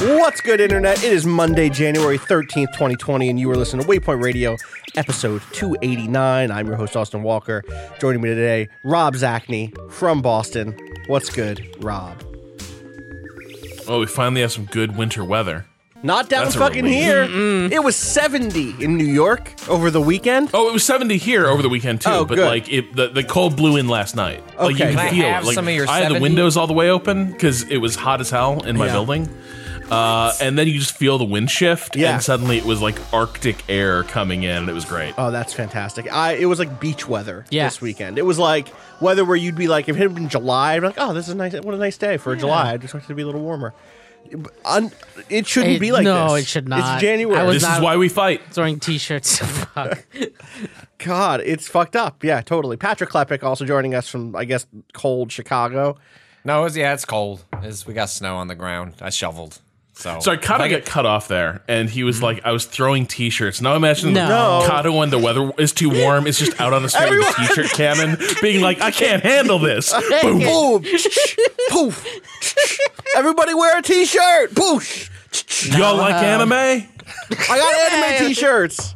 What's good, Internet? It is Monday, January 13th, 2020, and you are listening to Waypoint Radio, episode 289. I'm your host, Austin Walker. Joining me today, Rob Zacny from Boston. What's good, Rob? Oh, we finally have some good winter weather. Not down That's a fucking relief. here. It was 70 in New York over the weekend. Oh, it was 70 here over the weekend too, Oh, but good. like it, the, the cold blew in last night. Like you Okay. can Can I feel have it. Like some of your I had the windows all the way open because it was hot as hell in my Yeah. building. Uh, and then you just feel the wind shift, Yeah. and suddenly it was like Arctic air coming in, and it was great. Oh, that's fantastic. I it was like beach weather Yeah. this weekend. It was like weather where you'd be like, if it had been July, I'd be like, oh, this is nice. What a nice day for a July. I just want it to be a little warmer. Un- it shouldn't It- be like no, this. it should not. It's January. I was this is why we fight. throwing t-shirts. Fuck. God, it's fucked up. Yeah, totally. Patrick Klepek also joining us from, I guess, cold Chicago. No, it's, yeah, it's cold. It's, we got snow on the ground. I shoveled. So, So I kind of get- got cut off there, and he was mm-hmm. like, I was throwing t-shirts. Now imagine No. No. Kato when the weather is too warm, is just out on the street with a t-shirt cannon, being like, I can't handle this. Boom. Boom! Poof! Everybody wear a t-shirt! Poosh! Y'all like uh-huh. anime? I got anime t-shirts.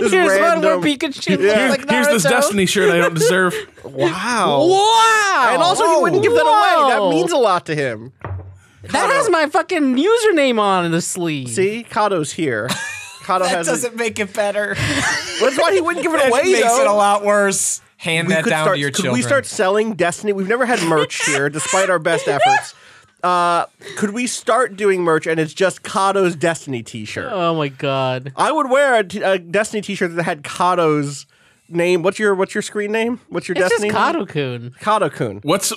This Here's one where random- Pikachu Yeah. looks like Here's this Naruto. Destiny shirt I don't deserve. Wow. Wow. And also, he wouldn't give that away. That Whoa. means a lot to him. That has my fucking username on the sleeve. See, Kato's here. Kato that has. doesn't make it better. That's why he wouldn't give it it away. makes though. it a lot worse. Hand we that could down start, to your children. could children. we start selling Destiny? We've never had merch here, despite our best efforts. Uh, could we start doing merch and it's just Kato's Destiny T-shirt? Oh my god. I would wear a, t- a Destiny T-shirt that had Kato's name. What's your What's your screen name? What's your It's Destiny? just Kato-kun. Kato Kun. What's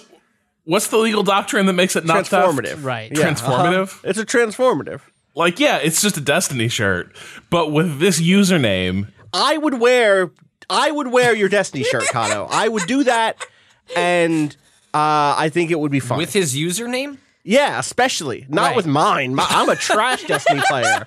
what's the legal doctrine that makes it not Transformative. theft? Right. Yeah, Transformative? uh-huh. It's a transformative. Like, yeah, it's just a Destiny shirt, but with this username, I would wear I would wear your Destiny shirt, Kato. I would do that, and uh, I think it would be fun. with his username? yeah, especially not Right. with mine. My, I'm a trash Destiny player.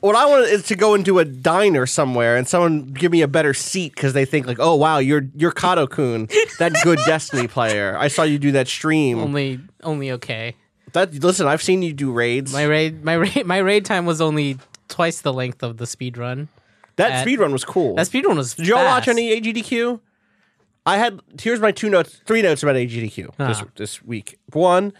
What I want is to go into a diner somewhere and someone give me a better seat because they think like, oh wow, you're you're Kato Kun, that good Destiny player. I saw you do that stream. Only only okay. That listen, I've seen you do raids. My raid my raid my raid time was only twice the length of the speed run. that at- speed run was cool. That speed run was Did y'all watch any AGDQ? I had here's my two notes, three notes about AGDQ this Ah. this week. One,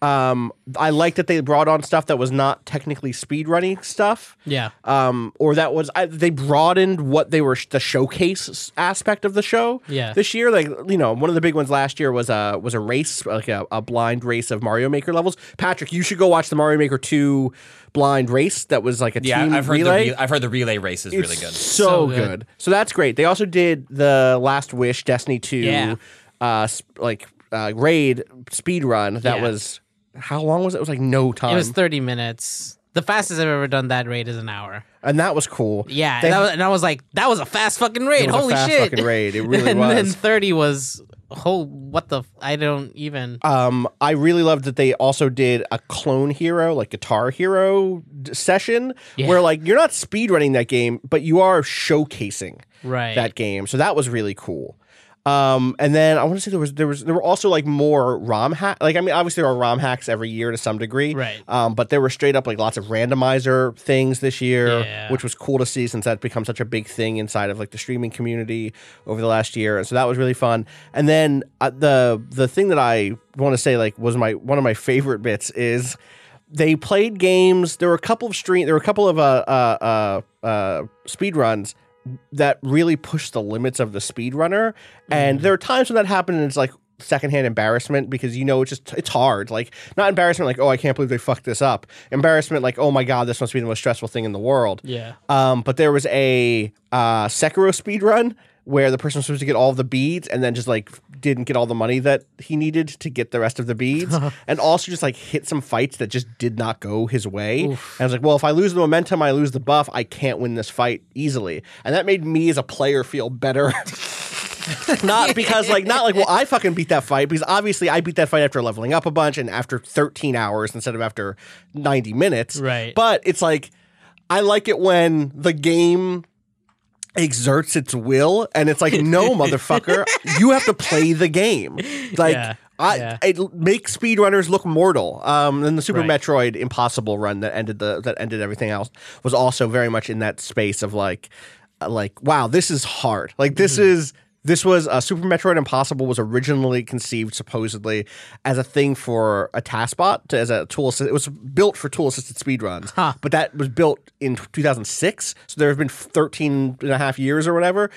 um, I like that they brought on stuff that was not technically speed running stuff. Yeah. Um, or that was I, they broadened what they were the showcase aspect of the show. Yeah. This year, like you know, one of the big ones last year was a was a race, like a, a blind race of Mario Maker levels. Patrick, you should go watch the Mario Maker two blind race. That was like a Yeah, team I've heard relay. the re- I've heard the relay race is really good. So, So good. good. So that's great. They also did the Last Wish Destiny 2 Yeah. uh sp- like uh raid speed run. That Yeah. was how long was it? It was like no time. It was 30 minutes. The fastest I've ever done that raid is an hour. and that was cool. Yeah, They- and, that was, and I was like, that was a fast fucking raid. It was a Holy fast shit. fucking raid. It really and was. then 30 was whole what the f- I don't even um I really loved that they also did a clone hero, like guitar hero d- session Yeah. where like you're not speed running that game, but you are showcasing right. that game. So that was really cool. Um, and then I want to say there was there was there were also like more ROM hack. Like I mean, obviously there are ROM hacks every year to some degree, Right. Um, but there were straight up like lots of randomizer things this year, Yeah. which was cool to see since that's become such a big thing inside of like the streaming community over the last year. And so that was really fun. And then uh, the the thing that I want to say like was my one of my favorite bits is they played games. There were a couple of stream. There were a couple of uh uh uh, uh speed runs that really push the limits of the speedrunner. And there are times when that happens and it's like secondhand embarrassment because you know it's just it's hard. Like not embarrassment like, oh I can't believe they fucked this up. Embarrassment like, oh my god, this must be the most stressful thing in the world. Yeah. Um, but there was a uh, Sekiro speed run where the person was supposed to get all of the beads and then just like didn't get all the money that he needed to get the rest of the beads, and also just like hit some fights that just did not go his way. And I was like, well, if I lose the momentum, I lose the buff. I can't win this fight easily, and that made me as a player feel better. not because like not like well I fucking beat that fight because obviously I beat that fight after leveling up a bunch and after 13 hours instead of after 90 minutes. Right. But it's like I like it when the game exerts its will and it's like no motherfucker you have to play the game like Yeah, I, yeah. it makes speedrunners look mortal. Um, and the Super Right. Metroid Impossible run that ended the that ended everything else was also very much in that space of like, like wow, this is hard. Like this Mm-hmm. is this was uh, Super Metroid Impossible was originally conceived supposedly as a thing for a taskbot to, as a tool. assi- It was built for tool assisted speedruns, Huh. but that was built in 2006. So there have been 13 and a half years or whatever.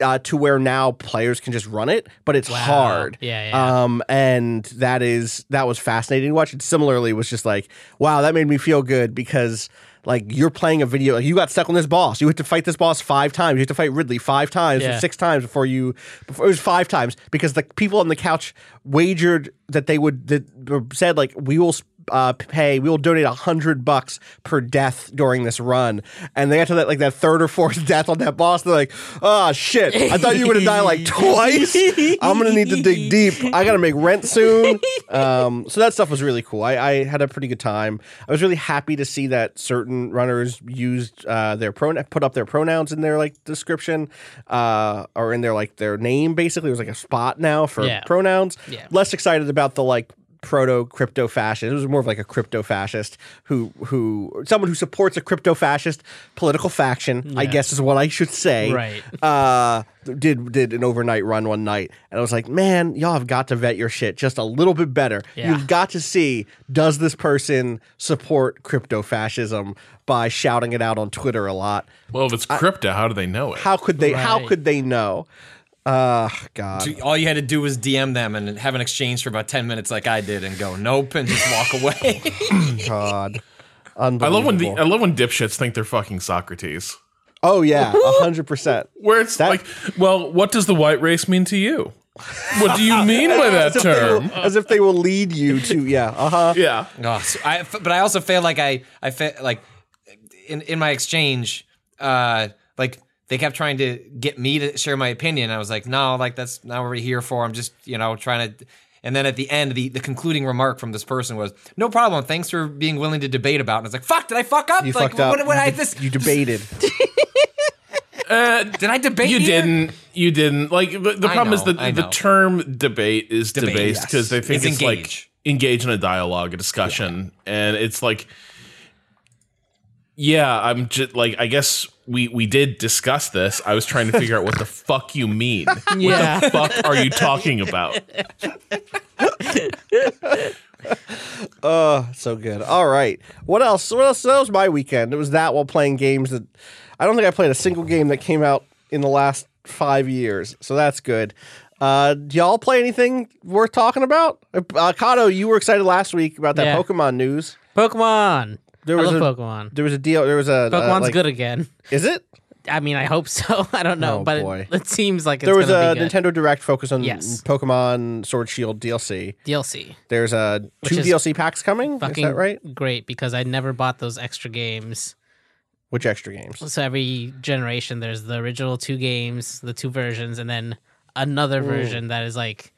Uh, to where now players can just run it, but it's hard. Yeah, yeah. Um, and that is that was fascinating to watch. And similarly, was just like, wow, that made me feel good because like you're playing a video, like you got stuck on this boss. You had to fight this boss five times. You had to fight Ridley five times, or six times before you. Before, it was five times because the people on the couch wagered that they would that said like we will. Uh, pay we will donate a hundred bucks per death during this run. And they got to that like that third or fourth death on that boss they're like oh shit. I thought you were gonna die like twice. I'm gonna need to dig deep. I gotta make rent soon. Um, so that stuff was really cool. I, I had a pretty good time. I was really happy to see that certain runners used uh, their pronoun put up their pronouns in their like description uh, or in their like their name basically. It was like a spot now for Yeah. pronouns. Yeah. less excited about the like proto crypto fascist. It was more of like a crypto fascist who who someone who supports a crypto fascist political faction. I guess is what I should say. Right. Uh, did did an overnight run one night, and I was like, man, y'all have got to vet your shit just a little bit better. Yeah. You've got to see does this person support crypto fascism by shouting it out on Twitter a lot. Well, if it's crypto, how do they know it? How could they? How could they know? Uh, God. So all you had to do was DM them and have an exchange for about 10 minutes like I did and go, nope, and just walk away. God. I love when the, I love when dipshits think they're fucking Socrates. oh yeah, a hundred percent. Where it's That- like, well, what does the white race mean to you? What do you mean by that as if, will, term? as if they will lead you to yeah uh-huh Yeah. Oh, so I, but I also feel like I, I feel like in, in my exchange, uh, like they kept trying to get me to share my opinion. I was like, no, like that's not what we're here for. I'm just, you know, trying to. And then at the end, the, the concluding remark from this person was, "No problem. Thanks for being willing to debate about." it. And I was like, "Fuck! Did I fuck up? you like, fucked up What, what, you, I, this, you debated uh, did I debate? You here? didn't. You didn't. Like the, the I problem is that the term debate is Debate, debased yes. because they think It's it's, like engage in a dialogue, a discussion, and it's like, yeah, I'm just like, I guess we we did discuss this. I was trying to figure out what the fuck you mean. Yeah. What the fuck are you talking about? oh so good all right what else what else that was my weekend it was that while playing games that i don't think i played a single game that came out in the last five years so that's good uh do y'all play anything worth talking about uh kato you were excited last week about that Yeah. pokemon news Pokemon. There I was love a- Pokemon. there was a deal there was a uh, Pokemon's like- good again. is it I mean, I hope so. I don't know, Oh, but boy. it, it seems like it's there was a. Nintendo Direct focus on Yes. Pokemon Sword Shield DLC. DLC. There's a two DLC packs coming. Is that right? great because I never bought those extra games. Which extra games? So every generation, there's the original two games, the two versions, and then another version that is like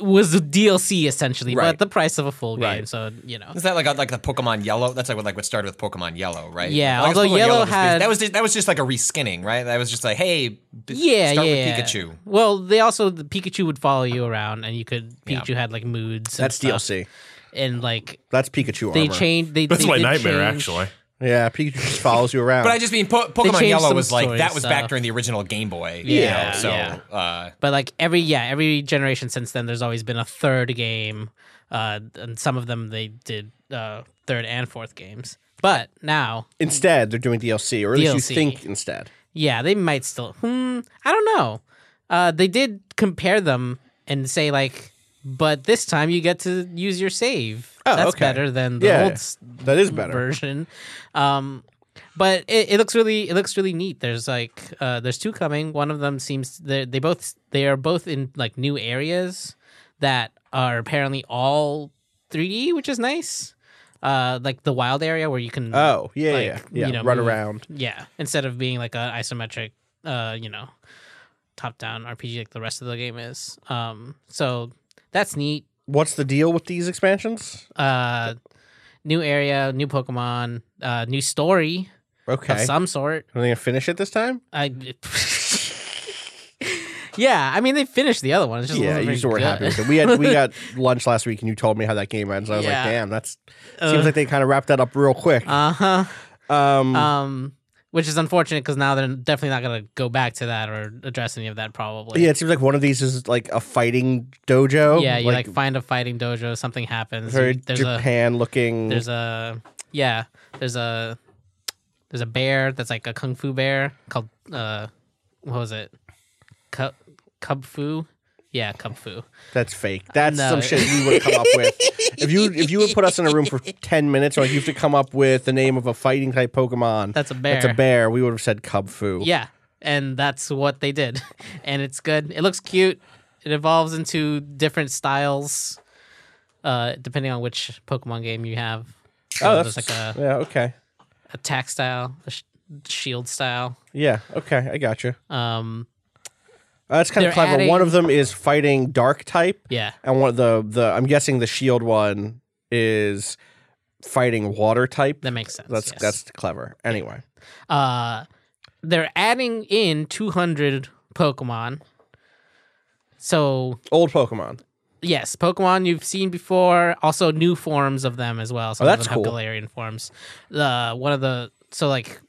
was the DLC essentially, Right. but the price of a full game. Right. So you know, Is that like like the Pokemon Yellow? That's like what like what started with Pokemon Yellow, right? Yeah, Like, although Pokemon Yellow was bas- had- that was just, that was just like a reskinning, right? That was just like, hey, b- yeah, start yeah. with Pikachu. Well, they also the Pikachu would follow you around, and you could Yeah. Pikachu had like moods. And That's stuff. DLC. and like That's Pikachu they armor. changed. They That's they my nightmare, change- actually. Yeah, Pikachu just follows you around. But I just mean po- Pokemon changed Yellow some was like story that was back stuff. during the original Game Boy. you Yeah, know, so yeah. uh, But like every yeah, every generation since then, there's always been a third game, uh, and some of them they did uh, third and fourth games. But now instead, they're doing DLC, or at least you DLC. think instead. Yeah, they might still. Hmm, I don't know. Uh, they did compare them and say like, but this time you get to use your save. Oh, That's okay. better than the Yeah, old that is better. version. Um, but it, it looks really it looks really neat. There's like uh, there's two coming. One of them seems they they both they are both in like new areas that are apparently all 3D, which is nice. Uh, like the wild area where you can Oh, yeah, like, yeah, yeah. you know, Run move- around. yeah, instead of being like a isometric, uh, you know, top down RPG like the rest of the game is. Um, so that's neat. What's the deal with these expansions? Uh, new area, new Pokemon, uh, new story Okay. of some sort. Are they gonna finish it this time? I. yeah, I mean they finished the other one. It's just yeah, you just weren't happy with it. We had we got lunch last week, and you told me how that game ends. I was Yeah. like, damn, that's seems like they kind of wrapped that up real quick. Uh huh. um, Um, which is unfortunate because now they're definitely not gonna go back to that or address any of that. Probably. yeah, it seems like one of these is like a fighting dojo. Yeah, you like, find a fighting dojo, something happens. very you- there's a Japan looking. there's a yeah, there's a there's a bear that's like a kung fu bear called uh what was it? Cub Kubfu? Yeah, Kubfu. That's fake. That's No. some shit we would come up with. If you if you would put us in a room for ten minutes, or you have to come up with the name of a fighting type Pokemon, That's a bear. That's a bear. bear. We would have said Kubfu. Yeah, and that's what they did, and it's good. It looks cute. It evolves into different styles, uh, depending on which Pokemon game you have. So Oh, that's like a yeah. Okay. attack style, a sh- shield style. Yeah. Okay. I got you. Um, Uh, that's kind They're of clever. adding- One of them is fighting Dark type, yeah, and one of the the I'm guessing the Shield one is fighting Water type. that makes sense. That's yes. that's clever. Anyway, uh they're adding in 200 pokemon so old Pokemon. yes pokemon you've seen before also new forms of them as well some Oh, of that's them have cool. galarian forms the one of the so like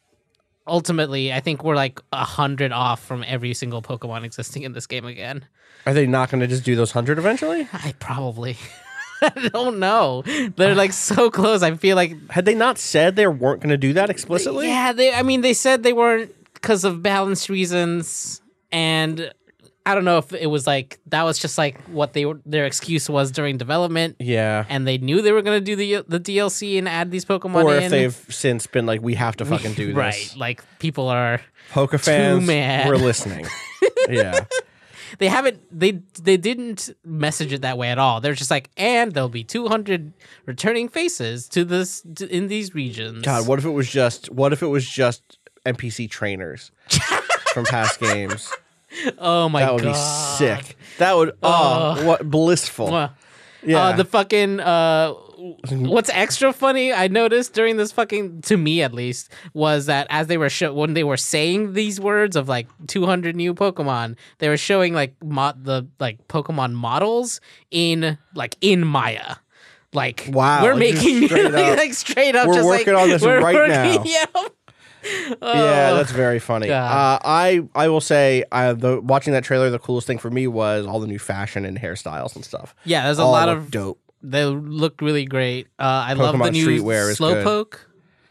ultimately i think we're like a hundred off from every single pokemon existing in this game again Are they not going to just do those hundred eventually? i probably i don't know they're like so close i feel like Had they not said they weren't going to do that explicitly? Yeah, they. I mean, they said they weren't because of balance reasons, and I don't know if it was like that was just like what they were. Their excuse was during development, Yeah. and they knew they were going to do the the DLC and add these Pokemon. Or in. if they've since been like, we have to fucking do this. right, like people are. Poke fans, we're listening. yeah. They haven't. They they didn't message it that way at all. They're just like, and there'll be two hundred returning faces to this to, in these regions. God, what if it was just what if it was just NPC trainers from past games? Oh my god, That would god, be sick. That would oh, what blissful. Mwah. Yeah. Uh, the fucking uh, what's extra funny I noticed during this fucking to me at least was that as they were show when they were saying these words of like 200 new Pokemon, they were showing like mo- the like Pokemon models in like in Maya. Like Wow, we're making straight like, like, straight up. We're just, working like, on this right working- now. Yeah. Yeah, Oh, that's very funny. Uh, I I will say, uh, the watching that trailer, the coolest thing for me was all the new fashion and hairstyles and stuff. yeah. There's a All lot look of dope. They look really great. Uh, I love the Pokemon new streetwear is good. Slowpoke.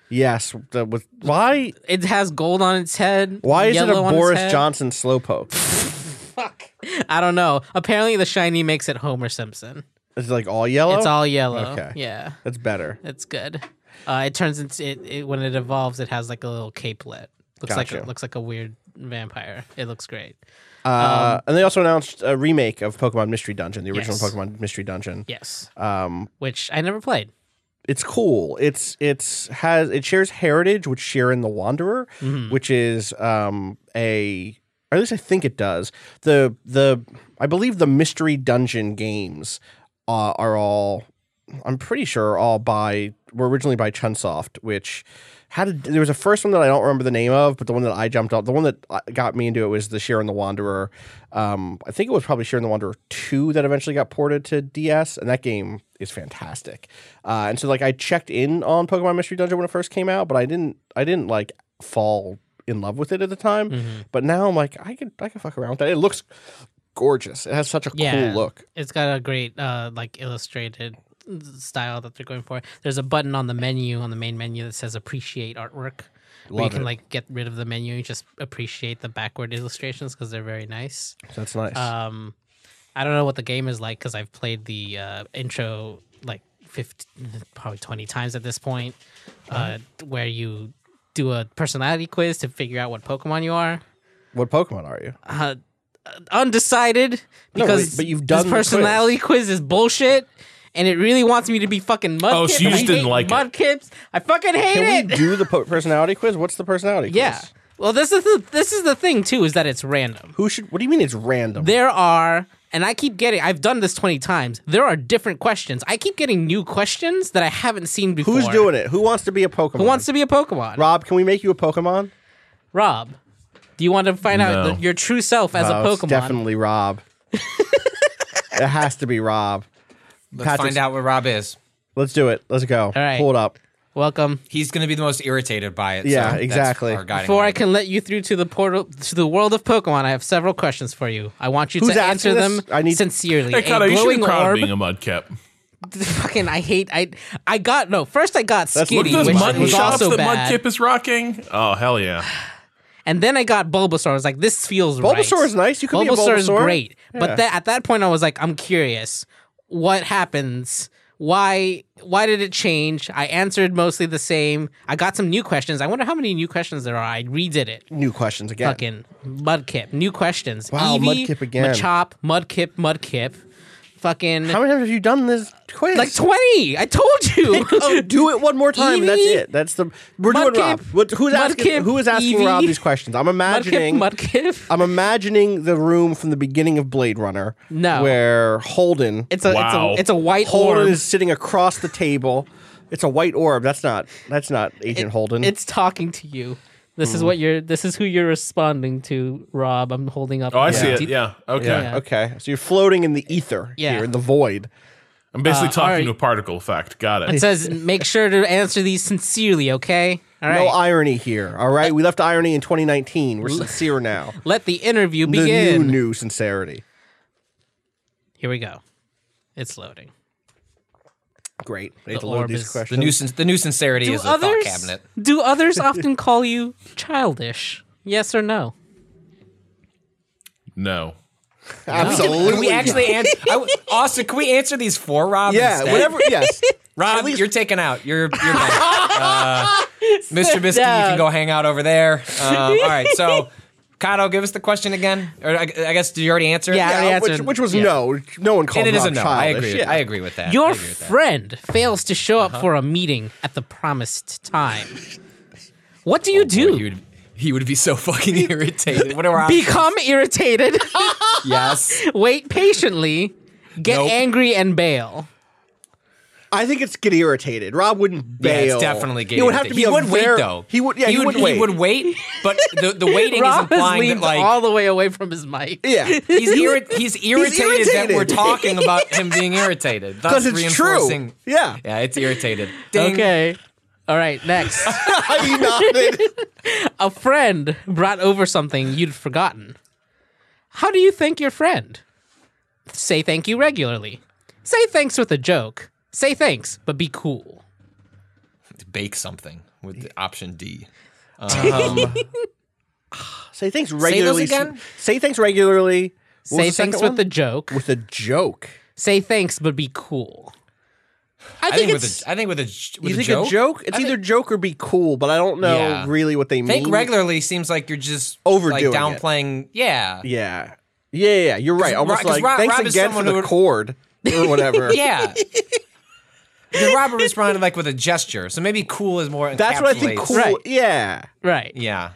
Yes, the, with why It has gold on its head. why is it a yellow on its Boris head. Johnson slowpoke? Fuck. I don't know. Apparently, the shiny makes it Homer Simpson. It's like all yellow? It's all yellow. Okay. Yeah, That's better. it's good. Uh, it turns into it, it when it evolves. It has like a little capelet. Looks like a, looks like a weird vampire. It looks great. Uh, and they also announced a remake of Pokemon Mystery Dungeon, the original Yes. Pokemon Mystery Dungeon. Yes, Um, which I never played. it's cool. It's it's has it shares heritage with Shiren the Wanderer, Mm-hmm. which is um a or at least I think it does. The the I believe the Mystery Dungeon games uh, are all I'm pretty sure all by were originally by Chunsoft, which had a, there was a first one that I don't remember the name of, but the one that I jumped up, the one that uh, got me into it was the Shiren the Wanderer. Um, I think it was probably Shiren the Wanderer two that eventually got ported to DS, and that game is fantastic. Uh, and so like I checked in on Pokemon Mystery Dungeon when it first came out, but I didn't I didn't like fall in love with it at the time. Mm-hmm. But now I'm like I could I could fuck around with that. It looks gorgeous. It has such a Yeah. cool look. It's got a great uh, like illustrated style that they're going for. There's a button on the menu on the main menu that says appreciate artwork. where you can it. like get rid of the menu and just appreciate the backward illustrations because they're very nice. That's nice. Um, I don't know what the game is like because I've played the uh, intro like 50, probably 20 times at this point, uh, where you do a personality quiz to figure out what Pokemon you are. what Pokemon are you? Uh, undecided because but- but you've done this personality quiz. is bullshit. And it really wants me to be fucking mud. Oh, so you just didn't like it. Mudkips. I fucking hate Can we do the po- personality quiz? What's the personality quiz? yeah. Well, this is the this is the thing too is that it's random. Who should? What do you mean it's random? There are, and I keep getting, I've done this 20 times. There are different questions. I keep getting new questions that I haven't seen before. Who's doing it? Who wants to be a Pokemon? Who wants to be a Pokemon? Rob, can we make you a Pokemon? Rob, do you want to find out No. the, your true self as Oh, a it's Pokemon? definitely Rob. it has to be Rob. Let's Patrick's- find out what Rob is. Let's do it. Let's go. All right. Pull it up. Welcome. He's going to be the most irritated by it. Yeah, so that's exactly. our guiding Before I light. can let you through to the portal to the world of Pokemon, I have several questions for you. I want you Who's to answer asking them this? I need- sincerely. Hey, a Kato, you should glowing proud of orb. being a mudkip. fucking, I hate. I I got no. First, I got Look Skitty, at Those which Wait, mud was shops also that bad. Mudkip is rocking. Oh hell yeah! And then I got Bulbasaur. I was like, this feels right. Bulbasaur is nice. You could be a Bulbasaur is Bulbasaur. great. Yeah. But that, at that point, I was like, I'm curious. What happens? Why? Why did it change? I answered mostly the same. I got some new questions. I wonder how many new questions there are. I redid it. New questions again. Fucking Mudkip. New questions. Wow, Eevee, Mudkip again. Machop, Mudkip, Mudkip. Fucking How many times have you done this quiz? like 20. I told you. oh, do it one more time. and That's it. That's the we're doing Mudkip, Rob. What, who's asking? Mudkip, Who is asking Eevee, Rob these questions? I'm imagining. Mudkip, Mudkip. I'm imagining the room from the beginning of Blade Runner. No. where Holden It's a, Wow. it's a it's a white Holden orb. is sitting across the table. It's a white orb. That's not. That's not Agent Holden. It's talking to you. This Hmm. is what you're. This is who you're responding to, Rob. I'm holding up. Oh, I the- see it. Do- Yeah. Okay. Yeah. okay. So you're floating in the ether Yeah. here in the void. I'm basically Uh, talking alright. to a particle effect. Got It it. says, "Make sure to answer these sincerely." Okay. All right. No irony here. All right. We left irony in 2019. We're sincere now. Let the interview The begin. new new sincerity. Here we go. It's loading. Great. I hate The to load these is- questions. the new sin- the new sincerity Do is a others thought cabinet. do others often call you childish? Yes or no? No. Absolutely. Can we actually answer? Austin, can we answer these for Rob? Yeah. instead? Whatever. Yes. Rob, you're taken out. You're you're done. uh, Mr. Biscuit, you can go hang out over there. Um, all right, so Kato, give us the question again. Or I, I guess did you already answer? it? Yeah, I already Yeah, which, which was Yeah. no. No one called and it is a Rob no. I agree. Yeah. I agree with that. Your agree with that. friend fails to show up uh-huh. for a meeting at the promised time. What do you oh, do? Boy, he would he would be so fucking irritated. What are our options? Become irritated, yes? wait patiently, get Nope. angry, and bail. I think it's get irritated. Rob wouldn't Yeah, bail. it's definitely getting. He would have to be. He a would wait ver- though. He would. Yeah. He, would. would wait. He would wait, but the the waiting is implying that like all the way away from his mic. Yeah. he's irri- he's irritated that we're talking about him being irritated. Thus 'Cause it's true. Yeah. Yeah, it's irritated. Ding. Okay. All right, next. he nodded. a friend brought over something you'd forgotten. How do you thank your friend? Say thank you regularly. Say thanks with a joke. Say thanks, but be cool. Bake something with the option D. Um, say things regularly. again? Say things regularly. What Say the thanks with one? a joke. with a joke. Say thanks, but be cool. I I think, think with it's. a, I think with a j- with you a think joke. a joke? It's I either think- joke or be cool, but I don't know Yeah. really what they mean. Think regularly seems like you're just Overdoing like it. downplaying. Yeah. Yeah. Yeah, yeah, you're right. Almost Ro- like Rob- thanks Rob again for the who would- chord or whatever. Yeah. Because Robert responded like with a gesture, so maybe cool is more. That's what I think cool. Right. Yeah. right. Yeah.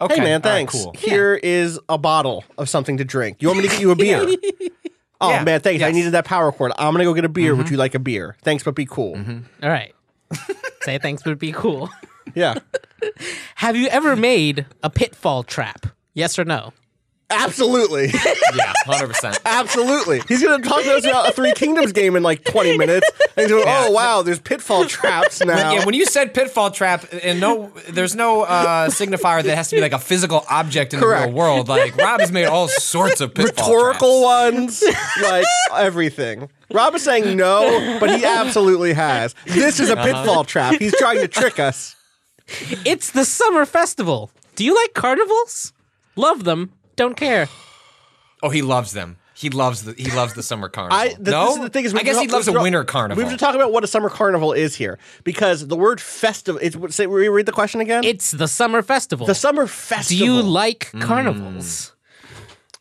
Okay. Hey man, all right, thanks. cool. Here is a bottle of something to drink. You want me to get you a beer? Oh Yeah, man, thanks. I needed that power cord. I'm gonna go get a beer. Would mm-hmm. you like a beer? Thanks, but be cool. Mm-hmm. All right. Say thanks, but be cool. Yeah. Have you ever made a pitfall trap? Yes or no? Absolutely. Yeah, hundred percent. Absolutely. He's going to talk to us about a Three Kingdoms game in like 20 minutes. And he's going, oh, wow, there's pitfall traps now. Yeah, when you said pitfall trap, and no, there's no uh, signifier that has to be like a physical object in Correct. the real world. Like Rob has made all sorts of pitfall Rhetorical traps. ones, like everything. Rob is saying no, but he absolutely has. This is a Uh-huh. pitfall trap. He's trying to trick us. It's the summer festival. Do you like carnivals? Love them. Don't care. Oh, he loves them. He loves the he loves the summer carnival. I, the, no, this is the thing is, I guess he loves we a winter carnival. We have to talk about what a summer carnival is here because the word festival. It's say read the question again. It's the summer festival. the summer festival. Do you like Mm.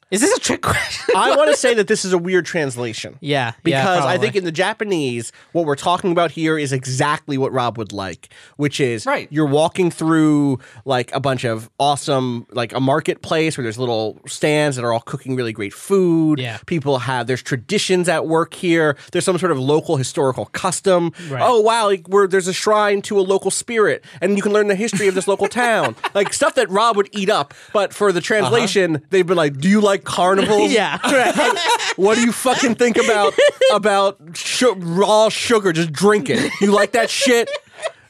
Carnivals? Is this a trick question? I want to say that this is a weird translation. yeah, yeah, Because I think in the Japanese, what we're talking about here is exactly what Rob would like, which is Right. you're walking through like a bunch of awesome, like a marketplace where there's little stands that are all cooking really great food. Yeah. People have, there's traditions at work here. There's some sort of local historical custom. Right. Oh, wow, like where there's a shrine to a local spirit and you can learn the history of this local town. Like stuff that Rob would eat up. But for the uh-huh. translation, they've been like, do you like carnivals? yeah, right. What do you fucking think about about su- raw sugar? Just drink it. You like that shit?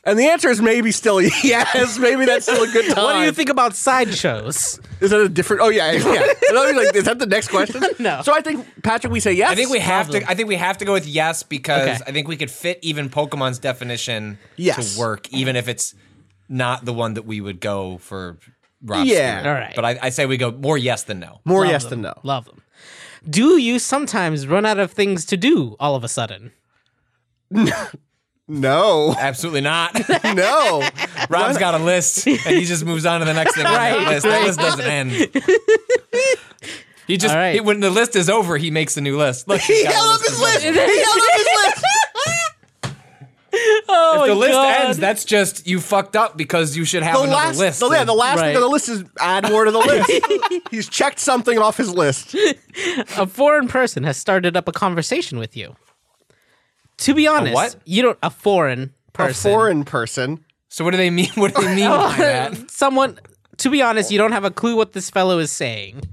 And the answer is maybe still yes. Maybe that's still a good time. what do you think about sideshows? Is that a different? Oh yeah, yeah. And I was like, is that the next question? No. So I think Patrick, we say yes. I think we have Problem. to. I think we have to go with yes because Okay. I think we could fit even Pokemon's definition Yes. to work, even if it's not the one that we would go for. Rob's Yeah. Spirit. All right. but I, I say we go more yes than no. more Love yes them. than no. Love them. Do you sometimes run out of things to do all of a sudden? No, Absolutely not. no. Rob's got a list, and he just moves on to the next thing on that Right, list. That list doesn't end. He just All right. he- when the list is over, he makes a new list. Look, he's He got a held up his of list. He held up his list. Oh If the my list God. ends, that's just you fucked up because you should have The another last, list. the, yeah, the last Right. thing on the list is add more to the list. He's checked something off his list. a foreign person has started up a conversation with you. To be honest, what? you don't a foreign person. A foreign person. so what do they mean? What do they mean by that? someone to be honest, you don't have a clue what this fellow is saying.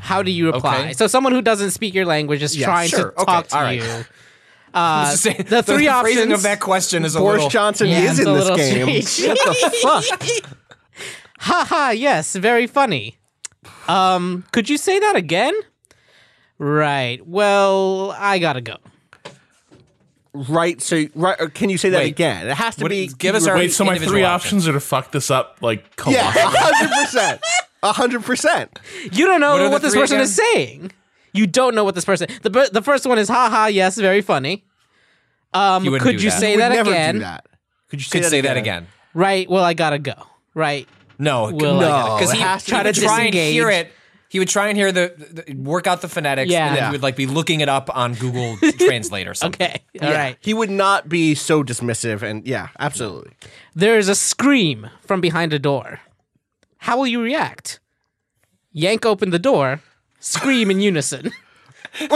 How do you reply? Okay. So someone who doesn't speak your language is Yeah, trying sure. to Okay, talk to all right. You. Uh, saying, the three phrasing options of that question is a Boris little. Johnson Yeah, is in this game. strange. What the fuck? Haha, yes, very funny. Um, could you say that again? Right. Well, I gotta go. Right. So, right. or Can you say that Wait. again? It has to What- be. give us our- Wait, so my three options. options are to fuck this up like Yeah, colossally. hundred percent. hundred percent. You don't know What what, this person again? is saying. You don't know what this person. The the first one is haha, yes, very funny. Um, You wouldn't could do you that. say Would that never again? do that. Could you say, Could that, say again? that again. Right. Well, I gotta go. Right. No, Will I No. gotta because he, it has to he be would try and disengage. hear it. He would try and hear the, the work out the phonetics, Yeah. and then Yeah. he would like be looking it up on Google Translate or something. Okay. All right. Yeah. He would not be so dismissive, and yeah, absolutely. There is a scream from behind a door. How will you react? Yank open the door. Scream in unison.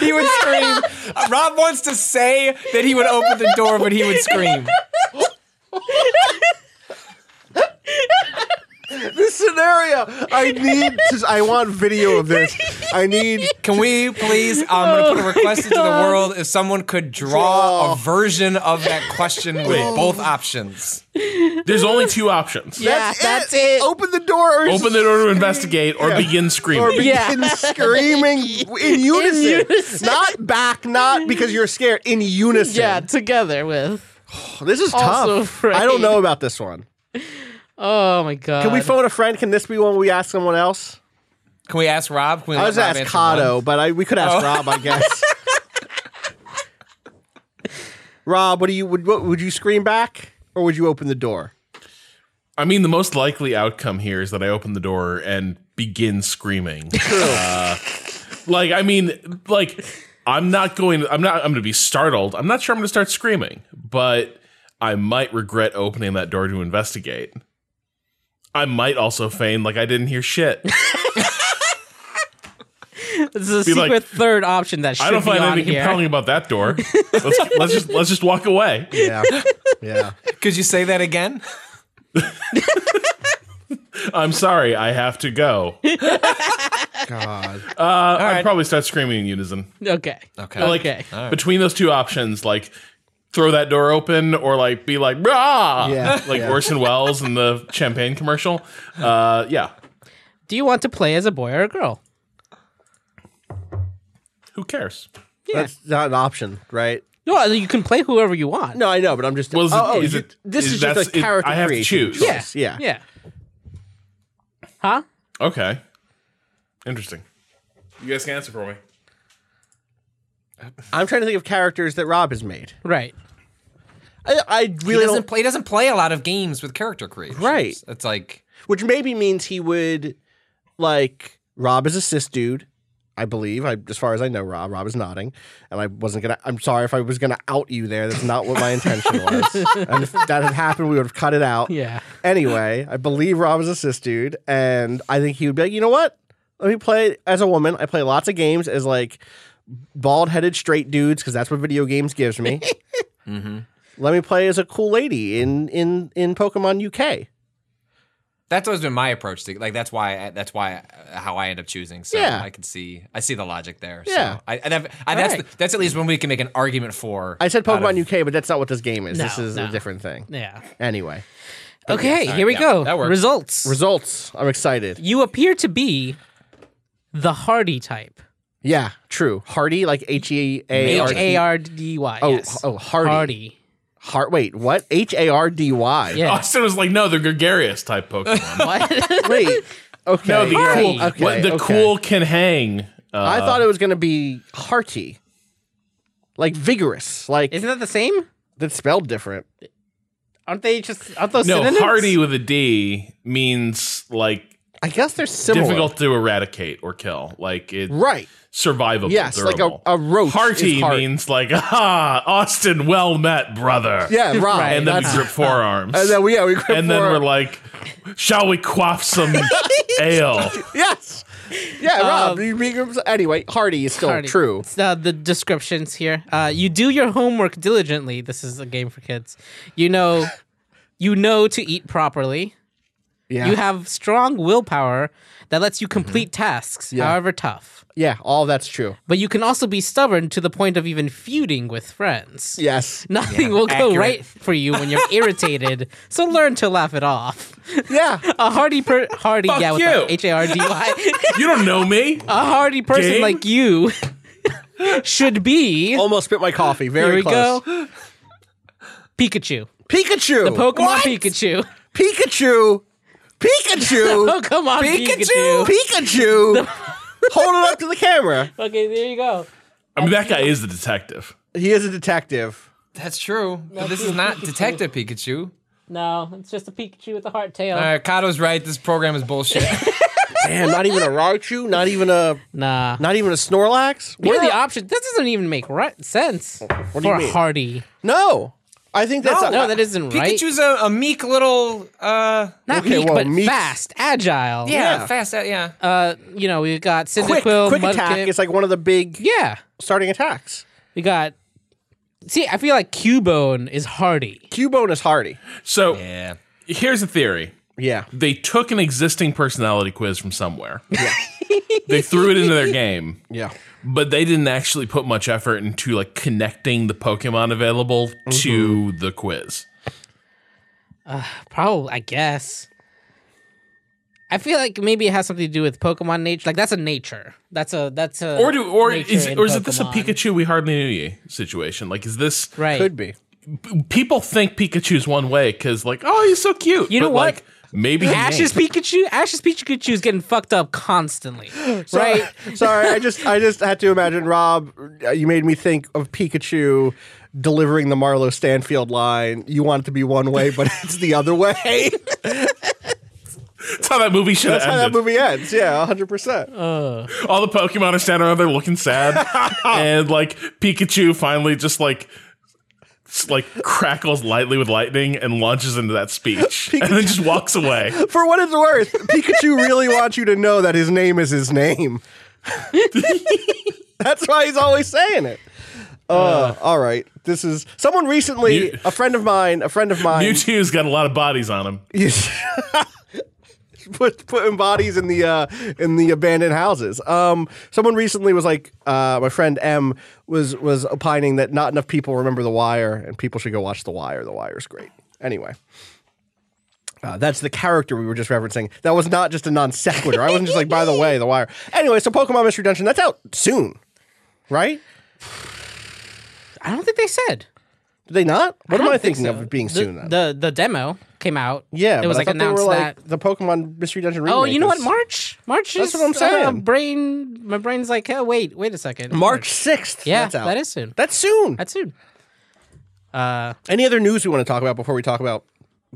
He would scream. Uh, Rob wants to say that he would open the door, but he would scream. This scenario, I need to. I want video of this. I need. Can we please? Um, I'm going to put a oh request into the world. If someone could draw, Draw. a version of that question with both options. There's only two options. Yeah, that's it. Open the door. Or Open the door to investigate or begin screaming. Or begin Yeah. screaming in unison. unison. Not back, not because you're scared. In unison. Yeah, together with. This is Also tough. afraid. I don't know about this one. Oh my god. Can we phone a friend? Can this be one we ask someone else? Can we ask Rob? Can we I let was Rob asked answer Kato, one? but I, we could ask Oh. Rob, I guess. Rob, what do you would what, would you scream back or would you open the door? I mean, the most likely outcome here is that I open the door and begin screaming. Uh, like, I mean, like, I'm not going. I'm not. I'm going to be startled. I'm not sure I'm going to start screaming, but I might regret opening that door to investigate. I might also feign like I didn't hear shit. This is a Be secret like, third option that should I don't be find on anything here. compelling about that door. Let's, let's just let's just walk away. Yeah. yeah. Could you say that again? I'm sorry, I have to go. God. Uh, I'd right. probably start screaming in unison. Okay. Okay. Like Okay. between those two options, like throw that door open or like be like ah, Yeah, like yeah. Orson Welles in the champagne commercial. Uh, yeah, Do you want to play as a boy or a girl? who cares? Yeah. That's not an option, right? No, you can play whoever you want. No, I know, but I'm just. Well, is it- oh, oh, is you- it- this is is, just that's- a it- character I have to creation choose. Yeah. Yeah. Yeah. Huh? Okay. Interesting. You guys can answer for me. I'm trying to think of characters that Rob has made. Right. I, I He really doesn't don't, play. He doesn't play a lot of games with character creation. Right. It's like which maybe means he would like Rob is a cis dude. I believe, I, as far as I know, Rob. Rob is nodding, and I wasn't gonna. I'm sorry if I was gonna out you there. That's not what my intention was. and if that had happened, we would have cut it out. Yeah. Anyway, I believe Rob is a cis dude, and I think he would be like, you know what? Let me play as a woman. I play lots of games as like bald headed straight dudes because that's what video games gives me. Let me play as a cool lady in in in Pokemon UK. that's always been my approach to like. That's why. I, that's why uh, how I end up choosing. So Yeah. I can see. I see the logic there. Yeah. So I, I, that- I, that's Right. that's at least when we can make an argument for. I said out of- Pokemon UK, but that's not what this game is. No, this is no. a different thing. Yeah. Anyway, Okay, All here we yeah, go. that works. Results. results. I'm excited. you appear to be the hardy type. Yeah, true. Hardy, like H E A R H A R D Y. Oh, yes. oh, hardy. Hardy. Heart. Wait, what? H A R D Y. Yeah. Austin was like, no, they're gregarious type Pokemon. What? Wait. Okay. no, the Hardy. cool, Okay, what, the okay. cool can hang. Uh, I thought it was going to be hearty, like vigorous, like Isn't that the same? that's spelled different. Aren't they just aren't those no, synonyms? hardy with a D means like I guess they're similar. difficult to eradicate or kill. Like it's Right. survivable. Yes, like a, durable. a roach. Hearty is heart. means like, ah, Austin, well met, brother. Yeah, right. Right. And then we grip forearms. and then we, yeah, we grip And then we're like, shall we quaff some ale? yes. Yeah, Rob. you being- anyway, Hardy is still Hardy. true. Uh, the descriptions here. Uh, you do your homework diligently. This is a game for kids. You know, you know to eat properly. Yeah. You have strong willpower that lets you mm-hmm. complete tasks, Yeah. however tough. yeah, all that's true. But you can also be stubborn to the point of even feuding with friends. Yes. Nothing will go right for you when you're irritated, so learn to laugh it off. Yeah. A hardy per hardy, Fuck yeah, with you. H A R D Y. You don't know me. A hardy person Game? like you should be. Almost spit my coffee. Very Here we close. go. Pikachu. Pikachu. The Pokemon What? Pikachu. Pikachu. Pikachu. Oh, come on, Pikachu. Pikachu. Hold it up to the camera. Okay, there you go. I mean, that guy is the detective. He is a detective. That's true. But this is not Detective Pikachu. No, it's just a Pikachu with a heart tail. All right, Kato's right. This program is bullshit. Damn, not even a Raichu, not even a Nah. not even a Snorlax. What are the options? This doesn't even make right sense do for you a mean? hardy. No. I think that's a, No, that isn't right. Pikachu's a, a meek little. uh Not Okay, meek, well, but meek- fast, agile. Yeah, Yeah. fast. Uh, yeah. Uh, you know, we've got quick Cyndaquil, quick attack Mudkip. is like one of the big yeah, starting attacks. we got. See, I feel like Cubone is hardy. Cubone is hardy. So yeah. here's a theory. Yeah. They took an existing personality quiz from somewhere. Yeah. they threw it into their game, Yeah. But they didn't actually put much effort into like connecting the Pokemon available Mm-hmm. to the quiz. Probably, I guess. I feel like maybe it has something to do with Pokemon nature. Like that's a nature. That's a that's a Or do or is in or is it this a Pikachu we hardly knew you situation? Like is this Right. Could be. people think Pikachu's one way because like oh he's so cute. You know but, what? Like, maybe Ash's. Pikachu, Ash's Pikachu is getting fucked up constantly, right? Sorry, I just I just had to imagine Rob. uh, You made me think of Pikachu delivering the Marlo Stanfield line. You want it to be one way, but it's the other way. That's how that movie should have That's how that movie ends. Yeah, hundred percent. All the Pokemon are standing around there looking sad, and like Pikachu finally just like s- like crackles lightly with lightning and launches into that speech, and then just walks away. For what it's worth, Pikachu really wants you to know that his name is his name. That's why he's always saying it. Uh, all right. This is someone recently, Mew- a friend of mine, a friend of mine. Mewtwo's got a lot of bodies on him. put putting bodies in the uh, in the abandoned houses. Um, someone recently was like, uh, my friend M was was opining that not enough people remember The Wire, and people should go watch The Wire. The Wire's great. Anyway. Uh, that's the character we were just referencing. That was not just a non sequitur. I wasn't just like, by the way, The Wire. Anyway, so Pokemon Mystery Dungeon, that's out soon, right? I don't think they said. Did they not? What I am I think thinking so. of it being the, soon then? The the demo came out. yeah, it was but I like they announced were that. like the Pokemon Mystery Dungeon remake. Oh, you know what? March. March That's is. what I'm saying. Uh, brain. My brain's like, oh wait, wait a second. March sixth. Yeah, that's out. that is soon. That's soon. That's soon. Uh, Any other news we want to talk about before we talk about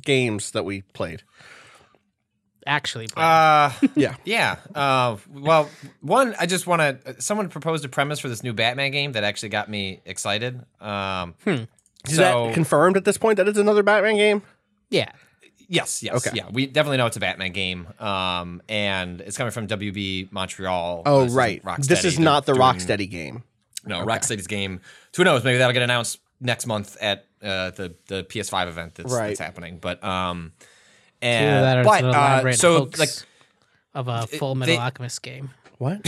games that we played? actually, Uh, Yeah. yeah. Uh, well, one, I just want to. Someone proposed a premise for this new Batman game that actually got me excited. Um, Is so, that confirmed at this point that it's another Batman game? Yeah. yes, yes, Okay. yeah. We definitely know it's a Batman game. Um, and it's coming from WB Montreal. Oh, right. This is not the They're doing- Rocksteady game. No, Rocksteady's game. Who knows? Maybe that'll get announced next month at uh, the the PS5 event that's, Right. that's happening. But um, and but uh, so like of a Fullmetal they- Alchemist game. What?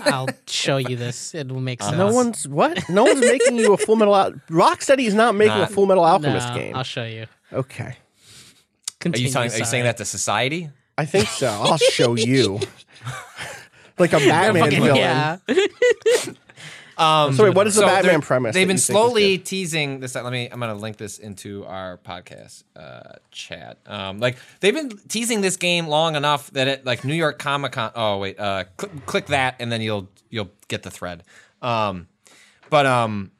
I'll show you this. It will make sense. no one's what? No one's making you a Fullmetal. Al- Rocksteady is not making a Fullmetal Alchemist No, game. I'll show you. Okay, are you telling, are you saying that to society? I think so. I'll show you. like a Batman Fucking- villain. yeah. Um, So wait, what is the so Batman they're- premise? They've that been you think is slowly teasing this. Let me. I'm going to link this into our podcast uh, chat. Um, like they've been teasing this game long enough that it like New York Comic Con. Oh wait, uh, cl- click that and then you'll you'll get the thread. Um, but um,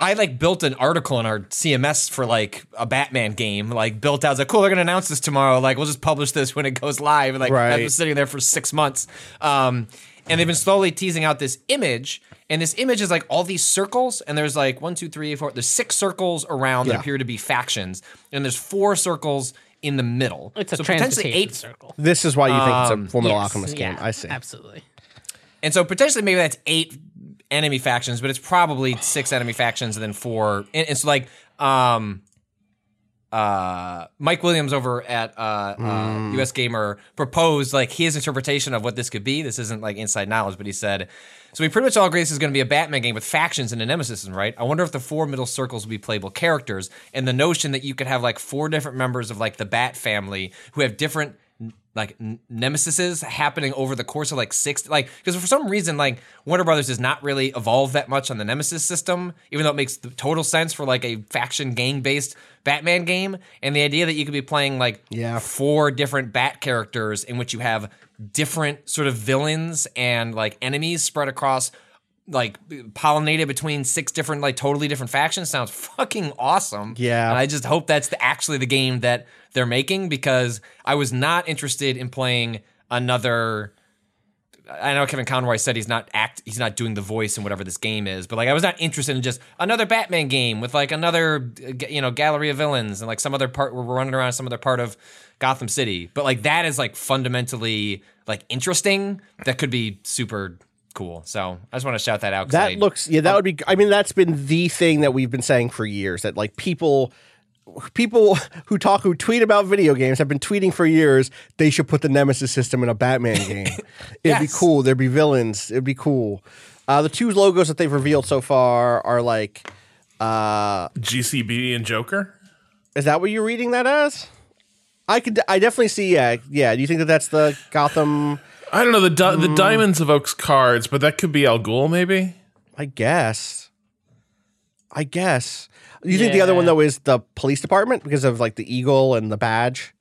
I like built an article in our CMS for like a Batman game. Like built out. I was like, cool, they're gonna announce this tomorrow. Like we'll just publish this when it goes live. And like I've been sitting there for six months. Um, and they've been slowly teasing out this image. And this image is like all these circles, and there's like one, two, three, four. There's six circles around that Yeah. appear to be factions, and there's four circles in the middle. It's a so potentially eight circle. This is why you think Um, it's a Fullmetal Yes, Alchemist game. yeah, I see. Absolutely. And so potentially maybe that's eight enemy factions, but it's probably six enemy factions and then four. And it's like um uh Mike Williams over at uh, uh US Gamer proposed like his interpretation of what this could be. This isn't like inside knowledge, but he said so we pretty much all agree this is going to be a Batman game with factions and a nemesis, right? I wonder if the four middle circles will be playable characters, and the notion that you could have like four different members of like the Bat family who have different like nemesises happening over the course of like six like because for some reason like warner brothers does not really evolve that much on the nemesis system even though it makes the total sense for like a faction gang based batman game and the idea that you could be playing like Yeah. four different bat characters in which you have different sort of villains and like enemies spread across like pollinated between six different like totally different factions sounds fucking awesome Yeah. and i just hope that's the, actually the game that they're making because I was not interested in playing another. I know Kevin Conroy said he's not act he's not doing the voice in whatever this game is, but like I was not interested in just another Batman game with like another you know gallery of villains and like some other part where we're running around some other part of Gotham City. But like that is like fundamentally like interesting. That could be super cool. So I just want to shout that out. 'cause I- That looks yeah, that would be I mean that's been the thing that we've been saying for years that like people people who talk who tweet about video games have been tweeting for years they should put the nemesis system in a Batman game. It'd be cool, there'd be villains, it'd be cool. Uh, the two logos that they've revealed so far are like uh GCB and Joker. is that what you're reading that as? I could I definitely see yeah, yeah. Do you think that that's the Gotham I don't know. The di- the hmm. diamonds evokes cards, but that could be Al Ghul, maybe. I guess. I guess. You think the other one Yeah. though is the police department because of like the eagle and the badge?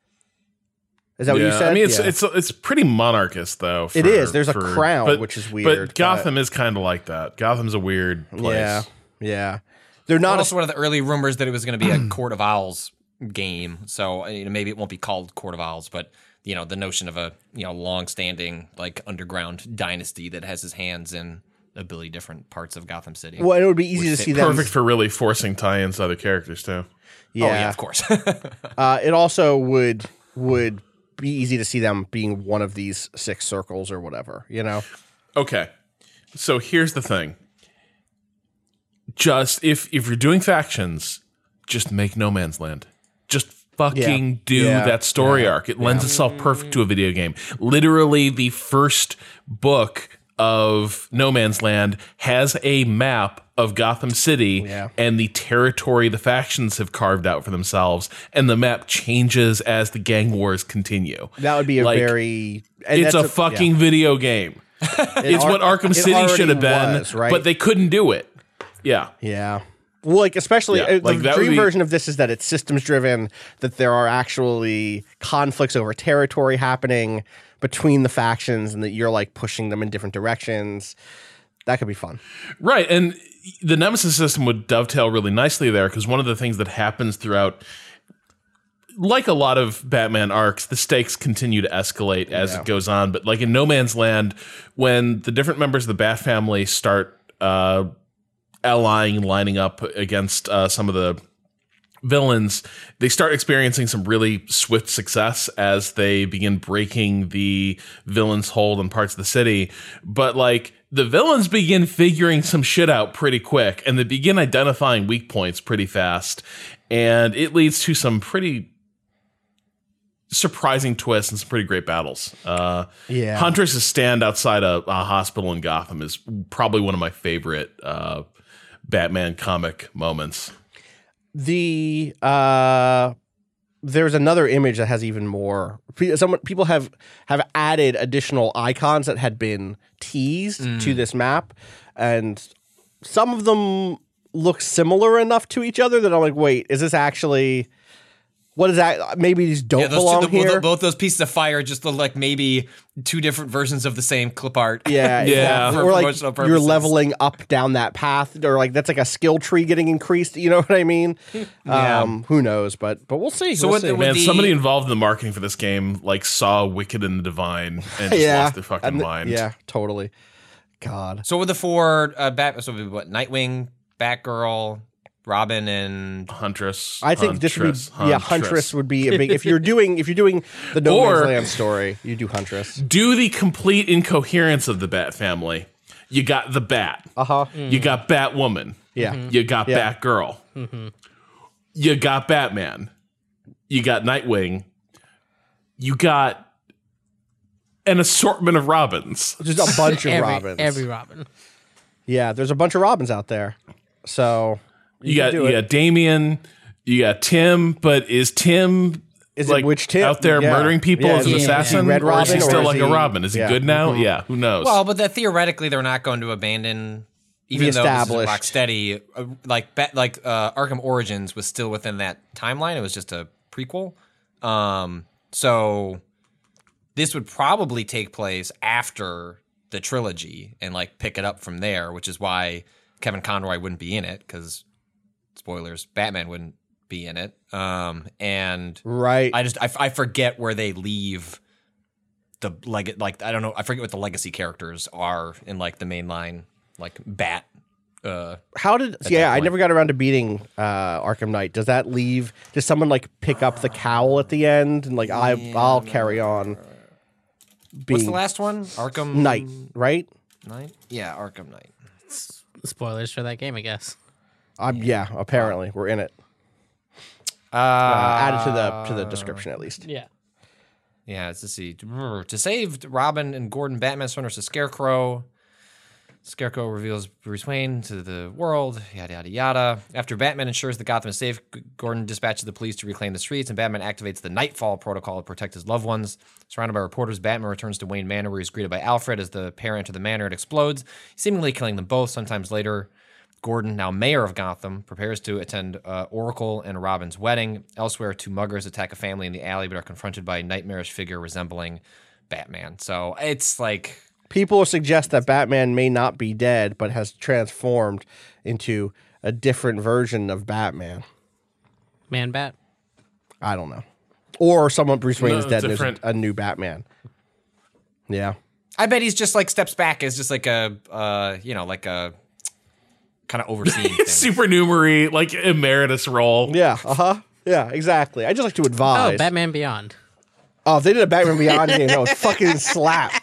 Is that what you Yeah, said? I mean, it's Yeah. it's it's pretty monarchist though. It for- is. There's a for- crown, which is weird, But Gotham is kind of like that. Gotham's a weird place. yeah, yeah. They're not. also A, one of the early rumors that it was going to be a Court of Owls game. So you know, maybe it won't be called Court of Owls, but you know, the notion of a you know long-standing like underground dynasty that has his hands in a billion different parts of Gotham City. well, it would be easy to see that. Perfect for really forcing tie-ins to other characters too. Yeah, Oh yeah, of course. Uh, it also would would be easy to see them being one of these six circles or whatever. You know. Okay. So here's the thing. Just if if you're doing factions, just make No Man's Land. Just fucking Yeah. do Yeah. that story arc. It lends itself perfect to a video game. Literally the first book of No Man's Land has a map of Gotham City Yeah. and the territory the factions have carved out for themselves and the map changes as the gang wars continue. That would be a Like, very. And it's that's a fucking video game. it's ar- what Arkham City should have been, was, right? but they couldn't do it. Yeah. Yeah. Well, like especially Yeah, uh, like, the dream be- version of this is that it's systems driven, that there are actually conflicts over territory happening between the factions, and that you're like pushing them in different directions. That could be fun. Right. And the Nemesis system would dovetail really nicely there because one of the things that happens throughout, like a lot of Batman arcs, the stakes continue to escalate as Yeah. it goes on. But like in No Man's Land, when the different members of the Bat family start uh, allying, lining up against uh, some of the villains, they start experiencing some really swift success as they begin breaking the villains' hold on parts of the city. But like the villains begin figuring some shit out pretty quick and they begin identifying weak points pretty fast. And it leads to some pretty surprising twists and some pretty great battles. Uh, Yeah. Huntress's stand outside a, a hospital in Gotham is probably one of my favorite uh, Batman comic moments. The uh, there's another image that has even more. pe- Someone people have have added additional icons that had been teased to this map, and some of them look similar enough to each other that I'm like, wait, is this actually? What is that? Maybe these don't Yeah, those belong two, the, here. both those pieces of fire just look like maybe two different versions of the same clip art. Yeah, Yeah. exactly. Or like promotional you're leveling up down that path, or like that's like a skill tree getting increased. You know what I mean? Yeah. Um, who knows? But but we'll see. So we'll what- see. Man, the- somebody involved in the marketing for this game like saw Wicked and the Divine and just yeah, lost their fucking the- mind. Yeah, totally. God, So with the four uh, Bat, so we- what? Nightwing, Batgirl, Robin, and Huntress. I think this would Huntress, be yeah. Huntress would be a big if you're doing if you're doing the No Or- Man's Land story, you do Huntress. Do the complete incoherence of the Bat family. You got the Bat. Uh huh. You got Batwoman. Yeah. You got Yeah. Batgirl. You got Batman. You got Nightwing. You got an assortment of Robins. Just a bunch of every, Robins. Every Robin. yeah, there's a bunch of Robins out there. So You, can got you it. got Damian. You got Tim, but is Tim Is it like which Tim? out there Yeah. murdering people Yeah, as an is he- is he assassin, Red or is he still is like a Robin? Is he good now? Mhm. Yeah, who knows? well, but that theoretically they're not going to abandon. Even The though this is established. Rocksteady, uh, like Bat, like uh, Arkham Origins was still within that timeline. It was just a prequel. Um, so this would probably take place after the trilogy and like pick it up from there, which is why Kevin Conroy wouldn't be in it because spoilers, Batman wouldn't be in it. Um, and right. I just I, I forget where they leave the leg like I don't know I forget what the legacy characters are in like the main line like Bat. Uh, How did? Yeah, I never got around to beating uh, Arkham Knight. Does that leave? Does someone like pick up the cowl at the end and like I I'll carry on? Being what's the last one? Arkham Knight, right? Knight. Yeah, Arkham Knight. Spoilers for that game, I guess. Um, yeah, apparently we're in it. Uh, Uh, add it to the to the description at least. Yeah. Yeah, let's see. To save Robin and Gordon, Batman surrenders to Scarecrow. Scarecrow reveals Bruce Wayne to the world, yada, yada, yada. After Batman ensures that Gotham is safe, Gordon dispatches the police to reclaim the streets, and Batman activates the Knightfall Protocol to protect his loved ones. Surrounded by reporters, Batman returns to Wayne Manor, where he's greeted by Alfred. As the pair enter the manor, it explodes, seemingly killing them both. Sometimes later, Gordon, now mayor of Gotham, prepares to attend uh, Oracle and Robin's wedding. Elsewhere, two muggers attack a family in the alley, but are confronted by a nightmarish figure resembling Batman. So it's like People suggest that Batman may not be dead, but has transformed into a different version of Batman. Man Bat. I don't know, or someone Bruce Wayne is No, dead and different. there's a new Batman. Yeah, I bet he's just like steps back as just like a uh, you know like a kind of overseeing thing. supernumerary like emeritus role. yeah, uh huh, yeah, exactly. I just like to advise. Oh, Batman Beyond. Oh, if they did a Batman Beyond game, that would fucking slap.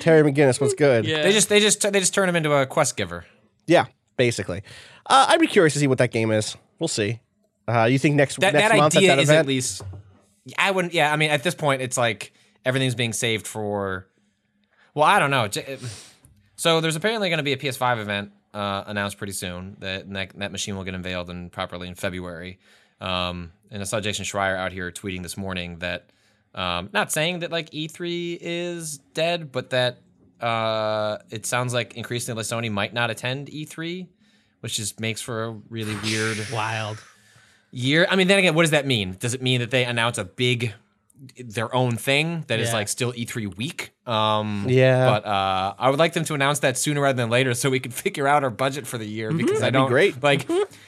Terry McGinnis, what's good? Yeah. They just they just they just turn him into a quest giver. Yeah, basically. Uh, I'd be curious to see what that game is. We'll see. Uh, you think next That next that month idea at that is event? at least. I wouldn't. Yeah, I mean, at this point, it's like everything's being saved for. Well, I don't know. So there's apparently going to be a PS5 event uh, announced pretty soon. That, that that machine will get unveiled and properly in February. Um, and I saw Jason Schreier out here tweeting this morning that, um, not saying that like E3 is dead, but that uh, it sounds like increasingly Sony might not attend E3, which just makes for a really weird Wild. year. I mean, then again, what does that mean? Does it mean that they announce a big their own thing that is Yeah. like still E3 week? Um, Yeah. But uh, I would like them to announce that sooner rather than later, so we could figure out our budget for the year. Because I That'd be don't great. like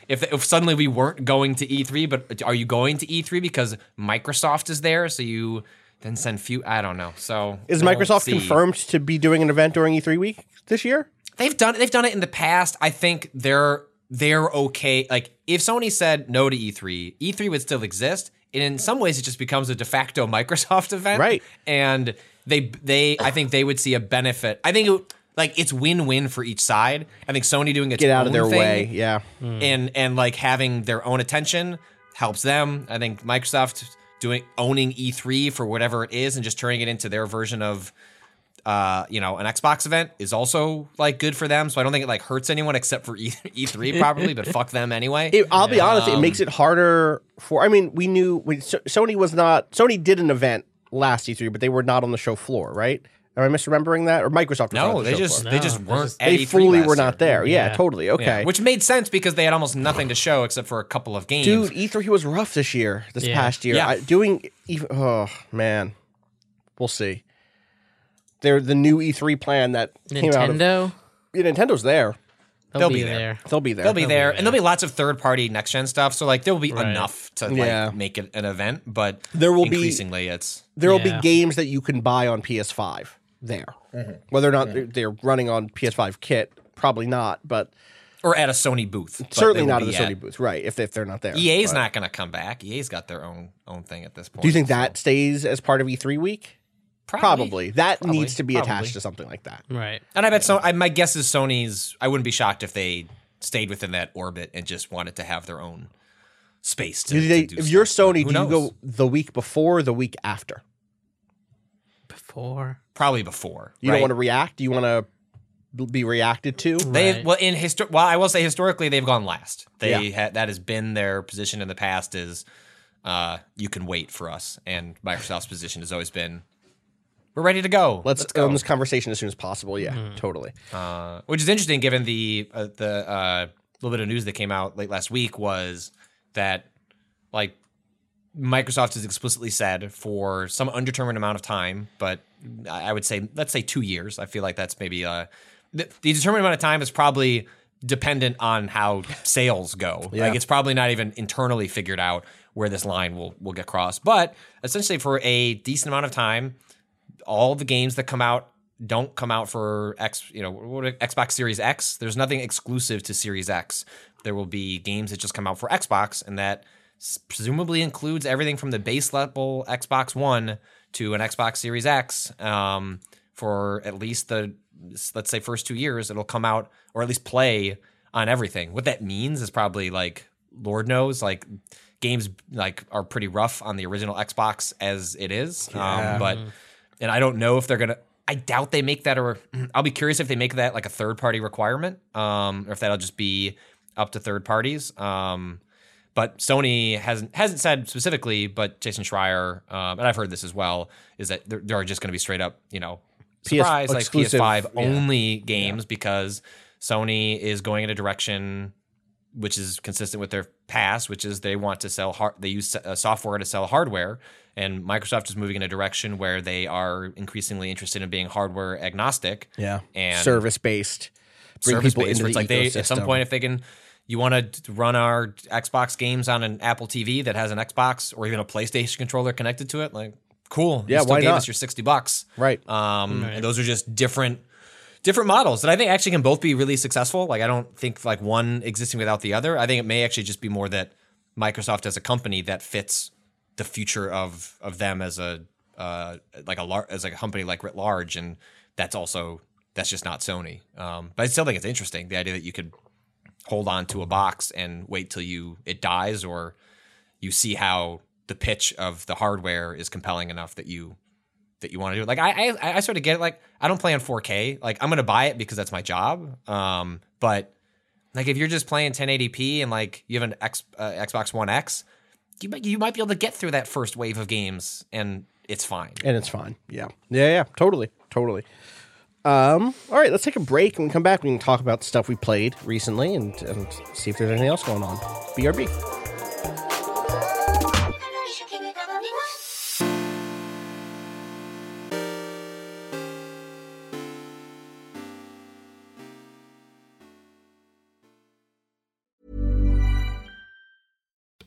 if if suddenly we weren't going to E3, but are you going to E3 because Microsoft is there? So you then send few. I don't know. So Is we'll Microsoft see. confirmed to be doing an event during E3 week this year? They've done they've done it in the past. I think they're they're okay. Like if Sony said no to E E3, E3 would still exist. And in some ways, it just becomes a de facto Microsoft event, Right. And they they I think they would see a benefit. I think it, like it's win win for each side. I think Sony doing its Get out of their way. Yeah. and and like having their own attention helps them. I think Microsoft doing owning E3 for whatever it is and just turning it into their version of uh, you know, an Xbox event is also like good for them. So I don't think it like hurts anyone except for E- E3 probably, but fuck them anyway. It, I'll be honest, it Um, makes it harder for. I mean, we knew when Sony was not. Sony did an event last E3, but they were not on the show floor, right? Am I misremembering that? Or Microsoft? Was not on no, the they show just floor? they just weren't. just- they fully were not there. Yeah, Yeah. totally. Yeah, Okay, which made sense because they had almost nothing to show except for a couple of games. dude, E3 was rough this year. This Yeah. past year, Yeah. I, doing. even- Oh man, we'll see. They're the new E3 plan that came out. Of, Nintendo. yeah, Nintendo's there. They'll, They'll be, be there. there. They'll be there. They'll be there, and there'll be lots of third-party next-gen stuff. So like, there will be Right. enough to like Yeah. make it an event. But There will be- increasingly, it's There will Yeah. be games that you can buy on PS5 there. Mm-hmm. Whether or not they're, they're running on PS5 kit, probably not, but or at a Sony booth. but certainly they will not at be the Sony booth, right? If, if they're not there. EA's But- not going to come back. EA's got their own own thing at this point. Do you think so- that stays as part of E3 week? Probably. That Probably. needs to be Probably. attached to something like that. Right. And I bet so. I, my guess is Sony's. I wouldn't be shocked if they stayed within that orbit and just wanted to have their own space. To, Do they, to do if you're Sony, who do you go the week before or the week after? Before. probably before? You right? don't want to react. You want to be reacted to? They Right. well in histor- Well, I will say historically they've gone last. They Yeah. ha- that has been their position in the past. Is uh, you can wait for us, and Microsoft's position has always been we're ready to go. Let's, go. end this conversation as soon as possible. Yeah, totally. uh, which is interesting given the uh, the uh, little bit of news that came out late last week was that like Microsoft has explicitly said for some undetermined amount of time, but I I would say let's say two years. I feel like that's maybe uh, the, the determined amount of time is probably dependent on how sales go. Like it's probably not even internally figured out where this line will will get crossed. But essentially, for a decent amount of time, all the games that come out don't come out for X, you know, what Xbox Series X. There's nothing exclusive to Series X. There will be games that just come out for Xbox, and that presumably includes everything from the base level Xbox One to an Xbox Series X. Um, for at least the let's say first two years, it'll come out or at least play on everything. What that means is probably like Lord knows, like games like are pretty rough on the original Xbox as it is. Um, but and I don't know if they're gonna. I doubt they make that, or I'll be curious if they make that like a third party requirement, um, or if that'll just be up to third parties. Um, but Sony hasn't hasn't said specifically, but Jason Schreier, um, and I've heard this as well, is that there, there are just going to be straight up, you know, PS surprise like exclusive, PS5 yeah. only games because Sony is going in a direction which is consistent with their past, which is they want to sell hard. They use uh, software to sell hardware, and Microsoft is moving in a direction where they are increasingly interested in being hardware agnostic. Yeah, and service based. Bring service people based. into it's the like they at some point if they can. You want to run our Xbox games on an Apple TV that has an Xbox or even a PlayStation controller connected to it? Like, cool. Yeah, you still why gave not? us your sixty bucks, Right. um, and those are just different different models that I think actually can both be really successful. Like I don't think like one existing without the other. I think it may actually just be more that Microsoft as a company that fits the future of of them as a uh, like a lar- as like a company like writ large, and that's also that's just not Sony. Um, but I still think it's interesting the idea that you could hold on to a box and wait till you it dies or you see how the pitch of the hardware is compelling enough that you that you want to do. Like I, I I sort of get it. Like I don't play on 4K. Like I'm gonna buy it because that's my job. Um, but like if you're just playing 1080p and like you have an X, uh, Xbox One X, you might you might be able to get through that first wave of games and it's fine. and it's fine. Yeah, yeah, yeah. Totally, totally. Um, all right, let's take a break. and come back, we can talk about stuff we played recently and, and see if there's anything else going on. BRB.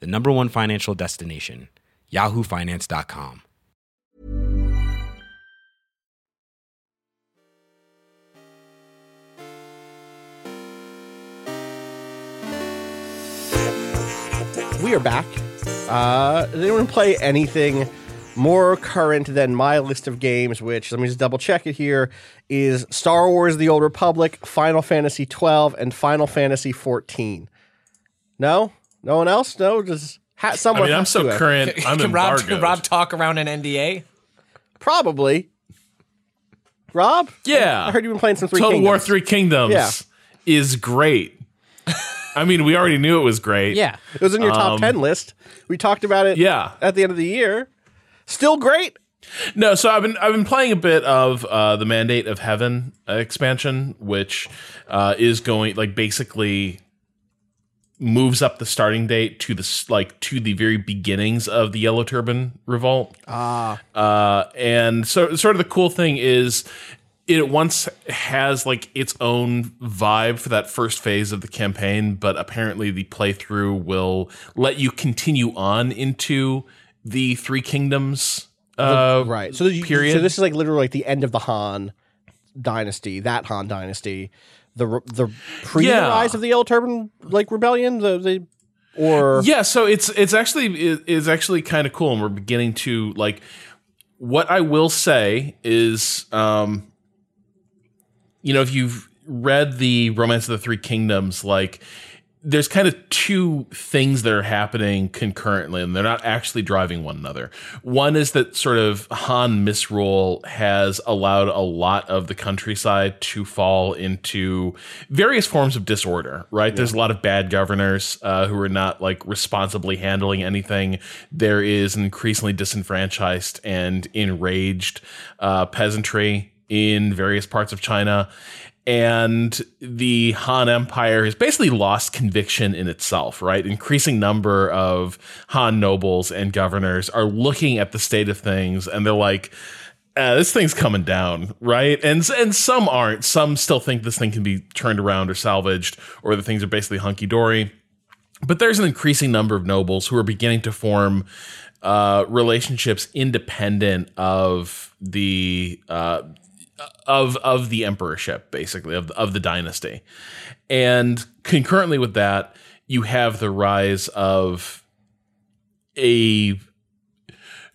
the number one financial destination, yahoofinance.com. We are back. Uh, did anyone play anything more current than my list of games? Which let me just double check it here is Star Wars: The Old Republic, Final Fantasy 12, and Final Fantasy 14. No, no one else. No, just ha- I someone. mean, I'm so to have. current. I'm can Rob, embargoed. can Rob talk around an NDA? Probably. Rob, yeah, I heard you've been playing some Three Total War Three Kingdoms Yeah. is great. I mean, we already knew it was great. Yeah. It was in your top Um, ten list. We talked about it. Yeah. At the end of the year, still great. No, so I've been I've been playing a bit of uh, the Mandate of Heaven uh, expansion, which uh, is going like basically moves up the starting date to the like to the very beginnings of the Yellow Turban Revolt. Ah, uh, and so sort of the cool thing is. It at once has like its own vibe for that first phase of the campaign, but apparently the playthrough will let you continue on into the Three Kingdoms uh, Right. So, you, period. so this is like literally like the end of the Han dynasty, that Han dynasty, the the pre Yeah. rise of the Yellow Turban like rebellion, the the or yeah so it's it's actually it- it's actually kind of cool and we're beginning to like what i will say is um you know if you've read the romance of the three kingdoms like there's kind of two things that are happening concurrently and they're not actually driving one another. One is that sort of Han misrule has allowed a lot of the countryside to fall into various forms of disorder, right? There's a lot of bad governors uh, who are not like responsibly handling anything. There is an increasingly disenfranchised and enraged uh, peasantry in various parts of China and the Han Empire has basically lost conviction in itself, right? Increasing number of Han nobles and governors are looking at the state of things and they're like, uh, this thing's coming down, right? And and some aren't. Some still think this thing can be turned around or salvaged, or the things are basically hunky dory. But there's an increasing number of nobles who are beginning to form uh, relationships independent of the uh, of of the emperorship, basically of of the dynasty, and concurrently with that, you have the rise of a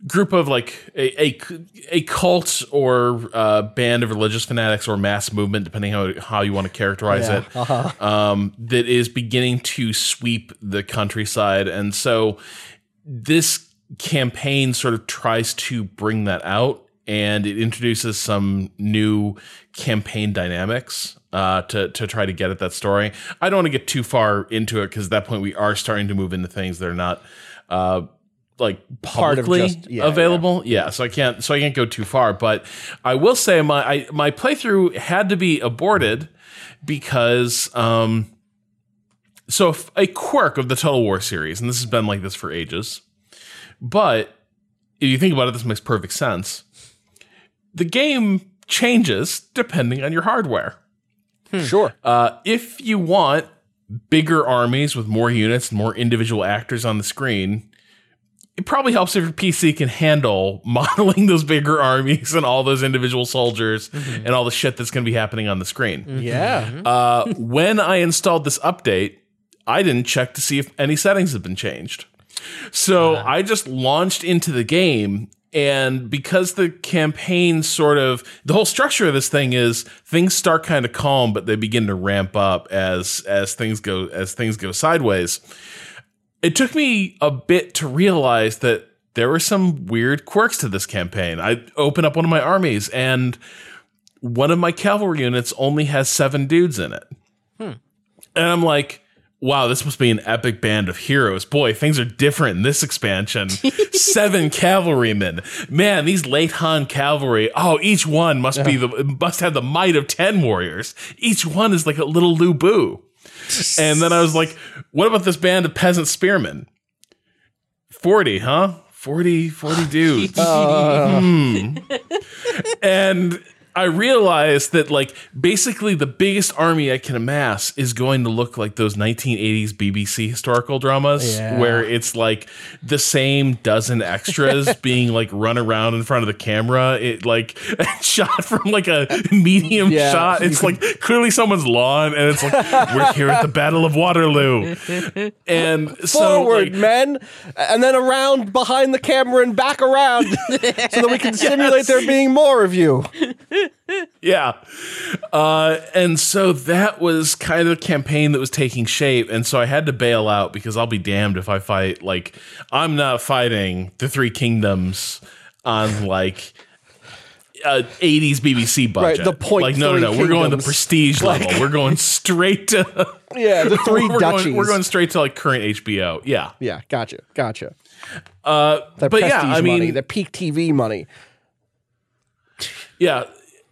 group of like a a, a cult or uh, band of religious fanatics or mass movement, depending how how you want to characterize it, um, that is beginning to sweep the countryside, and so this campaign sort of tries to bring that out and it introduces some new campaign dynamics uh, to to try to get at that story. I don't want to get too far into it because at that point we are starting to move into things that are not uh, like publicly just- yeah, available. Yeah. so I can't so I can't go too far. But I will say my I, my playthrough had to be aborted because. Um, so a quirk of the Total War series, and this has been like this for ages, but if you think about it, this makes perfect sense. The game changes depending on your hardware. Hmm. sure. Uh, if you want bigger armies with more units and more individual actors on the screen, it probably helps if your PC can handle modeling those bigger armies and all those individual soldiers mm-hmm. and all the shit that's going to be happening on the screen. Mm-hmm. yeah. Mm-hmm. Uh, when I installed this update, I didn't check to see if any settings had been changed. So uh-huh. I just launched into the game and because the campaign sort of the whole structure of this thing is things start kind of calm but they begin to ramp up as as things go as things go sideways. It took me a bit to realize that there were some weird quirks to this campaign. I open up one of my armies and one of my cavalry units only has seven dudes in it. Hmm. And i'm like wow, this must be an epic band of heroes. Boy, things are different in this expansion. Seven cavalrymen. Man, these late Han cavalry, oh, each one must be the must have the might of 10 warriors. Each one is like a little Lu Bu. And then I was like, what about this band of peasant spearmen? 40, huh? 40, 40 dudes. Hmm. And I realized that like basically the biggest army I can amass is going to look like those 1980s BBC historical dramas Yeah. where it's like the same dozen extras being like run around in front of the camera. It like shot from like a medium Yeah. shot. It's like clearly someone's lawn and it's like we're here at the Battle of Waterloo. And so Forward, like, men, and then around behind the camera and back around, so that we can simulate there being more of you. Yeah. Uh, and so that was kind of a campaign that was taking shape. And so I had to bail out because I'll be damned if I fight. Like, I'm not fighting the Three Kingdoms on like. Uh, 80s BBC budget. the point Like, no, no, no. three We're going the kingdoms. prestige level. We're going straight to. Yeah, the 3 we're, duchies. going, we're going straight to like current HBO. Yeah. Yeah, gotcha, gotcha. Uh, That but prestige yeah, I mean, money, the peak TV money. yeah.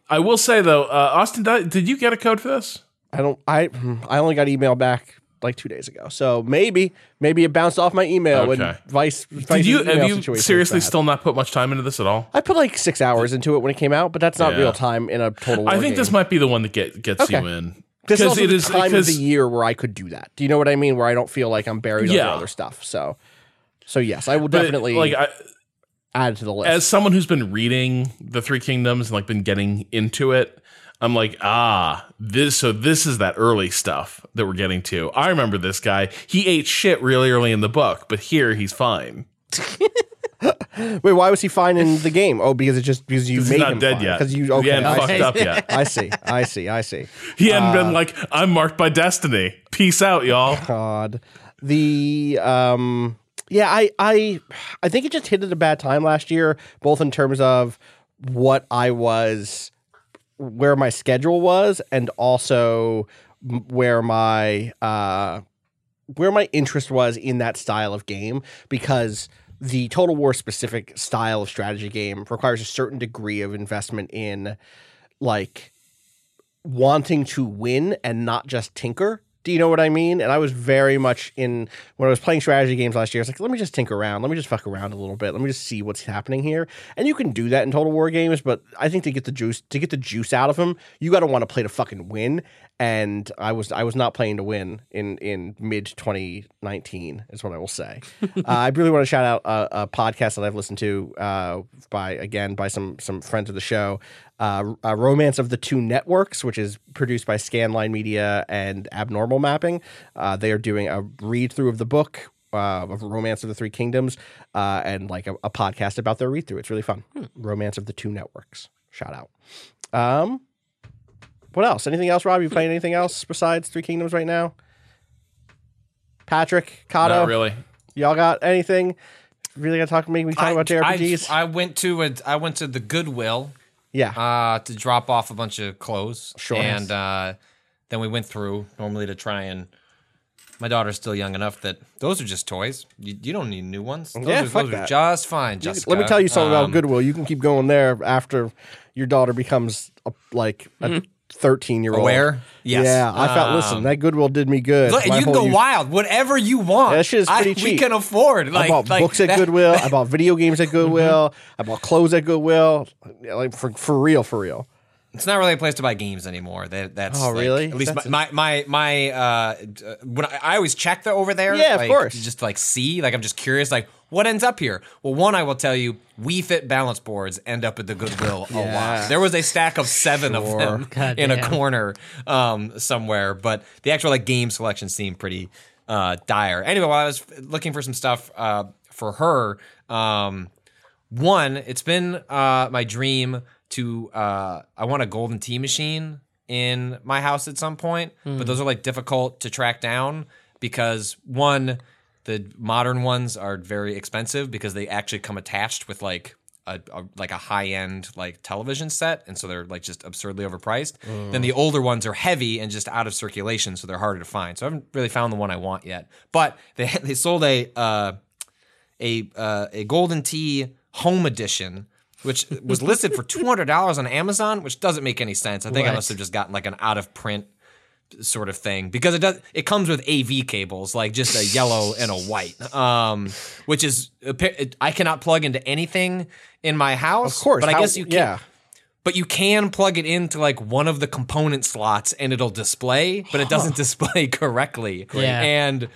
I will say though, uh, Austin, did did you get a code for this? I don't. I I only got email back like two days ago, so maybe maybe it bounced off my email. Okay. And vice. Did you have you seriously still not put much time into this at all? I put like six hours into it when it came out, but that's not Yeah. real time in a total. War I think this might be the one that get, gets Okay. you in This is also it the is time of the year where I could do that. Do you know what I mean? Where I don't feel like I'm buried Yeah. under other stuff. So, so yes, I will but, definitely like I, add to the list. as someone who's been reading the Three Kingdoms and like been getting into it. I'm like, ah, this. So this is that early stuff that we're getting to. I remember this guy. He ate shit really early in the book, but here he's fine. Wait, why was he fine in the game? Oh, because it just because you He's made not him dead yet. Because you he okay? hadn't I fucked see. up yet. I see. I see. I see. He hadn't Uh, been like, I'm marked by destiny. Peace out, y'all. God. The um yeah, I I I think it just hit at a bad time last year, both in terms of what I was where my schedule was and also where my uh where my interest was in that style of game because the Total War specific style of strategy game requires a certain degree of investment in like wanting to win and not just tinker. Do you know what I mean? And I was very much in when I was playing strategy games last year. I was like, let me just tinker around. Let me just fuck around a little bit. Let me just see what's happening here. And you can do that in Total War games, but I think to get the juice to get the juice out of them, you got to want to play to fucking win. And I was I was not playing to win in in mid 2019 is what I will say. uh, I really want to shout out a, a podcast that I've listened to uh, by again by some some friends of the show uh, uh, Romance of the Two Networks, which is produced by Scanline Media and Abnormal Mapping. Uh, they are doing a read through of the book uh, of Romance of the Three Kingdoms uh, and like a, a podcast about their read through. It's really fun. Romance of the Two Networks. Shout out. Um, what else? Anything else, Rob? You playing anything else besides Three Kingdoms right now? Patrick, Kato, Not really. y'all got anything? Really got to talk to me? We talk about I, JRPGs. I went to a, I went to the Goodwill yeah. uh, to drop off a bunch of clothes. Sure. And uh, then we went through normally to try and. My daughter's still young enough that those are just toys. You, you don't need new ones. Those, Yeah, are, fuck those are just fine. You- Jessica. Let me tell you something Um, about Goodwill. You can keep going there after your daughter becomes a, like a thirteen year old. Aware? Yes. Yeah, I felt. Listen, Um, that Goodwill did me good. Look, you can go wild, whatever you want. That shit is I- pretty We can afford. Like, I bought like books at that- Goodwill. I bought video games at Goodwill. I bought clothes at Goodwill. Like for for real, for real. It's not really a place to buy games anymore. That that's Oh, like- really? At least my, my my my uh, uh, when I, I always check the over there. Yeah, of course. Just to, like see, like I'm just curious, like what ends up here. Well, one I will tell you, Wii Fit balance boards end up at the Goodwill a Yeah. lot. There was a stack of seven of them God in a corner um, somewhere, but the actual like game selection seemed pretty uh, dire. Anyway, while I was looking for some stuff uh, for her. Um, one, it's been uh, my dream to uh, I want a Golden Tee machine in my house at some point, but those are like difficult to track down because one, the modern ones are very expensive because they actually come attached with like a, a like a high end like television set, and so they're like just absurdly overpriced. Then the older ones are heavy and just out of circulation, so they're harder to find. So I haven't really found the one I want yet. But they they sold a uh, a uh, a Golden Tee home edition which was listed for $200 on Amazon which doesn't make any sense i think i must have just gotten like an out of print sort of thing because it does it comes with AV cables like just a yellow and a white um which is I cannot plug into anything in my house Of course, but I how- guess you can yeah. but you can plug it into like one of the component slots and it'll display, but it doesn't display correctly. Yeah. And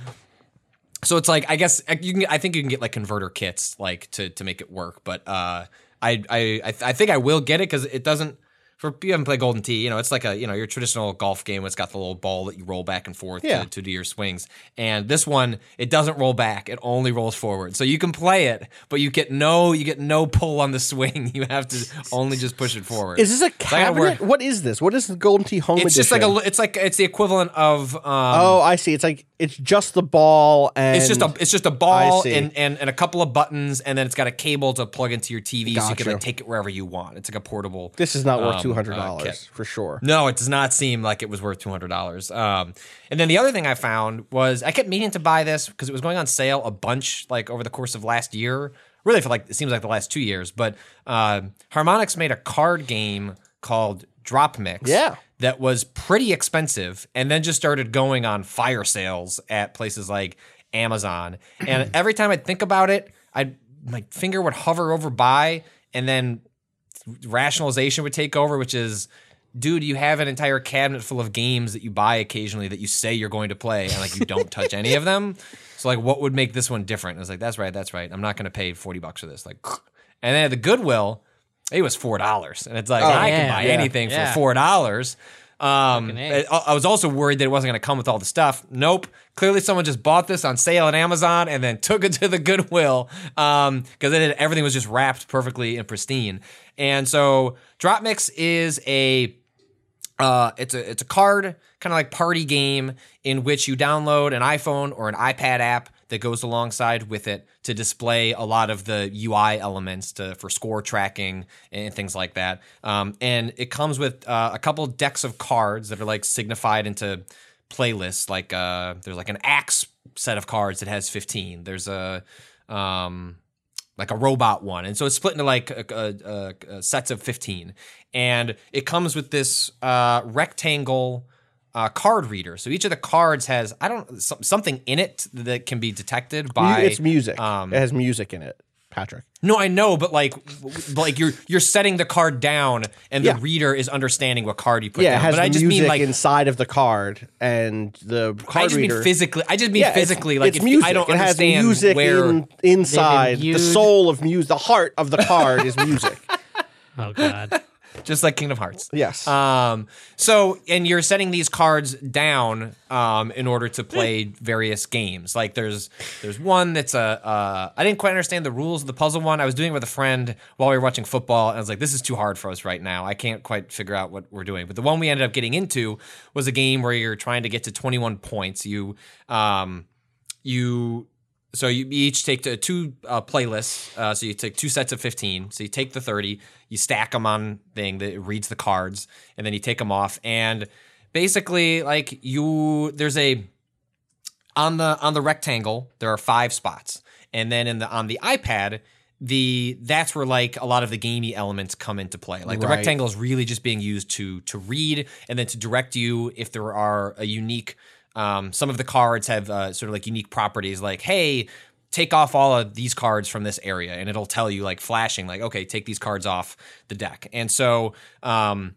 so it's like I guess uh, you can. I think you can get like converter kits like to to make it work. But uh, I I I, th- I think I will get it because it doesn't. For you haven't played Golden Tee, you know it's like a you know your traditional golf game. It's got the little ball that you roll back and forth Yeah. to, to do your swings. And this one, it doesn't roll back; it only rolls forward. So you can play it, but you get no you get no pull on the swing. You have to only just push it forward. Is this a So cabinet? What is this? What is the Golden Tee Home It's Edition? just like a. It's like it's the equivalent of. Um, Oh, I see. It's like it's just the ball and It's just a it's just a ball and, and and a couple of buttons and then it's got a cable to plug into your TV so you can like take it wherever you want. It's like a portable. This is not worth um, two hundred uh, dollars kit. for sure. No, it does not seem like it was worth two hundred dollars. Um, and then the other thing I found was I kept meaning to buy this because it was going on sale a bunch like over the course of last year. Really, for like it seems like the last two years. But uh, Harmonix made a card game called DropMix. Yeah. that was pretty expensive, and then just started going on fire sales at places like Amazon. And every time I'd think about it, I'd my finger would hover over buy, and then rationalization would take over, which is, dude, you have an entire cabinet full of games that you buy occasionally that you say you're going to play, and like you don't touch any of them. So like, what would make this one different? I was like, that's right, that's right. I'm not going to pay forty bucks for this. Like, and then at the Goodwill, it was four dollars, and it's like oh, I can buy yeah, anything yeah. for four dollars. Um, I, A. I, I was also worried that it wasn't going to come with all the stuff. Nope. Clearly, someone just bought this on sale at Amazon and then took it to the Goodwill Um, because it everything was just wrapped perfectly and pristine. And so, DropMix is a uh, it's a it's a card kind of like party game in which you download an iPhone or an iPad app that goes alongside with it to display a lot of the UI elements to for score tracking and things like that. Um, and it comes with uh, a couple decks of cards that are like signified into playlists. Like uh, there's like an axe set of cards that has 15. There's a um, like a robot one, and so it's split into like a, a, a sets of fifteen, and it comes with this uh, rectangle uh, card reader. So each of the cards has I don't something in it that can be detected by it's music. Um, it has music in it, Patrick. no, I know, but like like you're you're setting the card down, and the Yeah. reader is understanding what card you put Yeah, it down. has but I just music mean like inside of the card, and the card I just reader. mean physically. I just mean Yeah, it's- physically. like it's if music. I don't it has understand music where. in, inside. The soul of music, the heart of the card is music. Oh god. Just like Kingdom Hearts. Yes. Um. So, and you're setting these cards down um in order to play various games. Like there's there's one that's a uh I didn't quite understand the rules of the puzzle one. I was doing it with a friend while we were watching football, and I was like, this is too hard for us right now. I can't quite figure out what we're doing. But the one we ended up getting into was a game where you're trying to get to 21 points. You um you so you each take two uh, playlists. Uh, so you take two sets of fifteen. So you take the thirty, you stack them on thing that reads the cards, and then you take them off. And basically, like you, there's a on the on the rectangle there are five spots, and then in the on the iPad. The that's where like a lot of the gamey elements come into play. Like the Right. rectangle is really just being used to to read and then to direct you if there are a unique um, some of the cards have uh, sort of like unique properties, like hey, take off all of these cards from this area, and it'll tell you like flashing, like okay, take these cards off the deck. And so, um,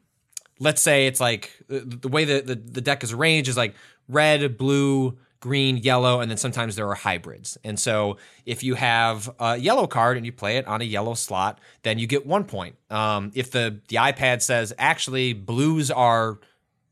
let's say it's like the, the way that the, the deck is arranged is like red, blue, green, yellow, and then sometimes there are hybrids. And so if you have a yellow card and you play it on a yellow slot, then you get one point. Um, if the the iPad says actually blues are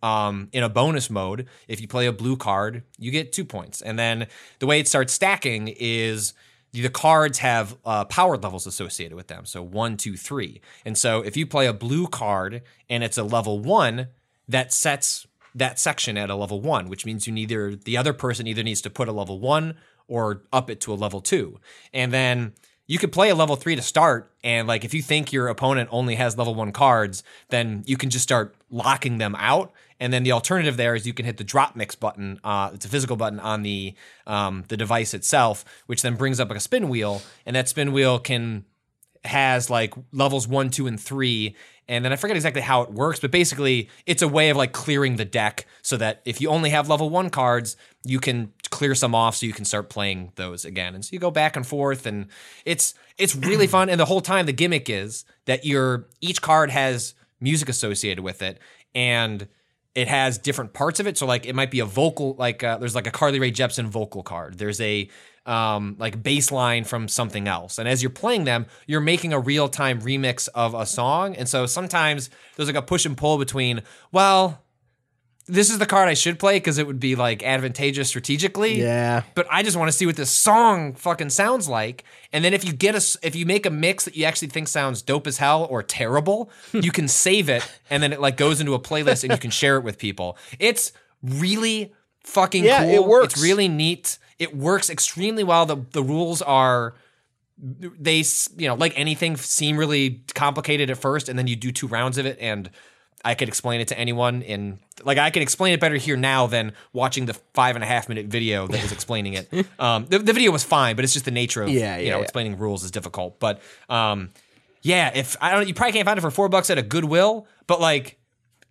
um, in a bonus mode, if you play a blue card, you get two points. And then the way it starts stacking is the cards have uh, power levels associated with them. So one, two, three. And so if you play a blue card and it's a level one, that sets that section at a level one, which means you neither the other person either needs to put a level one or up it to a level two. And then you could play a level three to start, and like if you think your opponent only has level one cards, then you can just start locking them out. And then the alternative there is you can hit the DropMix button. Uh, it's a physical button on the um, the device itself, which then brings up like a spin wheel, and that spin wheel can has like levels one, two, and three. And then I forget exactly how it works, but basically it's a way of like clearing the deck so that if you only have level one cards, you can clear some off so you can start playing those again. And so you go back and forth and it's it's really fun. And the whole time the gimmick is that your each card has music associated with it. And it has different parts of it. So like it might be a vocal, like uh, there's like a Carly Rae Jepsen vocal card. There's a um, like bass line from something else. And as you're playing them, you're making a real time remix of a song. And so sometimes there's like a push and pull between, well, this is the card I should play because it would be like advantageous strategically. Yeah. But I just want to see what this song fucking sounds like. And then if you get a, if you make a mix that you actually think sounds dope as hell or terrible, you can save it and then it like goes into a playlist and you can share it with people. It's really fucking Yeah, cool. it works. It's really neat. It works extremely well. The the rules are they you know like anything seem really complicated at first and then you do two rounds of it and i could explain it to anyone in like i can explain it better here now than watching the five and a half minute video that was explaining it um the, the video was fine but it's just the nature of Yeah, you know yeah. explaining rules is difficult but um yeah if i don't you probably can't find it for four bucks at a goodwill but like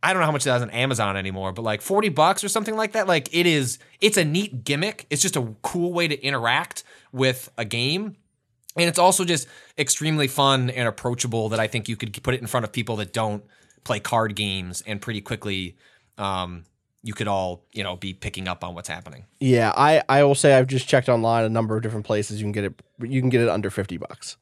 I don't know how much that is on Amazon anymore, but like 40 bucks or something like that. Like it is, it's a neat gimmick. It's just a cool way to interact with a game. And it's also just extremely fun and approachable that I think you could put it in front of people that don't play card games and pretty quickly um, you could all, you know, be picking up on what's happening. Yeah, I, I will say I've just checked online a number of different places. You can get it. You can get it under fifty bucks.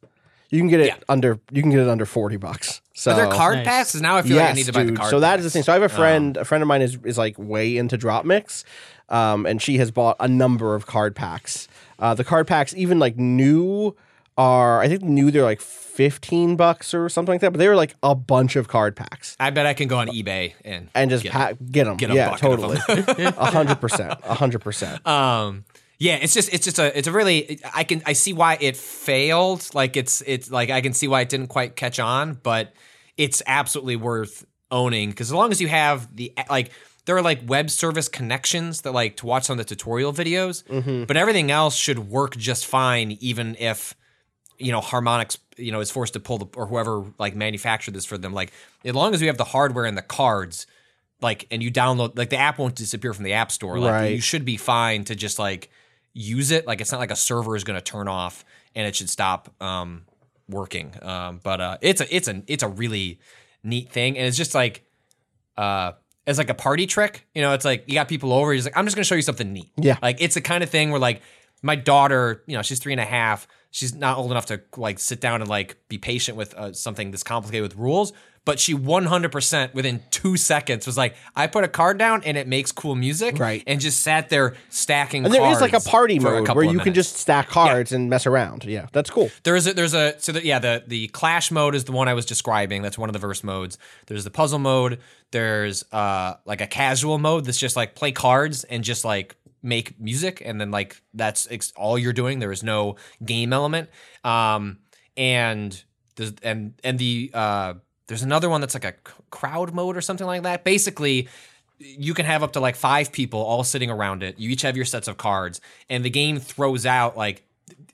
You can get it Yeah. under. You can get it under forty bucks. So Are there card Nice. packs? 'Cause now I feel like I need to buy the card So that is the thing. So I have a friend. a friend of mine is is like way into DropMix, um, and she has bought a number of card packs. Uh, the card packs, even like new, are I think new they're like fifteen bucks or something like that. But they were like a bunch of card packs. I bet I can go on eBay and And just get pack, get them, get a yeah, totally, a hundred percent, a hundred percent. um yeah it's just it's just a it's a really i can i see why it failed like it's it's like i can see why it didn't quite catch on but it's absolutely worth owning because as long as you have the like there are like web service connections that like to watch some of the tutorial videos but everything else should work just fine even if you know harmonix you know is forced to pull the or whoever like manufactured this for them like as long as we have the hardware and the cards like and you download like the app won't disappear from the app store. Like Right. you should be fine to just like use it. Like it's not like a server is going to turn off and it should stop um working. Um but uh it's a it's a it's a really neat thing. And it's just like uh as like a party trick. You know it's like you got people over you're just like i'm just going to show you something neat. Yeah. like it's the kind of thing where like my daughter you know she's three and a half she's not old enough to like sit down and like be patient with uh, something that's complicated with rules but she 100% within two seconds was like i put a card down and it makes cool music Right. and just sat there stacking cards. And there is like a party for a mode where you can just stack cards and mess around. Yeah, that's cool. There is a, there's a so that yeah the the clash mode is the one I was describing. That's one of the verse modes. There's the puzzle mode. There's uh like a casual mode that's just like play cards and just like make music and then like that's ex- all you're doing. There is no game element. Um and there's and and the uh there's another one that's like a crowd mode or something like that. Basically, you can have up to like five people all sitting around it. You each have your sets of cards, and the game throws out like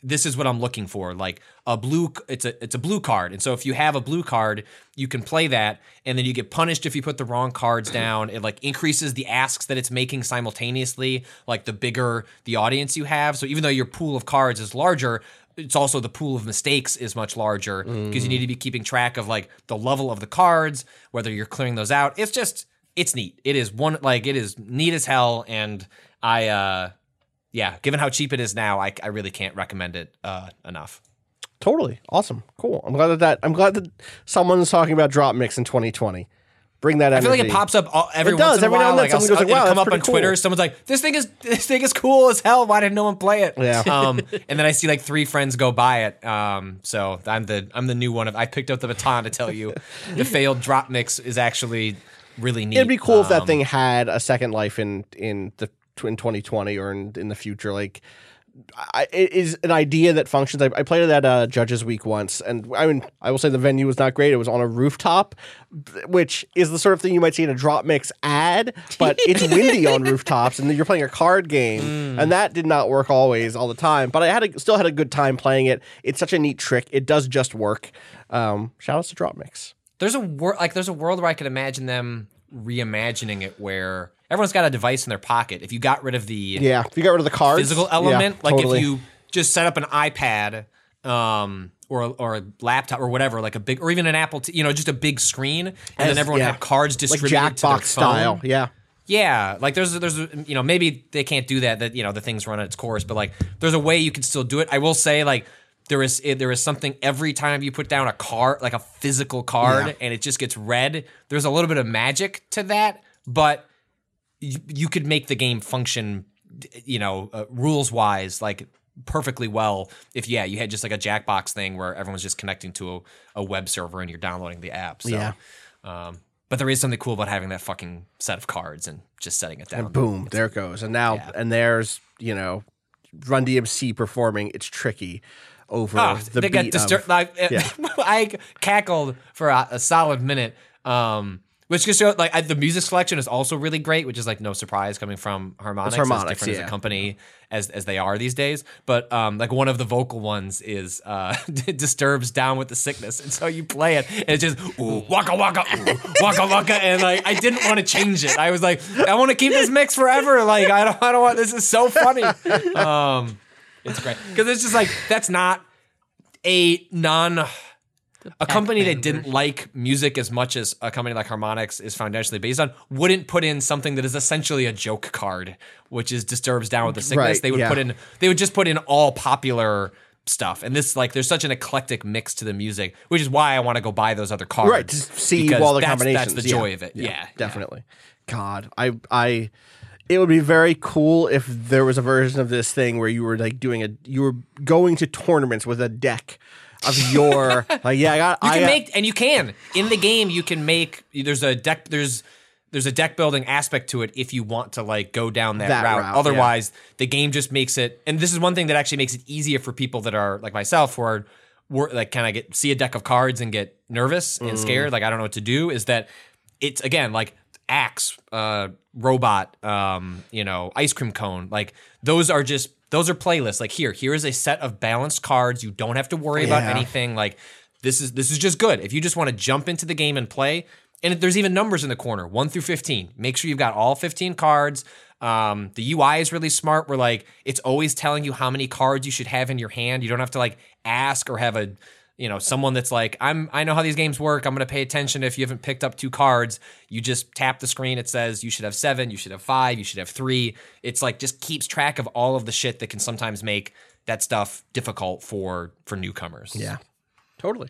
this is what I'm looking for. Like a blue, it's a it's a blue card, and so if you have a blue card, you can play that, and then you get punished if you put the wrong cards down. It like increases the asks that it's making simultaneously. Like the bigger the audience you have, so even though your pool of cards is larger. It's also the pool of mistakes is much larger because you need to be keeping track of like the level of the cards, whether you're clearing those out. It's just it's neat. It is one like it is neat as hell, and I uh yeah, given how cheap it is now, I, I really can't recommend it uh enough. Totally awesome, cool. I'm glad that, that I'm glad that someone's talking about DropMix in 2020. bring that I feel like it pops up all, every It does. once in a Every now and then like, goes like, "Wow, come up on pretty Twitter. cool." Someone's like, "This thing is this thing is cool as hell. Why didn't no one play it?" Yeah. Um, and then I see like three friends go buy it. Um, so I'm the I'm the new one. Of I picked up the baton to tell you the failed DropMix is actually really neat. It'd be cool if that Um, thing had a second life in in the in 2020 or in, in the future. Like, I, it is an idea that functions. I, I played it at uh, Judges Week once, and I mean, I will say the venue was not great. It was on a rooftop, which is the sort of thing you might see in a DropMix ad, but it's windy on rooftops, and you're playing a card game, and that did not work always all the time. But I had a, still had a good time playing it. It's such a neat trick. It does just work. Um, shout outs to DropMix. There's a wor- like there's a world where I could imagine them reimagining it where everyone's got a device in their pocket. If you got rid of the Yeah, if you got rid of the cards, physical yeah, element, like totally. if you just set up an iPad um, or or a laptop or whatever, like a big or even an Apple, t- you know, just a big screen, and As- then everyone yeah. had cards like distributed to their Jackbox phone. style, yeah. Yeah, like there's there's you know maybe they can't do that that you know the things run its course, but like there's a way you can still do it. I will say like there is there is something every time you put down a card like a physical card Yeah. and it just gets read. There's a little bit of magic to that, but you, you could make the game function, you know, uh, rules wise like perfectly well if yeah you had just like a Jackbox thing where everyone's just connecting to a, a web server and you're downloading the app. So, Yeah. Um, but there is something cool about having that fucking set of cards and just setting it down. And boom, there it goes. And now, Yeah. and there's you know, Run DMC performing. It's tricky over Oh, the they beat got of- disturbed. Like, yeah. I cackled for a, a solid minute. Um, which just show like I, the music selection is also really great, which is like no surprise coming from Harmonix, Harmonix, as different as a company as as they are these days. But um, like one of the vocal ones is uh, disturbs down with the sickness, and so you play it, and it's just ooh, waka waka, ooh, waka waka, and like I didn't want to change it. I was like, I want to keep this mix forever. Like I don't, I don't want. This is so funny. Um, it's great because it's just like that's not a non a company that didn't like music as much as a company like Harmonix is foundationally based on wouldn't put in something that is essentially a joke card, which is disturbs down with the sickness. Right, they would yeah. put in they would just put in all popular stuff. And this like there's such an eclectic mix to the music, which is why I want to go buy those other cards. right to see all the that's, combinations. That's the Yeah. joy of it. Yeah, yeah. definitely. God, I I it would be very cool if there was a version of this thing where you were like doing a you were going to tournaments with a deck of your like yeah I got You I can got, make and you can in the game. You can make there's a deck there's there's a deck building aspect to it if you want to like go down that, That route. route, Otherwise, the game just makes it. And this is one thing that actually makes it easier for people that are like myself, who are wor- like kind of get see a deck of cards and get nervous Mm. and scared, like I don't know what to do. Is that it's again like axe, uh, robot, um, you know, ice cream cone. Like those are just those are playlists. Like here, here is a set of balanced cards. You don't have to worry about anything. Like this is this is just good. If you just want to jump into the game and play, and there's even numbers in the corner, one through fifteen. Make sure you've got all fifteen cards. Um, the UI is really smart. Where like it's always telling you how many cards you should have in your hand. You don't have to like ask or have a you know someone that's like i'm i know how these games work. I'm going to pay attention. If you haven't picked up two cards you just tap the screen. It says you should have seven you should have five you should have three. It's like just keeps track of all of the shit that can sometimes make that stuff difficult for for newcomers. Yeah, totally.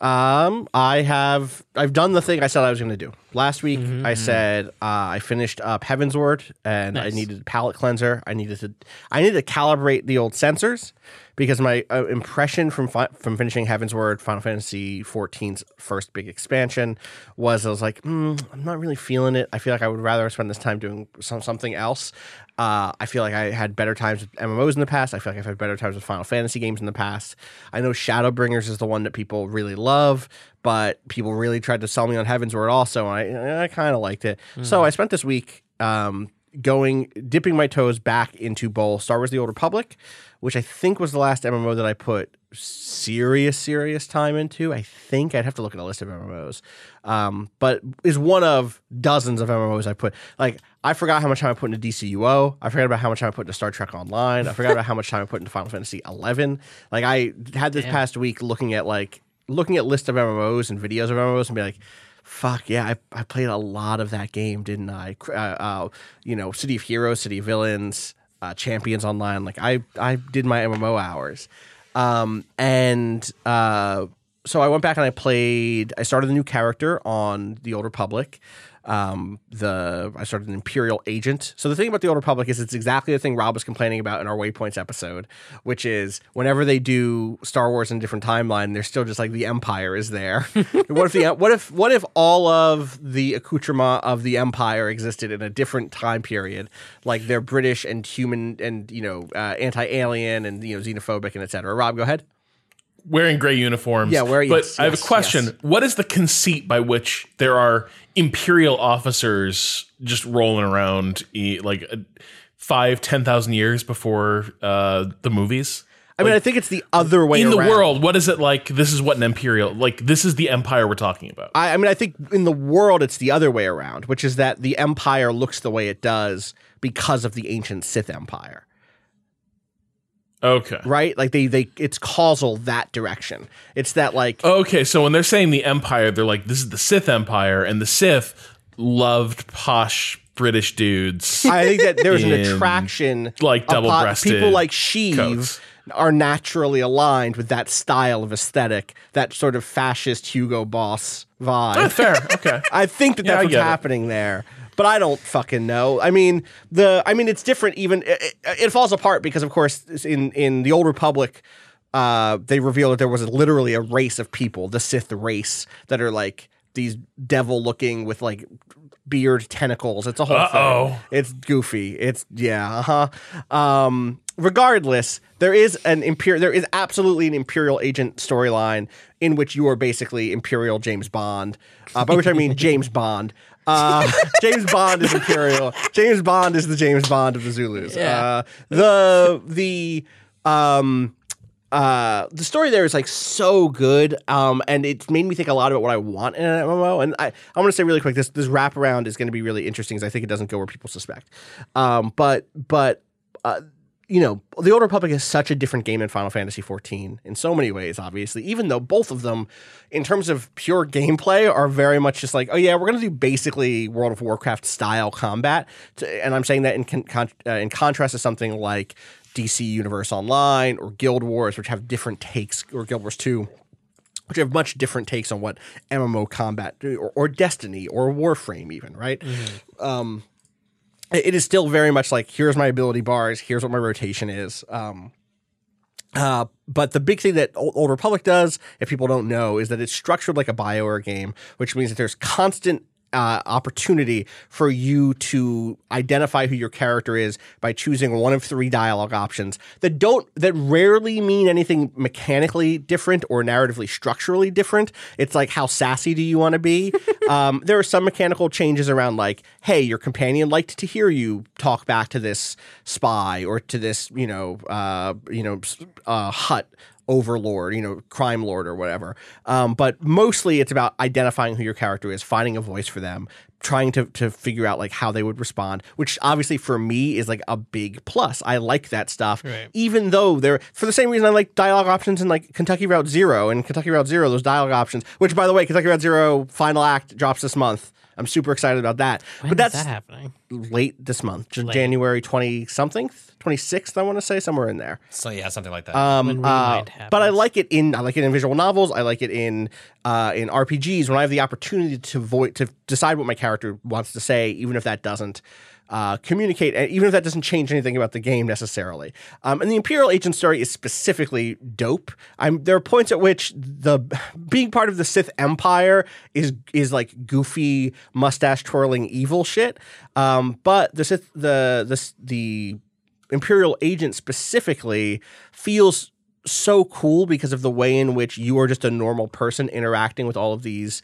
Um, I have I've done the thing I said I was going to do. Last week I said uh, I finished up Heavensward and I needed a palette cleanser. I needed to I needed to calibrate the old sensors because my uh, impression from fi- from finishing Heavensward, Final Fantasy 14's first big expansion, was I was like, mm, I'm not really feeling it. I feel like I would rather spend this time doing some, something else. Uh, I feel like I had better times with MMOs in the past. I feel like I've had better times with Final Fantasy games in the past. I know Shadowbringers is the one that people really love, but people really tried to sell me on Heavensward also, and I, I kind of liked it. So I spent this week um, going, dipping my toes back into both Star Wars: The Old Republic, which I think was the last MMO that I put serious, serious time into. I think I'd have to look at a list of MMOs, um, but is one of dozens of MMOs I put. Like I forgot how much time I put into DCUO. I forgot about how much time I put into Star Trek Online. I forgot about how much time I put into Final Fantasy Eleven. Like I had this past week looking at like looking at list of MMOs and videos of MMOs and be like. Fuck yeah! I, I played a lot of that game, didn't I? Uh, uh, you know, City of Heroes, City of Villains, uh, Champions Online. Like I, I did my MMO hours, um, and uh, so I went back and I played. I started a new character on the Old Republic. Um, the I started an Imperial agent. So the thing about the Old Republic is it's exactly the thing Rob was complaining about in our Waypoints episode, which is whenever they do Star Wars in a different timeline, they're still just like the Empire is there. what if the what if what if all of the accoutrement of the Empire existed in a different time period, like they're British and human and you know uh, anti-alien and you know xenophobic and etc. Rob, go ahead. Wearing gray uniforms. Yeah, wearing- But yes, I have a question. yes. What is the conceit by which there are imperial officers just rolling around like uh, five, ten thousand years before uh, the movies? I mean, I think it's the other way around. In the world, what is it like? This is what an imperial like. This is the empire we're talking about. I, I mean, I think in the world it's the other way around, which is that the Empire looks the way it does because of the ancient Sith Empire, Okay. right? Like they they it's causal that direction. It's that like Okay, so when they're saying the empire, they're like, this is the Sith Empire, and the Sith loved posh British dudes. I think that there's an attraction like, double-breasted people like Sheev coats. are naturally aligned with that style of aesthetic, that sort of fascist Hugo Boss vibe. Oh, fair. Okay. I think that Yeah, that's I what's get it. happening there. But I don't fucking know. I mean, the I mean, it's different. Even it, it falls apart because, of course, in in the old Republic, uh, they reveal that there was literally a race of people, the Sith race, that are like these devil looking with like beard tentacles. It's a whole Uh-oh. thing. It's goofy. It's yeah. Uh huh. Um, regardless, there is an imperial. There is absolutely an imperial agent storyline in which you are basically Imperial James Bond. Uh, by which I mean James Bond. Uh, James Bond is Imperial. James Bond is the James Bond of the Zulus. Yeah. Uh, the the um uh the story there is like so good um and it's made me think a lot about what I want in an MMO and I I want to say really quick this this wraparound is going to be really interesting because I think it doesn't go where people suspect um but but uh you know, the Old Republic is such a different game than Final Fantasy XIV in so many ways, obviously, even though both of them, in terms of pure gameplay, are very much just like, oh, yeah, we're going to do basically World of Warcraft style combat. To, and I'm saying that in, con- uh, in contrast to something like DC Universe Online or Guild Wars, which have different takes, or Guild Wars 2 which have much different takes on what MMO combat or, or Destiny or Warframe even, right? Um, it is still very much like here's my ability bars, here's what my rotation is. Um, uh, but the big thing that Old, Old Republic does, if people don't know, is that it's structured like a Bioware game, which means that there's constant uh, opportunity for you to identify who your character is by choosing one of three dialogue options that don't that rarely mean anything mechanically different or narratively structurally different. It's like how sassy do you want to be? um, there are some mechanical changes around like, hey, your companion liked to hear you talk back to this spy or to this, you know, uh, you know, uh, Hutt overlord, you know, crime lord or whatever. Um, but mostly it's about identifying who your character is, finding a voice for them, trying to to figure out like how they would respond, which obviously for me is like a big plus. I like that stuff. Right. Even though they're for the same reason I like dialogue options in like Kentucky Route Zero and Kentucky Route Zero, those dialogue options, which by the way, Kentucky Route Zero final act drops this month. I'm super excited about that. When but is that's that happening? late this month, J- January 20 something, 26th, I want to say, somewhere in there. So yeah, something like that. Um, uh, but I like it in I like it in visual novels. I like it in uh, in RPGs when I have the opportunity to vo- to decide what my character wants to say, even if that doesn't uh, communicate, even if that doesn't change anything about the game necessarily. Um, and the Imperial Agent story is specifically dope. I'm there are points at which the being part of the Sith Empire is is like goofy mustache twirling evil shit. Um, but the Sith the the the Imperial agent specifically feels so cool because of the way in which you are just a normal person interacting with all of these,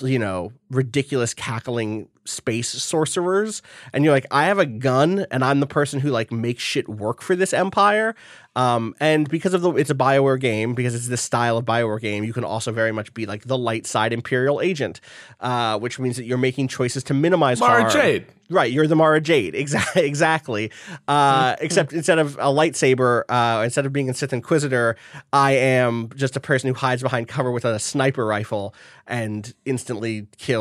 you know, ridiculous cackling space sorcerers. And you're like, I have a gun and I'm the person who like makes shit work for this empire. Um, and because of the it's a Bioware game, because it's this style of Bioware game, you can also very much be like the light side Imperial agent, uh, which means that you're making choices to minimize Mara harm. Jade. Right, you're the Mara Jade, exactly. Exactly. Uh, except instead of a lightsaber, uh, instead of being a Sith Inquisitor, I am just a person who hides behind cover with a sniper rifle and instantly kills,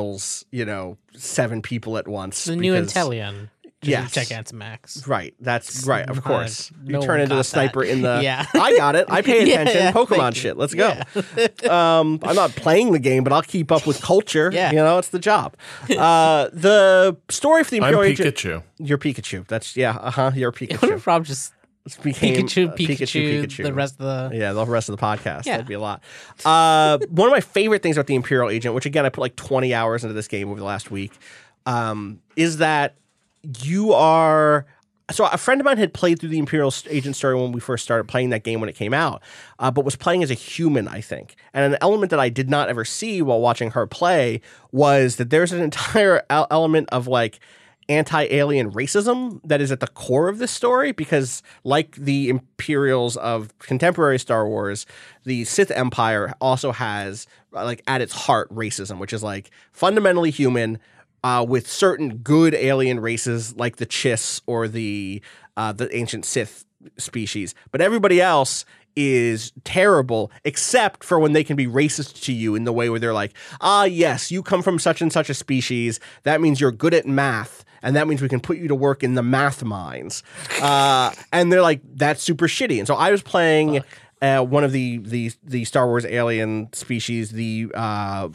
you know, seven people at once. The new because- Inteleon. Yes. Gigantamax. Right. That's right. Of Uh, course. no you turn into the sniper that. in the. Yeah. I got it. I pay attention. yeah, Pokemon shit. Let's go. um, I'm not playing the game, but I'll keep up with culture. Yeah. You know, it's the job. Uh, the story for the I'm Imperial Agent. Pikachu. You're Pikachu. That's yeah. Uh huh. You're What Pikachu. if Rob just Became, Pikachu, uh, Pikachu, Pikachu, the rest of the Yeah, the rest of the podcast. Yeah. That'd be a lot. Uh, one of my favorite things about the Imperial Agent, which again I put like 20 hours into this game over the last week, um, is that you are. So a friend of mine had played through the Imperial Agent story when we first started playing that game when it came out, uh, but was playing as a human, I think. And an element that I did not ever see while watching her play was that there's an entire element of like anti-alien racism that is at the core of this story because like the imperials of contemporary star wars the sith empire also has uh, like at its heart racism which is like fundamentally human uh, with certain good alien races like the chiss or the uh, the ancient sith species. But everybody else is terrible except for when they can be racist to you in the way where they're like ah yes you come from such and such a species. That means you're good at math and that means we can put you to work in the math mines. Uh, and they're like that's super shitty. And so i was playing uh, one of the, the the Star Wars alien species, the uh,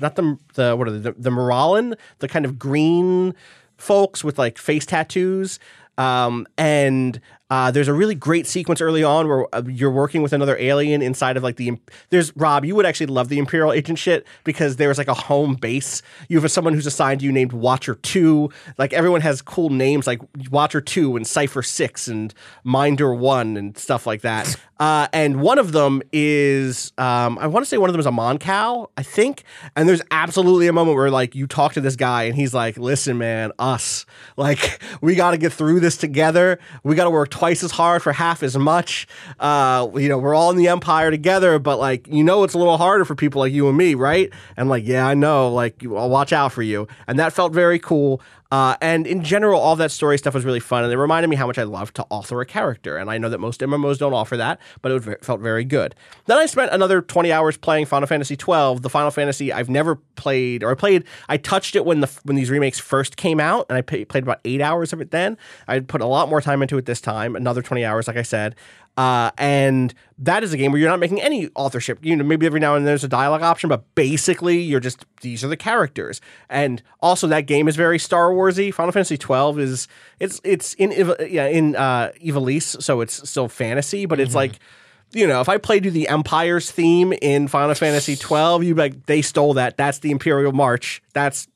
not the the what are they, the the Mirialan, the kind of green folks with like face tattoos, um, and uh, there's a really great sequence early on where uh, you're working with another alien inside of like the. There's Rob, you would actually love the Imperial Agent shit because there's like a home base. You have someone who's assigned to you named Watcher Two. Like everyone has cool names like Watcher Two and Cipher Six and Minder One and stuff like that. Uh, and one of them is, um, I want to say one of them is a Mon Cal, I think. And there's absolutely a moment where like you talk to this guy and he's like, "Listen, man, us, like we got to get through this together. We got to work twice as hard for half as much. Uh, you know, we're all in the Empire together, but like you know, it's a little harder for people like you and me, right? And like, yeah, I know. Like, I'll watch out for you. And that felt very cool. Uh, and in general, all that story stuff was really fun, and it reminded me how much I love to author a character. And I know that most MMOs don't offer that, but it felt very good. Then I spent another 20 hours playing Final Fantasy 12, the Final Fantasy I've never played, or I played, I touched it when the when these remakes first came out, and I played about eight hours of it then. I put a lot more time into it this time, another 20 hours, like I said. Uh, and that is a game where you're not making any authorship. You know, maybe every now and then there's a dialogue option, but basically you're just these are the characters. And also that game is very Star Warsy. Final Fantasy 12 is it's it's in yeah in uh, Ivalice, so it's still fantasy, but it's like you know, if I played you the Empire's theme in Final Fantasy 12, you'd be like, they stole that. That's the Imperial March. That's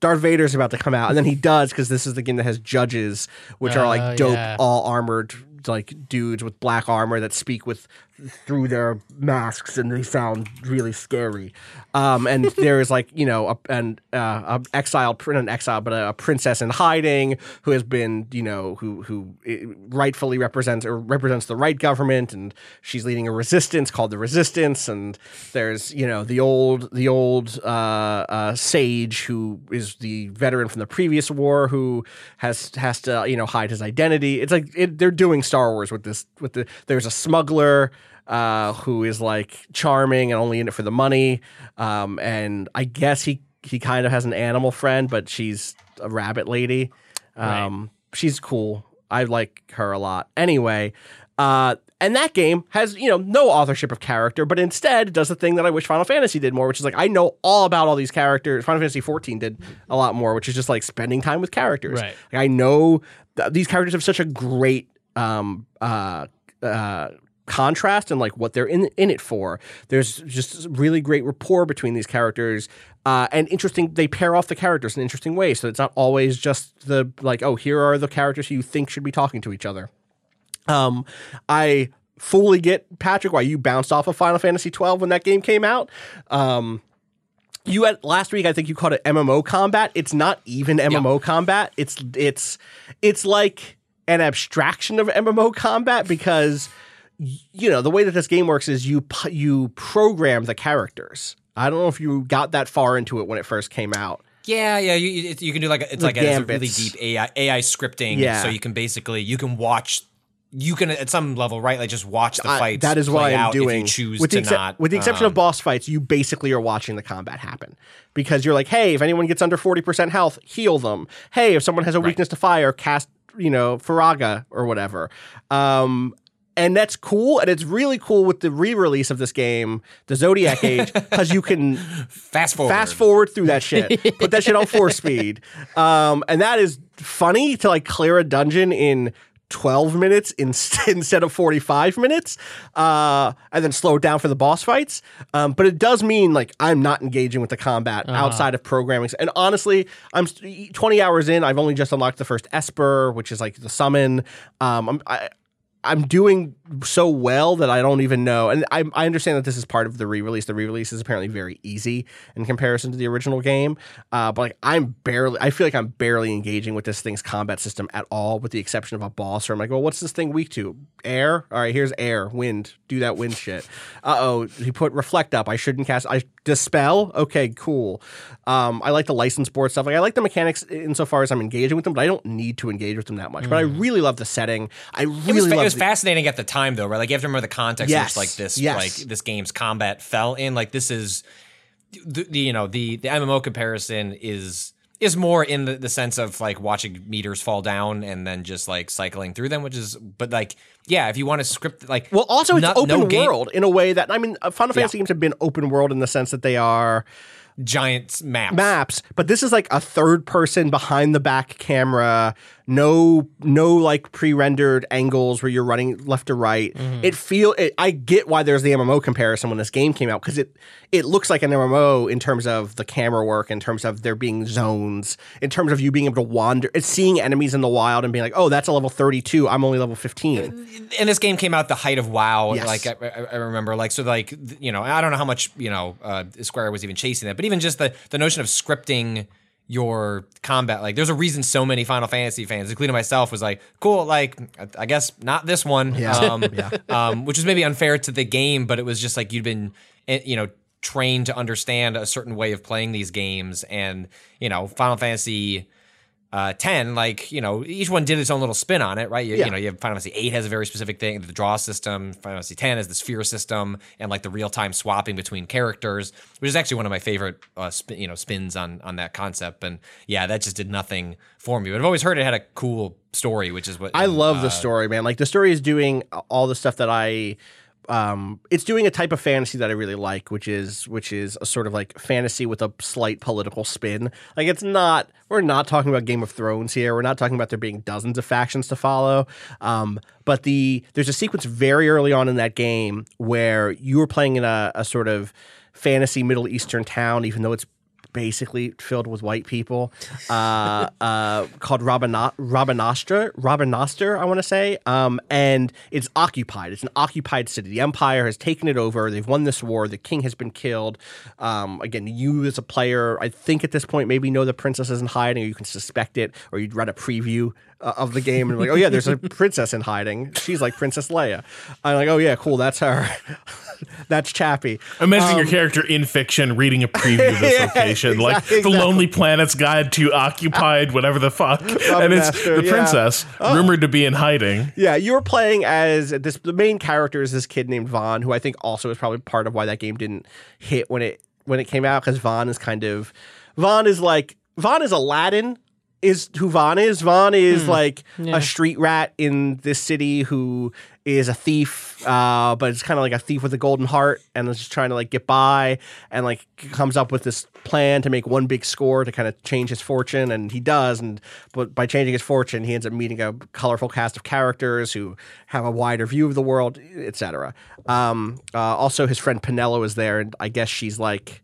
Darth Vader's about to come out. And then he does because this is the game that has judges, which are Oh, like dope, yeah. all armored like dudes with black armor that speak with through their masks and they sound really scary. Um, and there is like you know a, an uh, a exiled not an exile but a, a princess in hiding who has been you know who who eh, rightfully represents or represents the right government and she's leading a resistance called the resistance and there's you know the old the old uh, uh, sage who is the veteran from the previous war who has has to you know hide his identity. It's like it, they're doing Star Wars with this with the there's a smuggler uh, who is like charming and only in it for the money. Um, and I guess he he kind of has an animal friend, but she's a rabbit lady. Um, She's cool. I like her a lot. Anyway, uh, and that game has you know no authorship of character, but instead does the thing that I wish Final Fantasy did more, which is like I know all about all these characters. Final Fantasy 14 did a lot more, which is just like spending time with characters. Right. Like, I know th- these characters have such a great um, uh, uh, contrast and like what they're in in it for. There's just really great rapport between these characters. Uh, and interesting, they pair off the characters in interesting ways. So it's not always just the like, oh, here are the characters who you think should be talking to each other. Um, I fully get Patrick why you bounced off of Final Fantasy 12 when that game came out. Um, you had last week, I think you called it MMO combat. It's not even MMO combat. It's it's it's like an abstraction of MMO combat because you know the way that this game works is you you program the characters. I don't know if you got that far into it when it first came out. Yeah, yeah, you you- can do like a, it's The like a, it's a really deep AI AI scripting. Yeah. so you can basically you can watch you can at some level, right? Like just watch the I- fights. that is what I am doing. Choose with the to not, with the exception um, of boss fights, you basically are watching the combat happen because you're like, hey, if anyone gets under forty percent health, heal them. Hey, if someone has a weakness to fire, cast you know Firaga or whatever. Um, and that's cool, and it's really cool with the re-release of this game, the Zodiac Age, because you can fast forward. fast forward through that shit, put that shit on four speed, um, and that is funny to like clear a dungeon in. 12 minutes in, instead of 45 minutes uh, and then slow it down for the boss fights. Um, but it does mean like i'm not engaging with the combat outside of programming. And honestly i'm 20 hours in i've only just unlocked the first esper which is like the summon. Um, I'm, I, I'm doing so well that I don't even know. And I, I understand that this is part of the re-release. The re-release is apparently very easy in comparison to the original game. Uh, but like I'm barely, I feel like I'm barely engaging with this thing's combat system at all, with the exception of a boss. Where I'm like, well, what's this thing weak to? Air. All right, here's air, wind. Do that wind shit. Uh oh, he put reflect up. I shouldn't cast. I dispel. Okay, cool. Um, I like the license board stuff. Like I like the mechanics insofar as I'm engaging with them, but I don't need to engage with them that much. But I really love the setting. I really It was, it was the- fascinating at the time, though, right? Like you have to remember the context Yes, in which like this, yes. like this game's combat fell in. Like this is, the, the you know the the MMO comparison is is more in the, the sense of like watching meters fall down and then just like cycling through them, which is, but like yeah, if you want to script like Well, also it's open no game- world in a way that I mean, uh, Final Fantasy games have been open world in the sense that they are giant maps. maps, but this is like a third person behind the back camera. No, no like pre-rendered angles where you're running left to right. Mm-hmm. It feel. It, I get why there's the MMO comparison when this game came out because it it looks like an MMO in terms of the camera work, in terms of there being zones, in terms of you being able to wander, it's seeing enemies in the wild and being like, oh, that's a level 32. I'm only level 15. and this game came out the height of WoW. Yes. Like I, I- remember, like so, like you know, I don't know how much you know uh, Square was even chasing that, but even just the the notion of scripting your combat, like there's a reason so many Final Fantasy fans, including myself, was like, cool, like I, I guess not this one, um, um, which was maybe unfair to the game, but it was just like you'd been, eh, you know. Trained to understand a certain way of playing these games, and you know, Final Fantasy uh, 10, like, you know, each one did its own little spin on it, right? You, Yeah. you know, you have Final Fantasy 8 has a very specific thing, the draw system, Final Fantasy 10 has the sphere system, and like the real time swapping between characters, which is actually one of my favorite, uh, spin, you know, spins on on that concept. And yeah, that just did nothing for me. But I've always heard it had a cool story, which is what I love uh, the story, man. Like the story is doing all the stuff that I um it's doing a type of fantasy that I really like, which is which is a sort of like fantasy with a slight political spin. Like it's not we're not talking about Game of Thrones here. We're not talking about there being dozens of factions to follow. Um but the there's a sequence very early on in that game where you were playing in a, a sort of fantasy Middle Eastern town, even though it's basically filled with white people, uh, uh, called Rabanastra, Rabanastre, I want to say. Um, and it's occupied. It's an occupied city. The Empire has taken it over. They've won this war. The king has been killed. Um, again, you as a player, I think at this point, maybe know the princess is in hiding, or you can suspect it, or you'd read a preview uh, of the game and like, oh yeah, there's a princess in hiding. She's like Princess Leia. I'm like, oh yeah, cool, that's her. that's Chappie. Imagine your character in fiction reading a preview of this Um, Yeah, location, like the exactly. Lonely Planet's Guide to Occupied, whatever the fuck, and it's Master, the yeah. princess rumored to be in hiding. Yeah, you were playing as this. The main character is this kid named Vaan, who I think also is probably part of why that game didn't hit when it when it came out because Vaan is kind of Vaan is like Vaan is Aladdin. Is who Vaan is. Vaan is like a street rat in this city who is a thief, uh, but it's kind of like a thief with a golden heart and is just trying to like get by and like comes up with this plan to make one big score to kind of change his fortune and he does and but by changing his fortune he ends up meeting a colorful cast of characters who have a wider view of the world etc um, uh, also his friend Penelo is there and I guess she's like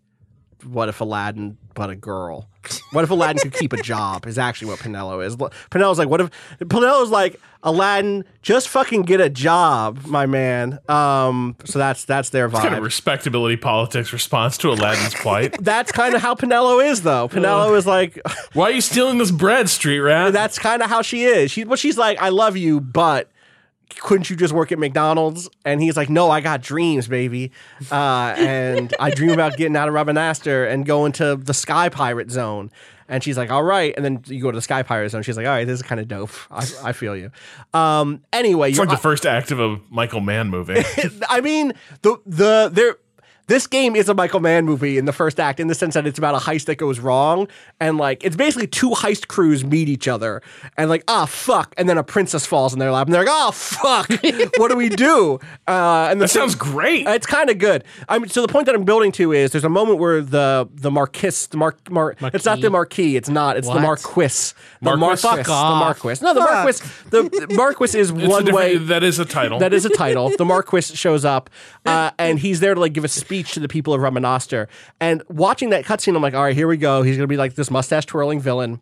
what if Aladdin but a girl? What if Aladdin could keep a job? Is actually what Penelo is. Penelo's like, what if Penelo's like Aladdin? Just fucking get a job, my man. Um, so that's that's their vibe. Kind of respectability politics response to Aladdin's plight. that's kind of how Penelo is, though. Penelo is like, Why are you stealing this bread, street rat? that's kind of how she is. She, well, she's like, I love you, but couldn't you just work at McDonald's? And he's like, No, I got dreams, baby. Uh, and I dream about getting out of Robinaster and going to the Sky Pirate Zone. And she's like, all right. And then you go to the Sky Pirate Zone. She's like, all right, this is kind of dope. I, I feel you. Um, anyway, It's you're, like the first act of a Michael Mann movie. I mean, the the there. This game is a Michael Mann movie in the first act, in the sense that it's about a heist that goes wrong, and like it's basically two heist crews meet each other, and like ah fuck, and then a princess falls in their lap, and they're like oh fuck, what do we do? Uh, and the that sounds great. it's kind of good. I mean, so the point that I'm building to is there's a moment where the the Marquis, the Mar, Mar it's not the Marquis, it's not, it's the Marquis, the Marquis? Marquis, Fuck the. Marquis. No, the Marquis, the Marquis is one way. that is a title. That is a title. The Marquis shows up, uh, and he's there to like give a speech to the people of Ramanaster. And watching that cutscene, I'm like, all right, here we go. He's gonna be like this mustache twirling villain.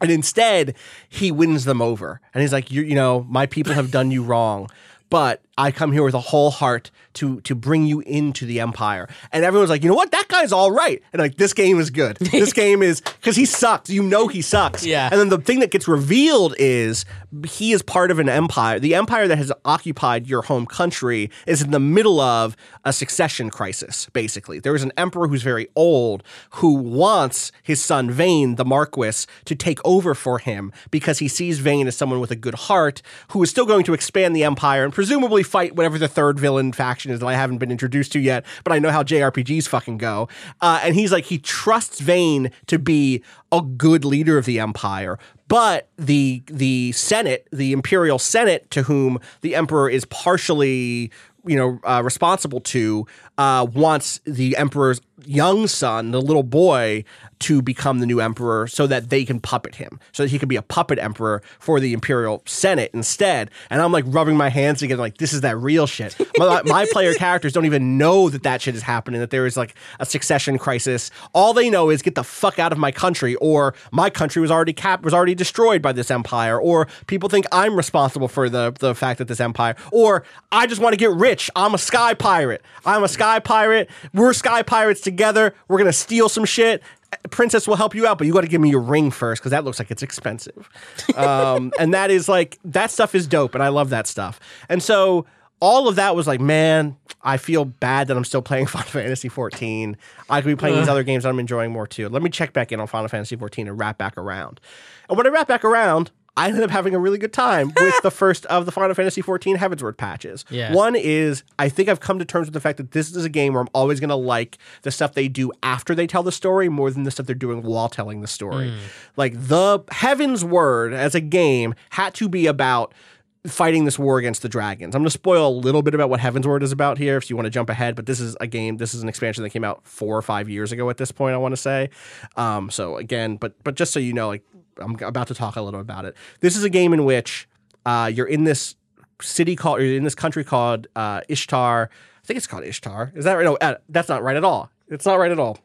And instead, he wins them over, and he's like, you, you know, my people have done you wrong, but I come here with a whole heart to to bring you into the empire. And everyone's like, you know what, that guy's all right. And like, this game is good. This game is because he sucks. You know he sucks. Yeah. And then the thing that gets revealed is he is part of an empire. The empire that has occupied your home country is in the middle of a succession crisis, basically. There is an emperor who's very old who wants his son Vayne, the Marquis, to take over for him because he sees Vayne as someone with a good heart who is still going to expand the empire and presumably fight whatever the third villain faction is that I haven't been introduced to yet, but I know how JRPGs fucking go. Uh, and he's like, he trusts Vayne to be a good leader of the empire. But the the Senate, the Imperial Senate, to whom the Emperor is partially, you know, uh, responsible to, uh, wants the Emperor's young son, the little boy, to become the new emperor so that they can puppet him, so that he can be a puppet emperor for the Imperial Senate instead. And I'm like rubbing my hands together, like this is that real shit. My, my player characters don't even know that that shit is happening, that there is like a succession crisis. All they know is get the fuck out of my country, or my country was already capped, was already destroyed by this empire, or people think I'm responsible for the the fact that this empire, or I just want to get rich. I'm a sky pirate. I'm a sky pirate. We're sky pirates together. We're gonna steal some shit. Princess will help you out, but you got to give me your ring first because that looks like it's expensive. Um, and that is like that stuff is dope, and I love that stuff. And so all of that was like, man, I feel bad that I'm still playing Final Fantasy 14. I could be playing these other games that I'm enjoying more too. Let me check back in on Final Fantasy 14 and wrap back around. And when I wrap back around, I ended up having a really good time with the first of the Final Fantasy 14 Heavensward patches. Yeah. One is I think I've come to terms with the fact that this is a game where I'm always going to like the stuff they do after they tell the story more than the stuff they're doing while telling the story. Like the Heavensward as a game had to be about fighting this war against the dragons. I'm going to spoil a little bit about what Heavensward is about here if you want to jump ahead, but this is a game, this is an expansion that came out 4 or 5 years ago at this point I want to say. Um so again, but but just so you know like I'm about to talk a little about it. This is a game in which uh, you're in this city called, or in this country called uh, Ishtar. I think it's called Ishtar. Is that right? No, uh, that's not right at all. It's not right at all.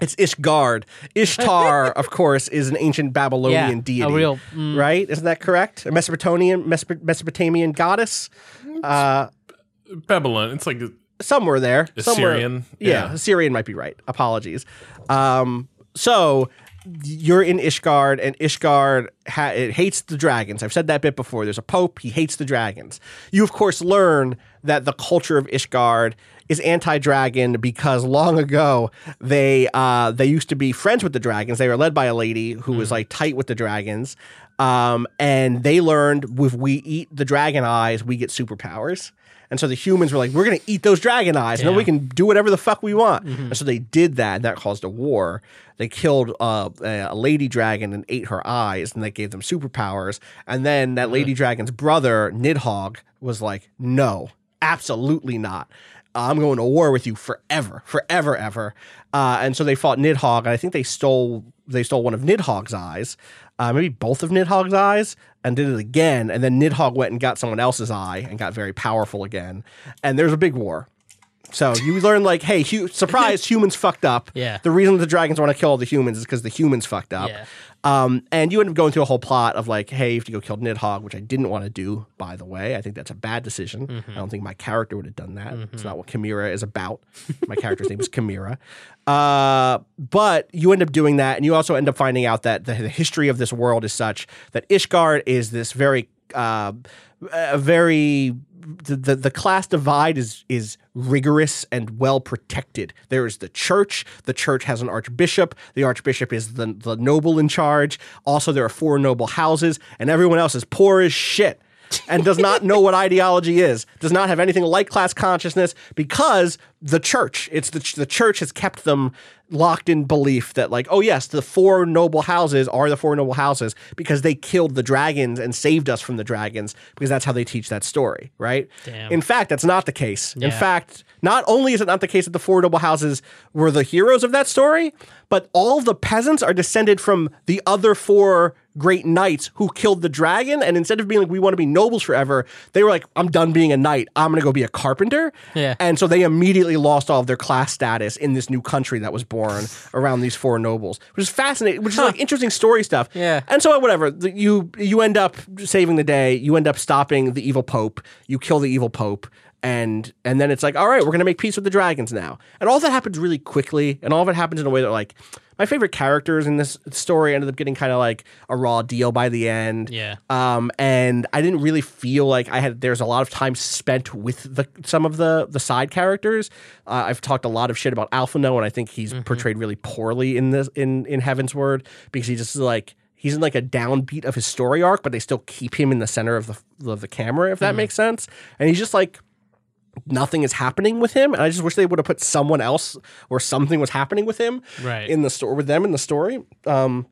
It's Ishgard. Ishtar, of course, is an ancient Babylonian Yeah, deity. a real- mm. right? Isn't that correct? A Mesopotamian Mesop- Mesopotamian goddess. Uh, Babylon. It's like somewhere there. Somewhere. Assyrian, Yeah, yeah. Assyrian might be right. Apologies. Um, so you're in Ishgard, and Ishgard ha- it hates the dragons. I've said that bit before. There's a pope. He hates the dragons. You, of course, learn that the culture of Ishgard is anti-dragon because long ago they uh, they used to be friends with the dragons. They were led by a lady who was like tight with the dragons, um, and they learned if we eat the dragon eyes, we get superpowers. And so the humans were like, we're going to eat those dragon eyes, and then we can do whatever the fuck we want. And so they did that, and that caused a war. They killed uh, a lady dragon and ate her eyes, and that gave them superpowers. And then that lady dragon's brother, Nidhogg, was like, no, absolutely not. I'm going to war with you forever, forever, ever. Uh, and so they fought Nidhogg, and I think they stole they stole one of Nidhogg's eyes, uh, maybe both of Nidhogg's eyes, and did it again. And then Nidhogg went and got someone else's eye and got very powerful again. And there's a big war. So you learn like, hey, hu- surprise, humans fucked up. Yeah. The reason the dragons want to kill all the humans is because the humans fucked up. Yeah. Um, and you end up going through a whole plot of like, hey, you have to go kill Nidhogg, which I didn't want to do, by the way. I think that's a bad decision. Mm-hmm. I don't think my character would have done that. It's not what Chimera is about. My character's name is Chimera. Uh, but you end up doing that, and you also end up finding out that the, the history of this world is such that Ishgard is this very uh, a very the, the, class divide is is rigorous and well protected. There is the church. The church has an archbishop. The archbishop is the, the noble in charge. Also, there are four noble houses, and everyone else is poor as shit and does not know what ideology is, does not have anything like class consciousness because the church, it's the, the church has kept them locked in belief that like, oh yes, the four noble houses are the four noble houses because they killed the dragons and saved us from the dragons because that's how they teach that story, right? Damn. In fact, that's not the case. In fact, not only is it not the case that the four noble houses were the heroes of that story, but all the peasants are descended from the other four great knights who killed the dragon. And instead of being like, we want to be nobles forever, they were like, I'm done being a knight. I'm going to go be a carpenter. Yeah. And so they immediately lost all of their class status in this new country that was born around these four nobles, which is fascinating, which is like interesting story stuff. Yeah. And so uh, whatever, the- you you end up saving the day. You end up stopping the evil pope. You kill the evil pope. And and then it's like, all right, we're gonna make peace with the dragons now. And all that happens really quickly, and all of it happens in a way that like my favorite characters in this story ended up getting kind of like a raw deal by the end. Yeah. Um, and I didn't really feel like I had. There's a lot of time spent with the some of the the side characters. Uh, I've talked a lot of shit about Alphinaud, and I think he's portrayed really poorly in this in in Heavensward because he just like he's in like a downbeat of his story arc, but they still keep him in the center of the of the camera, if that makes sense. And he's just like nothing is happening with him and i just wish they would have put someone else or something was happening with him Right. in the store with them in the story um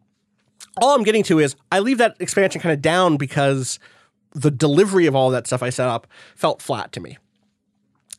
all i'm getting to is i leave that expansion kind of down because the delivery of all that stuff i set up felt flat to me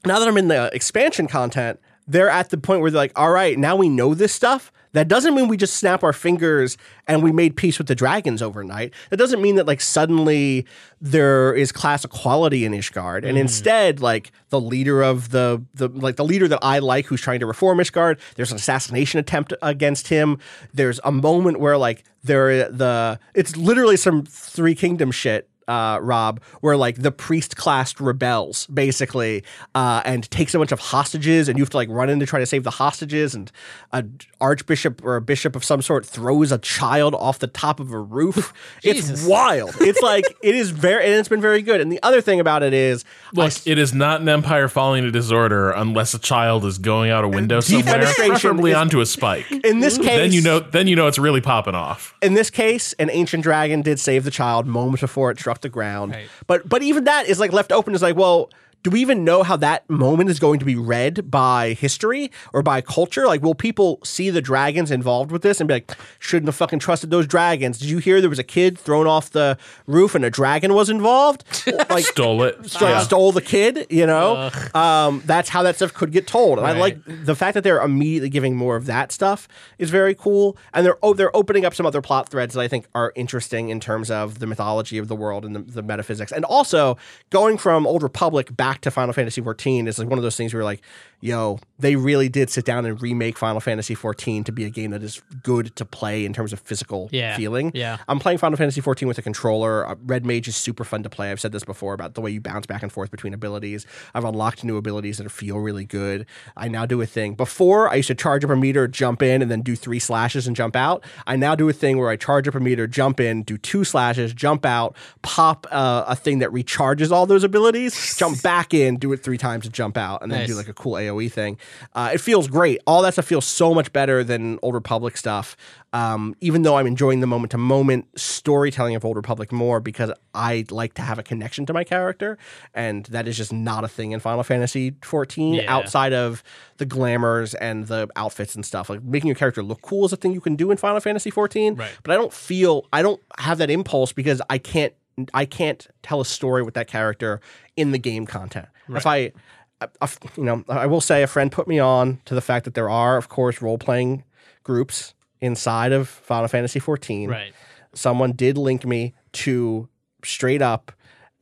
now that i'm in the expansion content they're at the point where they're like all right now we know this stuff that doesn't mean we just snap our fingers and we made peace with the dragons overnight. That doesn't mean that like suddenly there is class equality in Ishgard. And mm. instead, like the leader of the the like the leader that I like who's trying to reform Ishgard, there's an assassination attempt against him. There's a moment where like there the it's literally some three kingdom shit uh, Rob, where like the priest class rebels basically uh, and takes a bunch of hostages, and you have to like run in to try to save the hostages, and an archbishop or a bishop of some sort throws a child off the top of a roof. it's wild. It's like it is very, and it's been very good. And the other thing about it is, I Look, it is not an empire falling into disorder unless a child is going out a window somewhere, Defenestration preferably is- onto a spike. in this case, then you know, then you know it's really popping off. in this case, an ancient dragon did save the child moments before it struck the ground. But but even that is like left open. Is like, well, do we even know how that moment is going to be read by history or by culture? Like, will people see the dragons involved with this and be like, shouldn't have fucking trusted those dragons? Did you hear there was a kid thrown off the roof and a dragon was involved? like, Stole it. stole, Yeah. stole the kid, you know? Um, that's how that stuff could get told. And I like the fact that they're immediately giving more of that stuff is very cool. And they're oh, they're opening up some other plot threads that I think are interesting in terms of the mythology of the world and the, the metaphysics. And also going from Old Republic back to Final Fantasy XIV is like one of those things where like, yo, they really did sit down and remake Final Fantasy XIV to be a game that is good to play in terms of physical Yeah. feeling. Yeah. I'm playing Final Fantasy XIV with a controller. Uh, Red Mage is super fun to play. I've said this before about the way you bounce back and forth between abilities. I've unlocked new abilities that feel really good. I now do a thing. Before, I used to charge up a meter, jump in, and then do three slashes and jump out. I now do a thing where I charge up a meter, jump in, do two slashes, jump out, pop uh, a thing that recharges all those abilities, jump back in, do it three times and jump out, and then do like a cool AoE thing. Uh, it feels great. All that stuff feels so much better than Old Republic stuff. Um, even though I'm enjoying the moment to moment storytelling of Old Republic more because I like to have a connection to my character, and that is just not a thing in Final Fantasy 14 Yeah. outside of the glamours and the outfits and stuff. Like making your character look cool is a thing you can do in Final Fantasy 14, Right. but I don't feel I don't have that impulse because I can't I can't tell a story with that character in the game content. If I a- a- you know, I will say a friend put me on to the fact that there are, of course, role playing groups inside of Final Fantasy 14. Right. Someone did link me to straight up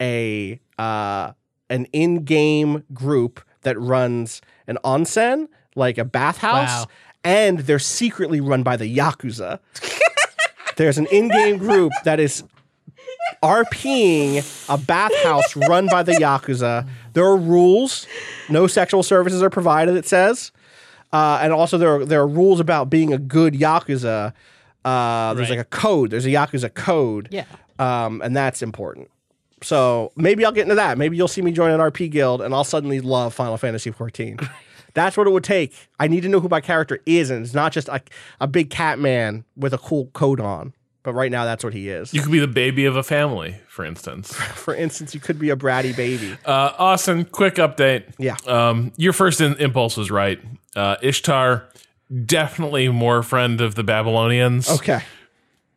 a uh, an in game group that runs an onsen, like a bathhouse, Wow. and they're secretly run by the yakuza. There's an in game group that is RPing a bathhouse run by the Yakuza. There are rules. No sexual services are provided, it says. Uh, and also, there are, there are rules about being a good Yakuza. Uh, there's Right. like a code. There's a Yakuza code. Yeah. Um, and that's important. So maybe I'll get into that. Maybe you'll see me join an RP guild and I'll suddenly love Final Fantasy 14. That's what it would take. I need to know who my character is, and it's not just a, a big cat man with a cool coat on. But right now, that's what he is. You could be the baby of a family, for instance. For instance, you could be a bratty baby. Uh, Austin, quick update. Yeah. Um, your first in- impulse was right. Uh, Ishtar, definitely more friend of the Babylonians. Okay.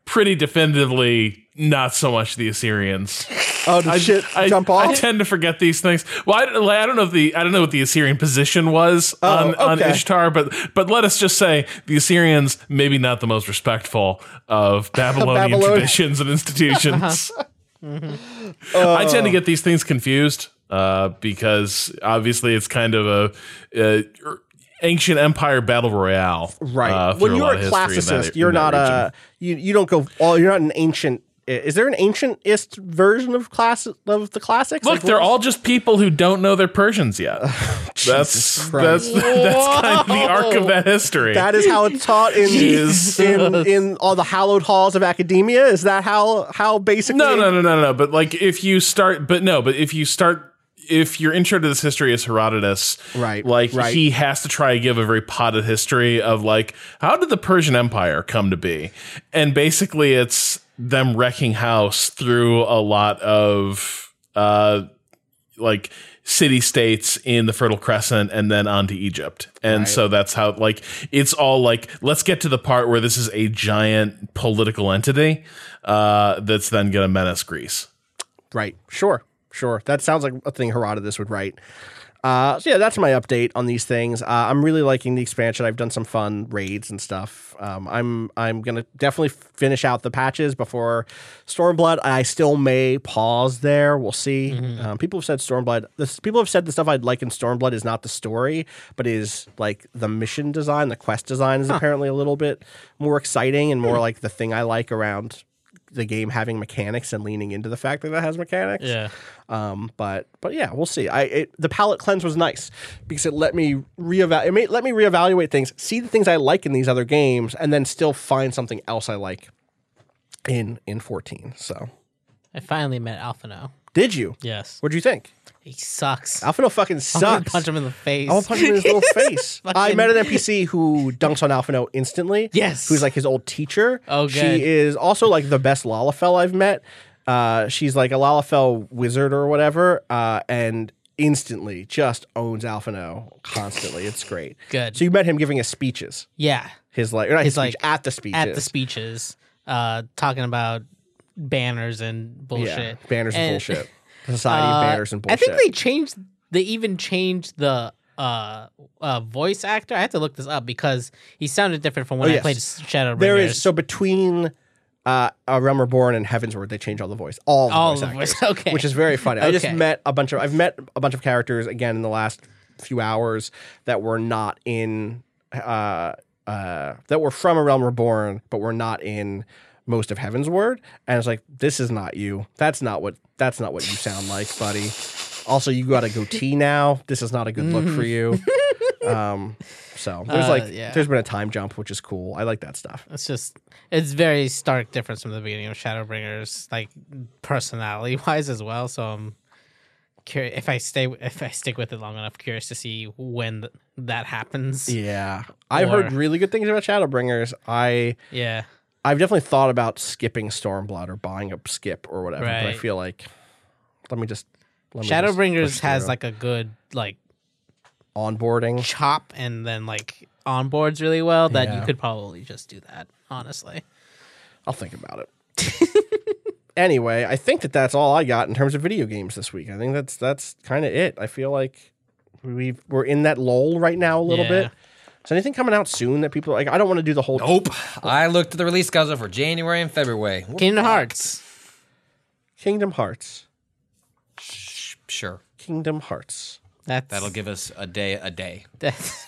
Pretty definitively, not so much the Assyrians. Oh, did shit I, jump I off? tend to forget these things. Well, I, I don't know if the I don't know what the Assyrian position was on, on Oh, okay. Ishtar, but but let us just say the Assyrians maybe not the most respectful of Babylonian Babylon- traditions and institutions. I tend to get these things confused uh, because obviously it's kind of a, uh ancient empire battle royale. Right. uh, when you're a history in that- classicist, you're not a you. You don't go. Oh, you're not an ancient. Is there an ancientist version of class of the classics? Look, Like, they're all just people who don't know their Persians yet. that's that's Christ. that's kind of the arc of that history. That is how it's taught in Jesus. in in all the hallowed halls of academia. Is that how how basically? no, no, no, no, no. But like, if you start, but no, but if you start, if your intro to this history is Herodotus, Right, Like right. he has to try to give a very potted history of like how did the Persian Empire come to be, and basically it's them wrecking house through a lot of uh like city states in the Fertile Crescent and then on to Egypt. And so that's how like it's all like let's get to the part where this is a giant political entity uh that's then going to menace Greece. Right. Sure. Sure. That sounds like a thing Herodotus would write. Uh, so yeah, that's my update on these things. Uh, I'm really liking the expansion. I've done some fun raids and stuff. Um, I'm I'm gonna definitely finish out the patches before Stormblood. I still may pause there. We'll see. Um, people have said Stormblood. This, people have said the stuff I'd like in Stormblood is not the story, but is like the mission design, the quest design is apparently a little bit more exciting and more like the thing I like around the game having mechanics and leaning into the fact that it has mechanics. Yeah. Um, but but yeah, we'll see. I it, the palette cleanse was nice because it let me reevaluate. It made, let me reevaluate things, see the things I like in these other games, and then still find something else I like in in fourteen. So I finally met Alphinaud. did you? Yes. What'd you think? He sucks. Alphinaud fucking I'm gonna sucks. punch him in the face. I to punch him in his little face. I met an NPC who dunks on Alphinaud instantly. Yes. Who's like his old teacher. Oh, good. She is also like the best Lalafell I've met. Uh, she's like a Lalafell wizard or whatever. Uh, and instantly just owns Alphinaud constantly. It's great. Good. So you met him giving his speeches. yeah. His like, or not his, His, like, speech, at the speeches. At the speeches, uh, talking about banners and bullshit. Yeah. Banners and, And, bullshit. Society of uh, Banners and I think they changed. They even changed the uh, uh, voice actor. I had to look this up because he sounded different from when Oh, I yes. played Shadowbringers. there is so between uh, uh Realm Reborn and Heaven's Heavensward, they change all the voice, all the All voice the actors, voice- okay. which is very funny. I just met a bunch of I've met a bunch of characters again in the last few hours that were not in uh uh that were from a Realm Reborn, but were not in most of Heavensward, and it's like this is not you. That's not what that's not what you sound like, buddy. Also, you got a goatee now. This is not a good look for you. um, so there's Uh, like yeah. there's been a time jump, which is cool. I like that stuff. It's just it's very stark difference from the beginning of Shadowbringers, like personality wise as well. So I'm curious if I stay if I stick with it long enough. Curious to see when th- that happens. Yeah, I've heard Or- really good things about Shadowbringers. I Yeah. I've definitely thought about skipping Stormblood or buying a skip or whatever, but I feel like let me just let me just Shadowbringers push has like a good like onboarding. chop and then like onboards really well that Yeah. you could probably just do that. Honestly, I'll think about it. anyway, I think that that's all I got in terms of video games this week. I think that's that's kind of it. I feel like we we're in that lull right now a little Yeah. bit. Is anything coming out soon that people like? I don't want to do the whole. Nope. I looked at the release schedule for January and February. Kingdom Hearts. Kingdom Hearts. Sure. Kingdom Hearts. That's That'll give us a day a day. that's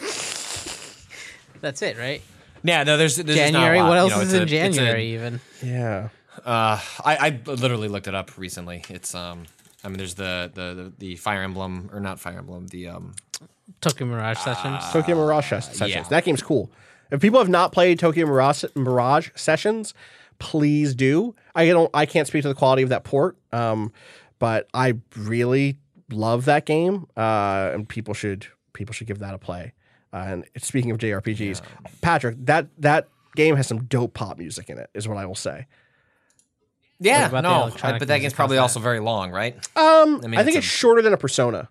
that's it, right? Yeah, no, there's, there's just not a January. lot. What You else know, is in a- it's a- January? even Yeah. Uh, I, I literally looked it up recently. It's um, I mean, there's the the the, the Fire Emblem or not Fire Emblem, the um, Tokyo Mirage sessions. Tokyo Mirage ses- sessions. yeah. That game's cool. If people have not played Tokyo Mirage, Mirage sessions, please do. I don't. I can't speak to the quality of that port, um, but I really love that game, uh, and people should people should give that a play. Uh, and speaking of JRPGs, Patrick, that that game has some dope pop music in it. Is what I will say. Yeah, about the no, electronic but that game's probably How's also very long, right? Um, I, I mean, think it's it's a- shorter than a Persona.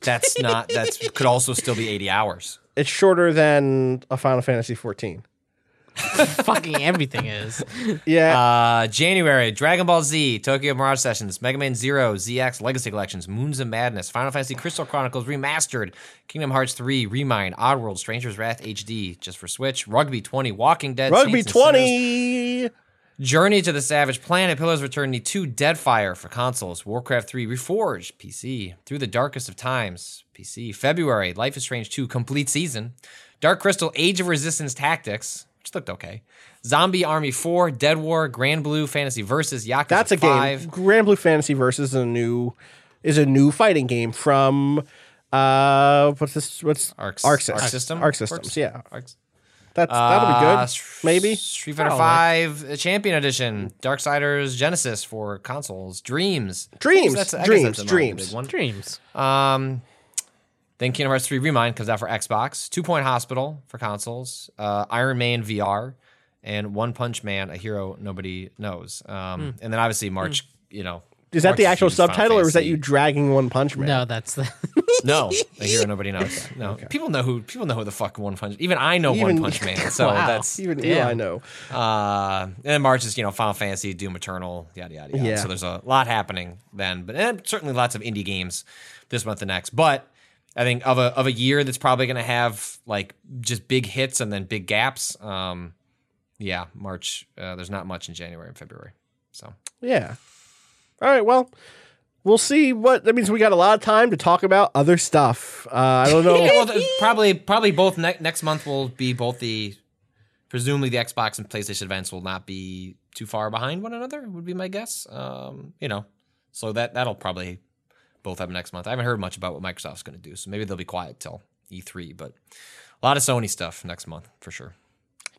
That's not. That's could also still be eighty hours. It's shorter than a Final Fantasy 14. Fucking everything is. Yeah, Uh, January, Dragon Ball Z, Tokyo Mirage Sessions, Mega Man Zero, ZX Legacy Collections, Moons of Madness, Final Fantasy Crystal Chronicles Remastered, Kingdom Hearts 3, Remind, Oddworld, Stranger's Wrath HD, just for Switch, Rugby 20, Walking Dead, Rugby Saints and Sinners, 20. Journey to the Savage Planet, Pillars of Eternity 2, Deadfire for consoles, Warcraft 3, Reforged, PC, Through the Darkest of Times, PC, February, Life is Strange 2, Complete Season, Dark Crystal, Age of Resistance Tactics, which looked okay, Zombie Army 4, Dead War, Granblue Fantasy Versus, Yakuza That's a 5, game. Granblue Fantasy Versus is a new is a new fighting game from uh what's this what's Arc, Arc Systems. Arc System? Arc Systems, yeah. Arc- That's that'll be Uh, good. S- Maybe. Street Fighter 5 Champion Edition, Darksiders Genesis for consoles, Dreams. Dreams, that's- I guess Dreams, that's Dreams. big one. Dreams. Um, then Kingdom Hearts 3 Remind comes out for Xbox. Two Point Hospital for consoles. Uh, Iron Man VR and One Punch Man, a hero nobody knows. Um, And then obviously March, you know. Is that the actual subtitle or is that you dragging One Punch Man? No, that's the. No, a hero nobody knows. No, people know who people know who the fuck One Punch. Even I know Even- One Punch Man. So Wow. that's Even Damn. Eli know. uh, and then March is you know Final Fantasy, Doom Eternal, yada yada yada. Yeah. So there's a lot happening then, but and certainly lots of indie games this month and next. But I think of a of a year that's probably going to have like just big hits and then big gaps. Um, yeah, March. Uh, there's not much in January and February. So Yeah. All right, well, we'll see what that means we got a lot of time to talk about other stuff. Uh, I don't know. yeah, well, th- probably probably both ne- next month will be both the presumably the Xbox and PlayStation events will not be too far behind one another. Would be my guess. Um, you know, so that that'll probably both happen next month. I haven't heard much about what Microsoft's going to do, so maybe they'll be quiet till E3. But a lot of Sony stuff next month for sure.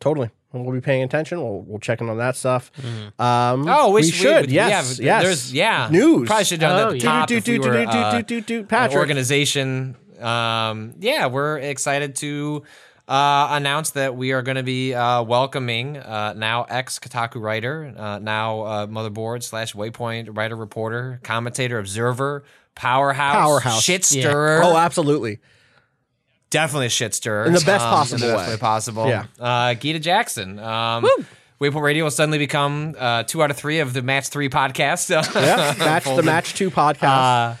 Totally. We'll be paying attention. We'll we'll check in on that stuff. Um, Oh, we, we, should. yeah, yes. yeah, yes. There's yeah News. Probably should have done that Oh, the yeah. top. Do, do, we do, were, do, uh, organization. Um, yeah, we're excited to uh, announce that we are going to be uh, welcoming uh, now ex Kotaku writer, uh, now uh, motherboard slash Waypoint writer, reporter, commentator, observer, powerhouse, Powerhouse. shit stirrer. Oh, absolutely. Definitely a shit stirrer In the best um, possible in the best way. way possible. Yeah. uh, Gita Jackson. Um, Waypoint Radio will suddenly become uh, two out of three of the Match Three podcast. Yeah. Match the match two podcast. Uh,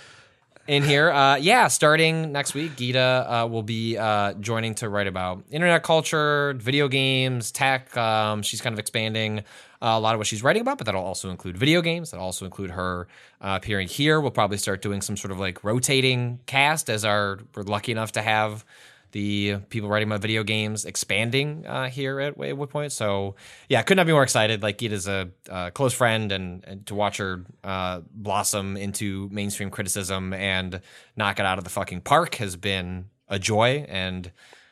in here. Uh, yeah, starting next week, Gita uh, will be uh, joining to write about internet culture, video games, tech. Um, she's kind of expanding a lot of what she's writing about, but that'll also include video games. That'll also include her uh, appearing here. We'll probably start doing some sort of like rotating cast as our we're lucky enough to have the people writing about video games expanding uh, here at Waywood Point. So yeah, could not be more excited. Like Gita's a uh, close friend, and, and to watch her uh, blossom into mainstream criticism and knock it out of the fucking park has been a joy. And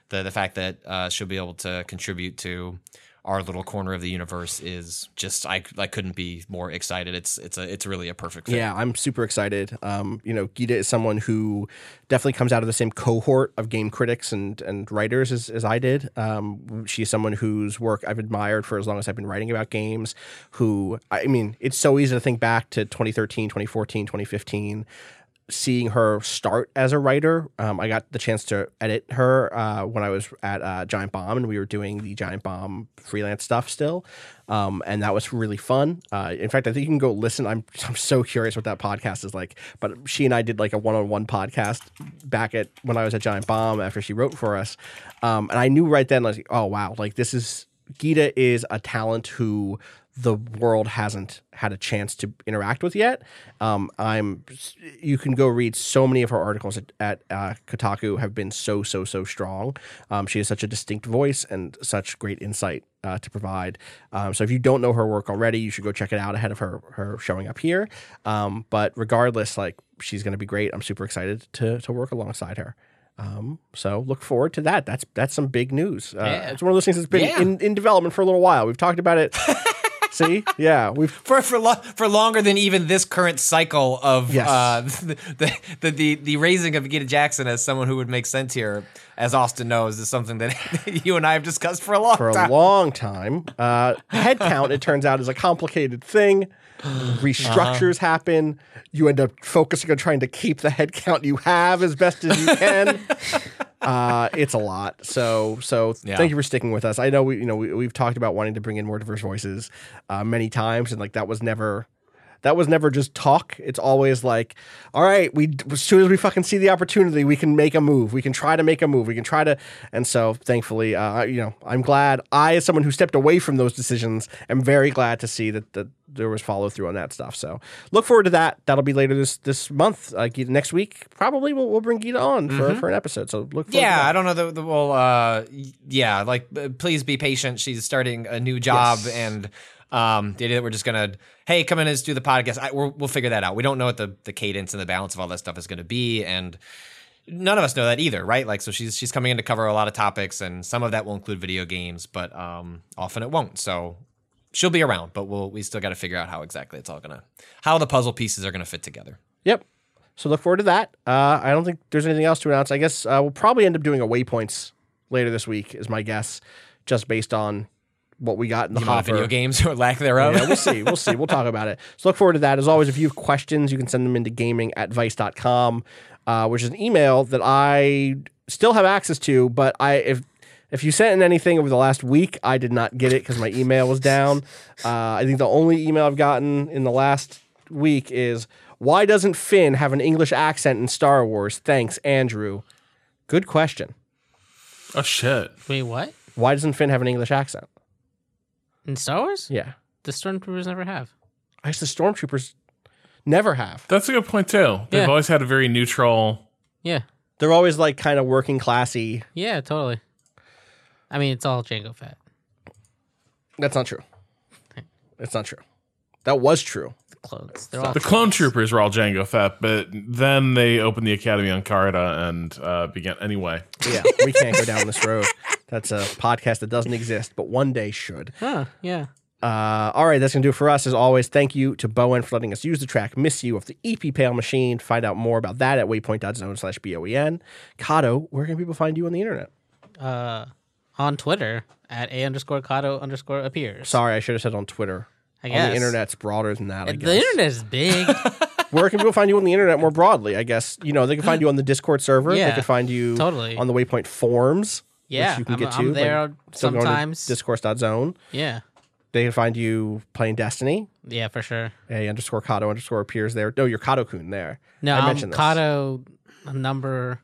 the the fact that uh, she'll be able to contribute to our little corner of the universe is just I I couldn't be more excited. It's it's a it's really a perfect fit. Yeah, I'm super excited. Um, you know, Gita is someone who definitely comes out of the same cohort of game critics and and writers as, as I did. Um, she's someone whose work I've admired for as long as I've been writing about games. Who I mean, it's so easy to think back to 2013, 2014, 2015 seeing her start as a writer. Um, I got the chance to edit her uh, when I was at uh, Giant Bomb, and we were doing the Giant Bomb freelance stuff still, um, and that was really fun. Uh, in fact, I think you can go listen. I'm I'm so curious what that podcast is like. But she and I did like a one on one podcast back at when I was at Giant Bomb after she wrote for us, um, and I knew right then like, oh wow, like this is Gita is a talent who the world hasn't had a chance to interact with yet. Um, I'm you can go read so many of her articles at, at uh, Kotaku have been so so so strong. Um, she has such a distinct voice and such great insight uh, to provide. Um, so if you don't know her work already, you should go check it out ahead of her her showing up here. Um, but regardless, like she's going to be great. I'm super excited to to work alongside her. Um, so look forward to that. That's that's some big news. Uh, Yeah. It's one of those things that's been Yeah. in, in development for a little while. We've talked about it See, yeah, we've for for lo- for longer than even this current cycle of Yes. uh, the, the the the raising of Gita Jackson as someone who would make sense here, as Austin knows, is something that you and I have discussed for a long for a long time. Uh, head count, it turns out, is a complicated thing. Restructures Uh-huh. happen. You end up focusing on trying to keep the headcount you have as best as you can. uh, it's a lot. So, so Yeah. thank you for sticking with us. I know we, you know, we, we've talked about wanting to bring in more diverse voices uh, many times, and like that was never. That was never just talk. It's always like, all right, we as soon as we fucking see the opportunity, we can make a move. We can try to make a move. We can try to, and so thankfully, uh, you know, I'm glad. I, as someone who stepped away from those decisions, am very glad to see that that there was follow through on that stuff. So look forward to that. That'll be later this this month. Uh, Gita, next week, probably we'll, we'll bring Gita on for, for an episode. So look. Forward Yeah, I don't know the, the well. Uh, yeah, like uh, please be patient. She's starting a new job, Yes. and um, the idea that we're just gonna hey come in and do the podcast. I, we're, we'll figure that out. We don't know what the the cadence and the balance of all that stuff is going to be, and none of us know that either, right? Like, so she's she's coming in to cover a lot of topics, and some of that will include video games, but um, often it won't. So she'll be around, but we'll we still got to figure out how exactly it's all gonna how the puzzle pieces are gonna fit together. Yep. So look forward to that. Uh, I don't think there's anything else to announce. I guess uh, we'll probably end up doing a waypoints later this week, is my guess, just based on what we got in the The hopper. video games or lack thereof. Yeah, we'll see. We'll see. We'll talk about it. So look forward to that. As always, if you have questions, you can send them into gaming at vice.com, uh, which is an email that I still have access to, but I if if you sent in anything over the last week, I did not get it because my email was down. Uh, I think the only email I've gotten in the last week is why doesn't Finn have an English accent in Star Wars? Thanks, Andrew. Good question. Oh shit. Wait, what? Why doesn't Finn have an English accent? In Star Wars? Yeah. The stormtroopers never have. I guess the stormtroopers never have. That's a good point too. They've Yeah. always had a very neutral. Yeah. They're always like kind of working classy. Yeah, totally. I mean, it's all Jango Fett. That's not true. It's not true. That was true. The clones. They're all The clone troopers were all Jango Fett, but then they opened the academy on Carida and uh, began anyway. Yeah, we can't go down this road. That's a podcast that doesn't exist, but one day should. Huh, yeah. Uh, all right, that's going to do it for us. As always, thank you to Boen for letting us use the track Miss You of the EP Pale Machine. Find out more about that at waypoint.zone slash B-O-E-N. Kato, where can people find you on the internet? Uh, on Twitter at a underscore Kato underscore appears. Sorry, I should have said on Twitter. I On guess. the internet's broader than that, I guess. The internet is big. Where can people find you on the internet more broadly? I guess, you know, they can find you on the Discord server. They can find you totally. on the Waypoint forums. Yeah, which you can I'm- get to. I'm there like, still going to sometimes. Discourse.zone. yeah. They can find you playing Destiny. Yeah, for sure. A underscore Kato underscore appears there. No, you're Kato Kun there. No, I I'm mentioned. Kato number.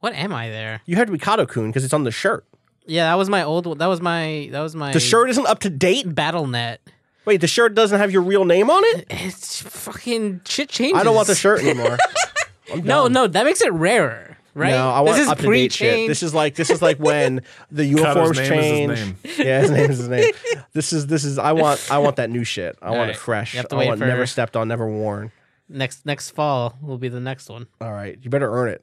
What am I there? You had to be Kato Kun because it's on the shirt. Yeah, that was my old. One. That was my. That was my. The shirt isn't up to date. BattleNet. Wait, the shirt doesn't have your real name on it? It's fucking shit changes. I don't want the shirt anymore. No, no, that makes it rarer, right? No, I want this is up to date shit. pre-change. This is like this is like when the uniforms name is his change. name. Yeah, his name is his name. This is this is I want I want that new shit. I want Alright. it fresh. You have to I wait want for- never stepped on, never worn. next next fall will be the next one. All right, you better earn it.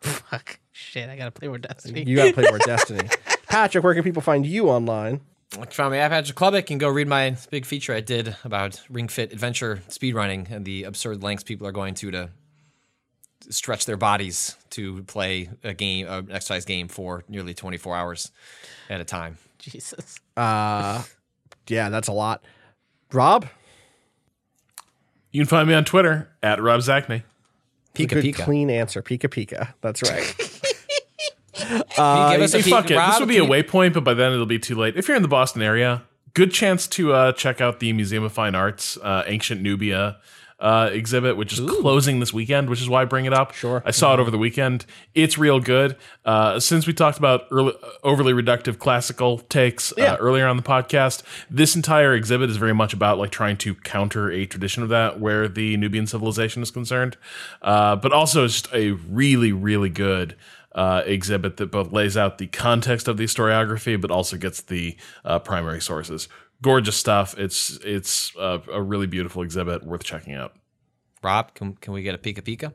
Fuck, shit, I gotta play more Destiny. You got to play more Destiny. Patrick, where can people find you online? Like found me at Patrick Klepek and go read my big feature I did about Ring Fit Adventure speedrunning and the absurd lengths people are going to to stretch their bodies to play a game, an exercise game for nearly 24 hours at a time. Jesus. Uh, yeah, that's a lot. Rob, You can find me on Twitter at Rob Zacny. Pika good Pika. clean answer. Pika Pika. That's right. You give us Hey, a fuck it. Rob, this will be a waypoint, but by then it'll be too late. If you're in the Boston area, good chance to uh, check out the Museum of Fine Arts uh, Ancient Nubia uh, exhibit, which is closing this weekend, which is why I bring it up. Sure. I saw it over the weekend. It's real good. Uh, since we talked about early, overly reductive classical takes Yeah. uh, earlier on the podcast, this entire exhibit is very much about like trying to counter a tradition of that where the Nubian civilization is concerned. Uh, but also, it's just a really, really good uh, exhibit that both lays out the context of the historiography, but also gets the uh, primary sources. Gorgeous stuff. It's it's uh, a really beautiful exhibit worth checking out. Rob, can, can we get a Pika Pika?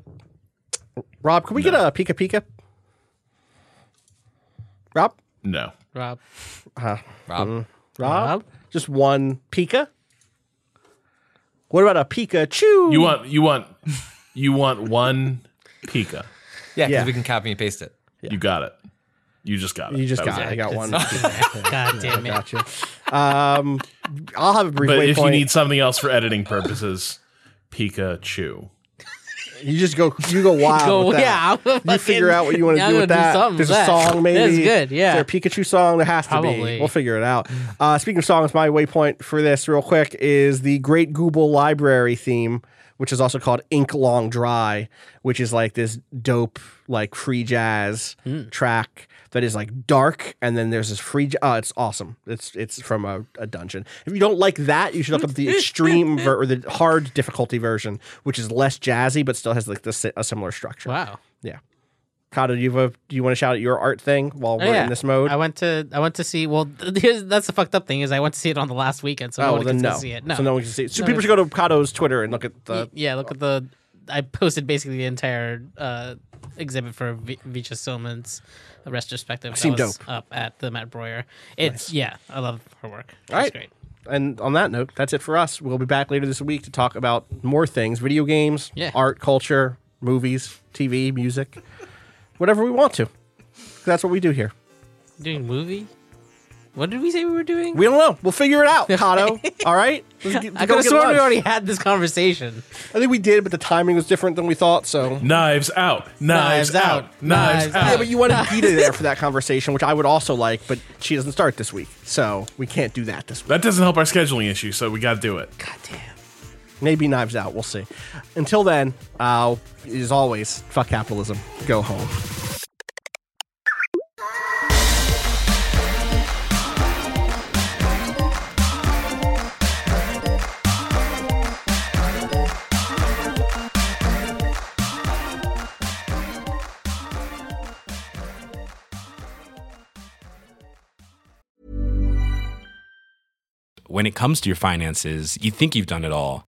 Rob, can we get a Pika Pika? Rob? No. Rob. Rob, Rob? Rob? Just one Pika. What about a Pikachu? You want you want you want one Pika. Yeah, because Yeah. we can copy and paste it. You got it. You just got it. You just That got it. I got one. God damn it. Got you. Um, I'll have a brief But if you need something else for editing purposes, Pikachu. You just go. You go wild. Go, with that. yeah, I'm You fucking- figure out what you want to I'm do with do that. something There's with a that. song, maybe. That's good, yeah. Is there a Pikachu song? There has to be. We'll figure it out. Uh, speaking of songs, my waypoint for this, real quick, is the Great Gubal Library theme, which is also called Ink Long Dry, which is like this dope, like free jazz Hmm. track that is like dark, and then there's this free. j- Oh, it's awesome. It's it's from a, a dungeon. If you don't like that, you should look up the extreme ver- or the hard difficulty version, which is less jazzy but still has like the a similar structure. Wow. Yeah. Kato, do you have a, do you want to shout out your art thing while Oh, we're yeah. in this mode? I went to I went to see. Well, th- that's the fucked up thing is I went to see it on the last weekend, so oh, no one can no. see it. No. So no one can see it. So No people should go to Kato's Twitter and look at the. yeah, look at the. I posted basically the entire uh, exhibit for v- Vija Celmins's retrospective. Seemed dope. Up at the Met Breuer. It's yeah, I love her work. All right. great. And on that note, that's it for us. We'll be back later this week to talk about more things video games, Yeah. art, culture, movies, TV, music, whatever we want to. That's what we do here. Doing movie. What did we say we were doing? We don't know. We'll figure it out, Kato. All right? Let's get- I go could have sworn we already had this conversation. I think we did, but the timing was different than we thought. So Knives out. Knives, Knives out. out. Knives, Knives out. Yeah, but you wanted Gita there for that conversation, which I would also like, but she doesn't start this week, so we can't do that this week. that doesn't help our scheduling issue, so we got to do it. God damn. Maybe Knives Out. We'll see. Until then, uh, as always, fuck capitalism. Go home. When it comes to your finances, you think you've done it all.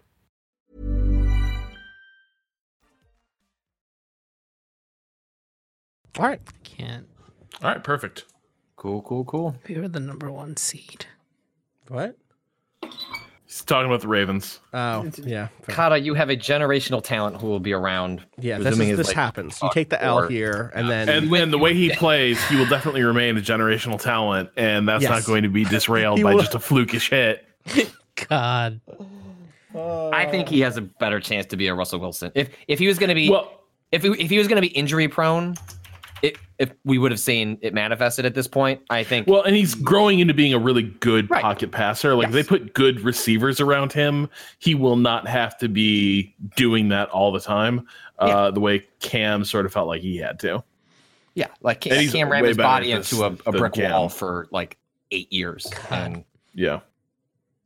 All right. Can't. All right, perfect. Cool, cool, cool. We were the number one seed. What? He's talking about the Ravens. Oh, yeah. fair. Kata, you have a generational talent who will be around. Yeah, this, presuming is, is, this like, happens. You uh, take the L or- here, and then And then the way he plays, he will definitely remain a generational talent, and that's Yes. not going to be disrailed He by will- just a flukish hit. God. I think he has a better chance to be a Russell Wilson. If if he was going to be Well, if he, if he was going to be injury prone, it, if we would have seen it manifested at this point, I think. well, and he's growing into being a really good Right. pocket passer. Like if Yes. they put good receivers around him, he will not have to be doing that all the time. Uh, the way Cam sort of felt like he had to. yeah, like Cam, And he's Cam ran his body this into a, a brick Cam. wall for like eight years, and Yeah.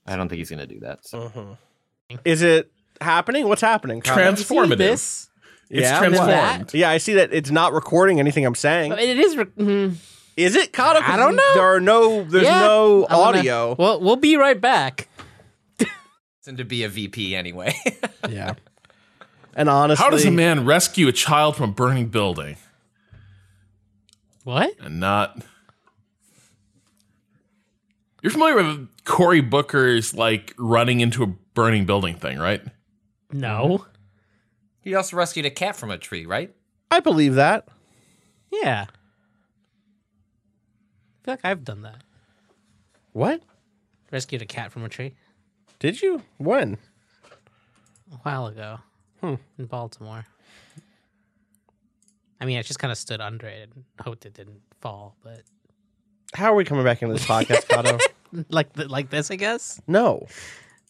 I don't think he's going to do that. So. is it happening? What's happening? Kyle? Transformative. This. It's Yeah, transformed. that. Yeah, I see that it's not recording anything I'm saying. It is. Re- mm, Is it, Kato? 'Cause I don't know. There are no. There's yeah. no I wanna- audio. Well, we'll be right back. And to be a VP anyway. yeah. And honestly, How does a man rescue a child from a burning building What? and not? You're familiar with Cory Booker's like running into a burning building thing, right? No. He also rescued a cat from a tree, right? I believe that. Yeah. I feel like I've done that. What Rescued a cat from a tree did you? When? a while ago hmm. in Baltimore. I mean, I just kind of stood under it and hoped it didn't fall, but How are we coming back into this podcast, Kato? like th- like this, I guess. no,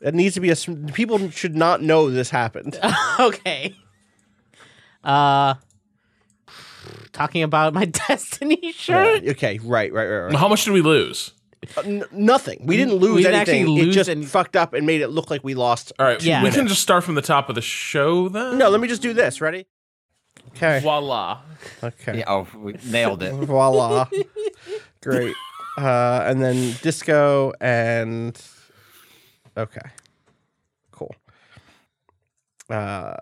it needs to be a. s- People should not know this happened. okay. Uh, talking about my Destiny shirt. okay, right, right, right, right. How much did we lose? N- nothing. We didn't lose We didn't actually anything. it just any- fucked up and made it look like we lost. All right, Yeah. we can just start from the top of the show then. No, let me just do this. Ready? Okay. voila. Okay. Yeah, oh, we nailed it. Voila. Great. Uh, and then disco and okay. Cool. Uh,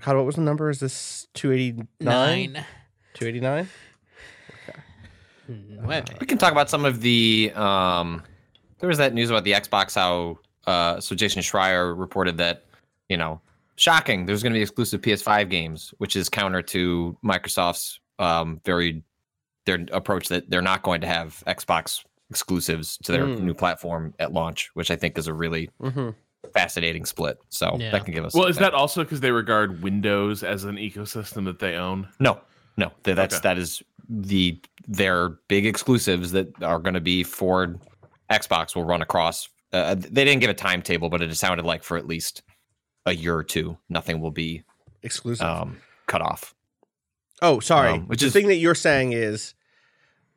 how what was the number? Is this two eighty nine? Nine. Two eighty nine. Nueve. We can talk about some of the. Um, there was that news about the Xbox. How uh, so? Jason Schreier reported that you know, shocking. There's going to be exclusive PS5 games, which is counter to Microsoft's um, very their approach that they're not going to have Xbox exclusives to their Mm. new platform at launch, which I think is a really Mm-hmm. Fascinating split. So Yeah. that can give us. Well, is something. that also because they regard Windows as an ecosystem that they own? No, no, that's Okay. that is the their big exclusives that are going to be for Xbox will run across. Uh, they didn't give a timetable, but it sounded like for at least a year or two, nothing will be Exclusive. um, cut off. oh, sorry. um, which the is- thing that you're saying is,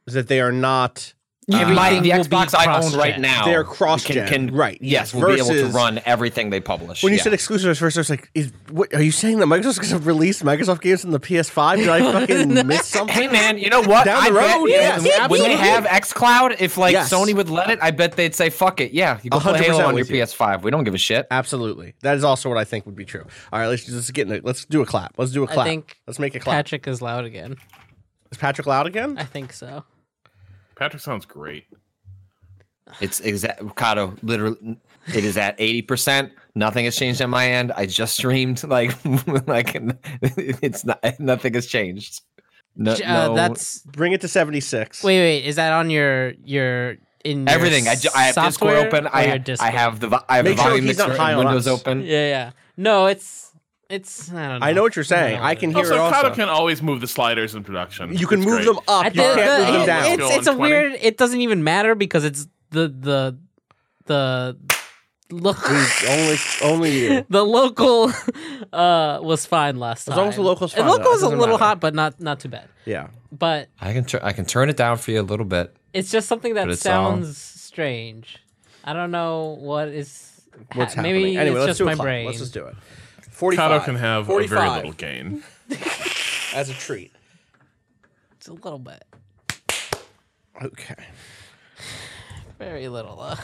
is that they are not. Everything My, the will be Xbox I own right cross-gen. now, They're cross-gen, can, can right, Yes, yes, will be able to run everything they publish. When you yeah. said exclusives first, I was like, is, what, "Are you saying that Microsoft's going to release Microsoft games on the PS5?" Did I fucking miss something? Hey man, you know what? Down the I bet road, if- yes, when they have XCloud, if like Yes. Sony would let it, I bet they'd say fuck it. Yeah, you go play 100% Halo on your you. PS5. We don't give a shit. Absolutely. That is also what I think would be true. All right, let's just get in it. Let's do a clap. Let's do a clap. think let's make a clap. Patrick is loud again. is Patrick loud again? I think so. Patrick sounds great. It's exact Kato, literally it is at 80%. Nothing has changed on my end. I just streamed like like it's not nothing has changed. No, Uh, no- That's Bring it to 76. wait, wait. Is that on your your in your everything. I, ju- I have Discord software open. I I have the I have Make the sure volume he's not mixer high and Windows us. open. Yeah, yeah. No, it's it's. I don't know. I know what you're saying. know I can hear is. it Also, also. Can always move the sliders in production. you can It's move great. them up. You can't the- move them down. It's, Go it's a 20. weird. It doesn't even matter because it's the the the look. only, only you. The local uh was fine last time. As long as the local's The fine, local though, it was a little matter. hot, but not not too bad. Yeah. But I can tur- I can turn it down for you a little bit. it's just something that But it's all- sounds strange. I don't know what is. ha- What's happening? Maybe anyway, it's let's just do a my clap. brain. Let's just do it. 45. Kato can have a 45 very little gain. as a treat. It's a little bit, Okay. very little. Uh,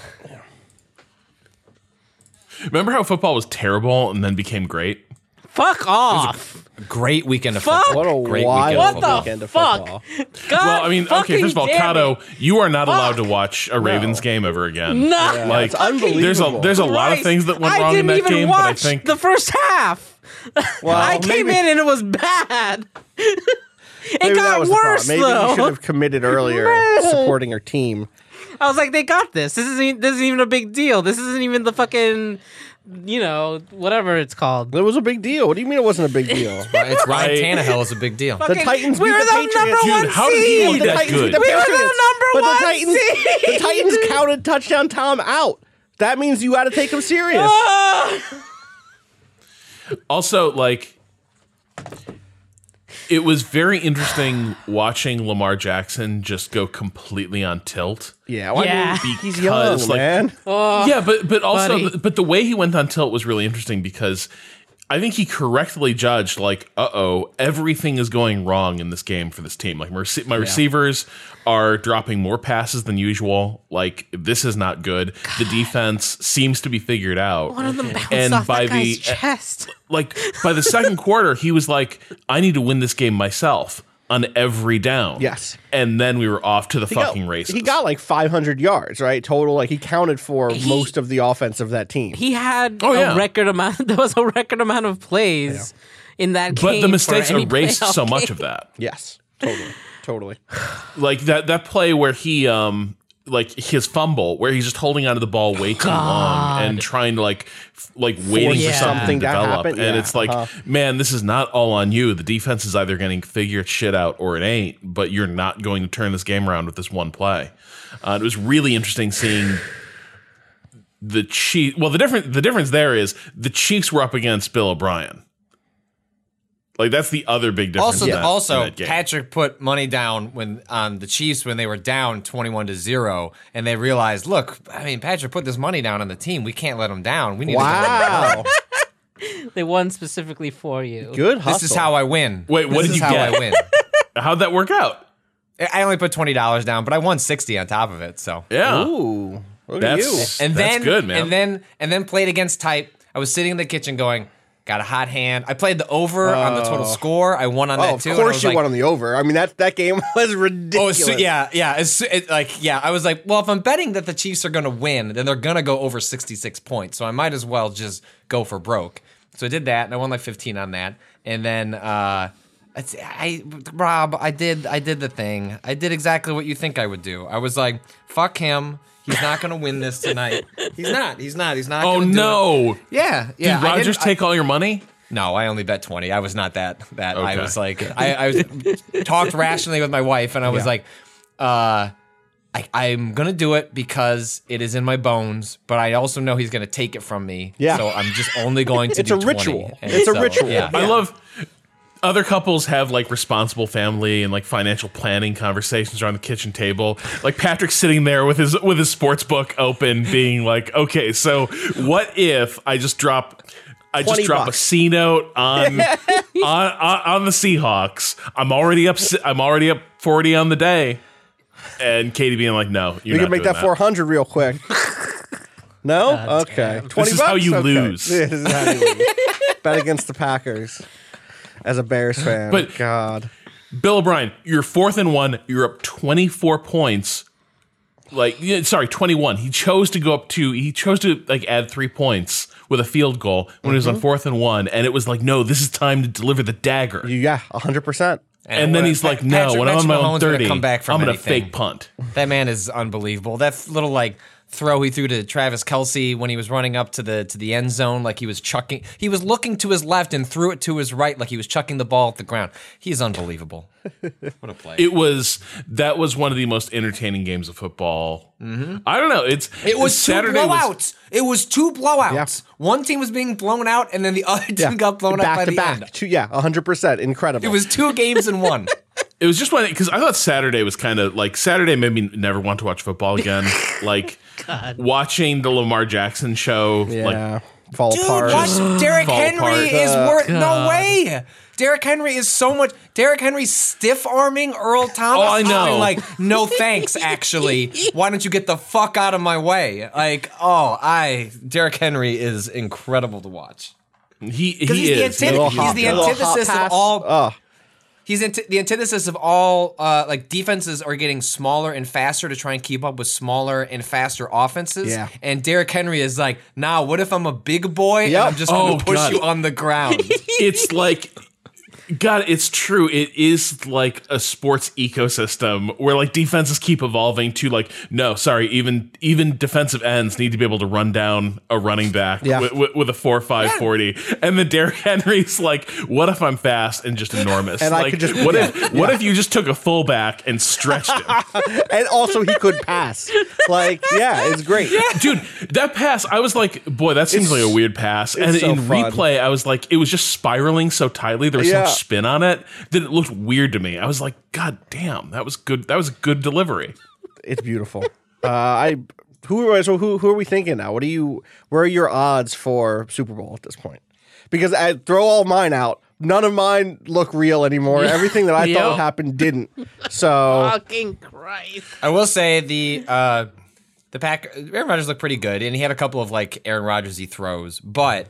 Remember how football was terrible and then became great? fuck off! Great weekend of Fuck! football. What a Great wild weekend of What football. the weekend of fuck? football. God well, I mean, okay, first of all, damn Kato, you are not allowed to watch a Ravens game ever again. No, Like, It's unbelievable. there's a there's a lot of things that went I wrong in that even game, but I think the first half. Well, I came maybe- in and it was bad. it Maybe that got was the worse Maybe though. you should have committed earlier supporting her team. I was like, they got this. This isn't. This isn't even a big deal. This isn't even the fucking, you know, whatever it's called. It was a big deal. What do you mean it wasn't a big deal? It's Ryan I- Tannehill is a big deal. The Fucking- Titans we beat were the the Patriots. number Dude, how did he seed. beat the that Titans good? beat the We were the Patriots. number but one the Titans, seed. the Titans counted touchdown Tom out. That means you got to take him serious. Ah! also like it was very interesting watching Lamar Jackson just go completely on tilt. yeah, why Yeah. didn't- he's Because, young, like, man. yeah, but but also buddy. but the way he went on tilt was really interesting because I think he correctly judged like, uh oh, everything is going wrong in this game for this team. Like my, my receivers are dropping more passes than usual. Like this is not good. The defense seems to be figured out. One of them bounced and off by that guy's the chest. like by the second quarter, he was like, I need to win this game myself on every down. Yes. And then we were off to the He got- fucking races. He got like 500 yards, right? Total. Like he counted for most of the offense of that team. He had Oh, a yeah. record amount. There was a record amount of plays in that game. but the mistakes erased playoff so much of that. yes, totally, totally. like that that play where he um like his fumble where he's just holding onto the ball way too long and trying to like f- like waiting Yeah. for something, something to to develop happen. and Yeah, it's like uh-huh. man this is not all on you the defense is either getting figure shit out or it ain't but you're not going to turn this game around with this one play uh, it was really interesting seeing the Chiefs well the different the difference there is the Chiefs were up against Bill O'Brien Like that's the other big difference. Also, in that- in also that game. Patrick put money down when on the Chiefs when they were down twenty-one to zero, and they realized, look, I mean, Patrick put this money down on the team. We can't let them down. We need to Wow. They won specifically for you. Good hustle. This is how I win. Wait, what this did is you how get? I win. How'd that work out? I only put twenty dollars down, but I won sixty on top of it. So Yeah, Ooh. Look that's at you. and that's then good, man. and then and then played against type. I was sitting in the kitchen going, got a hot hand. I played the over on the total score. I won on Oh, that of too. I course you like, won on the over. I mean that that game was Oh, ridiculous. so, yeah, yeah. It's, it, like, yeah, I was like, well, if I'm betting that the Chiefs are going to win, then they're going to go over 66 points. So I might as well just go for broke. So I did that, and I won like 15 on that. And then, uh, I, Rob, I did, I did the thing. I did exactly what you think I would do. I was like, fuck him. He's not going to win this tonight. He's not. He's not. He's not. oh gonna do it. no! Yeah, yeah. Did Rodgers didn't- I- take all your money? no, I only bet twenty. I was not that that. I was like, I, I was talked rationally with my wife, and I was like, uh, I, I'm gonna do it because it is in my bones, but I also know he's gonna take it from me. Yeah. So I'm just only going to. Do it. It's do a 20. ritual. And It's a so, ritual. Yeah. I love other couples have like responsible family and like financial planning conversations around the kitchen table. Like Patrick sitting there with his with his sports book open, being like, "Okay, so what if I just drop." I just drop a bucks. C note on, on on on the Seahawks. I'm already up. I'm already up forty on the day, and Katie being like, "No, you're we not can make doing that 400 real quick. No? okay. 20 is how bucks? you Okay. lose. This is how you lose. Bet against the Packers as a Bears fan. But- God. Bill O'Brien, you're fourth and one. You're up 24 points. Like, sorry, 21. He chose to go up to. He chose to like add three points with a field goal when he was Mm-hmm. on fourth and one, and it was like, no, this is time to deliver the dagger. Yeah, 100%. and then he's like, no, Patrick- when I'm on my own Mahomes would've 30, come back from I'm gonna fake punt. That man is unbelievable. That little like throw he threw to Travis Kelce when he was running up to the to the end zone, like he was chucking. He was looking to his left and threw it to his right, like he was chucking the ball at the ground. He's unbelievable. what a play! It was that was one of the most entertaining games of football. I don't know. It's Mm-hmm. It was Saturday two was- blowouts. it was two blowouts. Yeah. One team was being blown out, and then the other team Yeah. got blown out back by to the back. end. Two, yeah, 100%. Incredible. It was two games in one. It was just one because I thought Saturday was kind of like Saturday made me never want to watch football again. like watching the Lamar Jackson show. yeah. Like fall Dude, apart. watch Derrick Fall Henry apart. is Uh, worth no way. Derrick Henry is so much. Derrick Henry stiff arming Earl Thomas. Oh, I know. I'm like, no thanks. Actually, why don't you get the fuck out of my way? Like, oh, I Derrick Henry is incredible to watch he he he's, the is. antith- he's the antithesis of all. Oh, He's anti- the antithesis of all uh, like defenses are getting smaller and faster to try and keep up with smaller and faster offenses. Yeah. And Derrick Henry is like, nah, what if I'm a big boy Yep. and I'm just gonna Oh, push God. you on the ground? it's like God, it's true. It is like a sports ecosystem where like defenses keep evolving to like no, sorry, even even defensive ends need to be able to run down a running back Yeah. with, with, with a four five forty, and then Derrick Henry's like, what if I'm fast and just enormous? And I like, could just- what yeah, if what if you just took a fullback and stretched him? and also he could pass. Like, yeah, it's great. Dude, that pass, I was like, boy, that seems It's- like a weird pass. And so in fun. replay, I was like, it was just spiraling so tightly. There was Yeah. so much spin on it that it looked weird to me. I was like, God damn, that was good. That was good delivery. It's beautiful. Uh, I who are so who who are we thinking now? What are you? Where are your odds for Super Bowl at this point? Because I throw all mine out. None of mine look real anymore. Everything that I Yep. thought happened didn't. So Fucking Christ. I will say the uh, the pack Aaron Rodgers looked pretty good, and he had a couple of like Aaron Rodgersy throws, but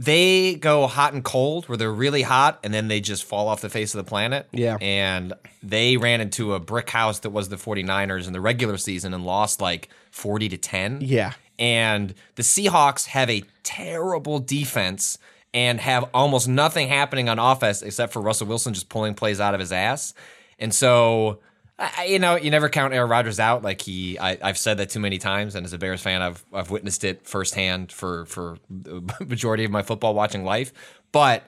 they go hot and cold where they're really hot and then they just fall off the face of the planet. Yeah. And they ran into a brick house that was the 49ers in the regular season and lost like 40 to 10. Yeah. And the Seahawks have a terrible defense and have almost nothing happening on offense except for Russell Wilson just pulling plays out of his ass. And so, I, you know, you never count Aaron Rodgers out. Like he, I, I've said that too many times, and as a Bears fan, I've I've witnessed it firsthand for for the majority of my football watching life. But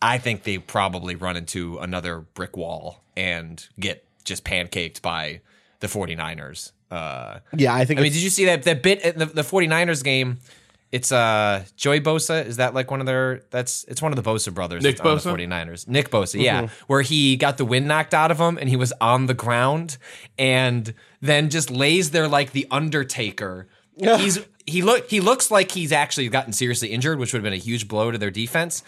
I think they probably run into another brick wall and get just pancaked by the 49ers. Uh, yeah, I think I mean, did you see that that bit in the, the 49ers game It's uh Joey Bosa. Is that like one of their? That's it's one of the Bosa brothers. Nick that's on the 49ers. Nick Bosa. Yeah, where he got the wind knocked out of him and he was on the ground and then just lays there like the Undertaker. He's he look he looks like he's actually gotten seriously injured, which would have been a huge blow to their defense.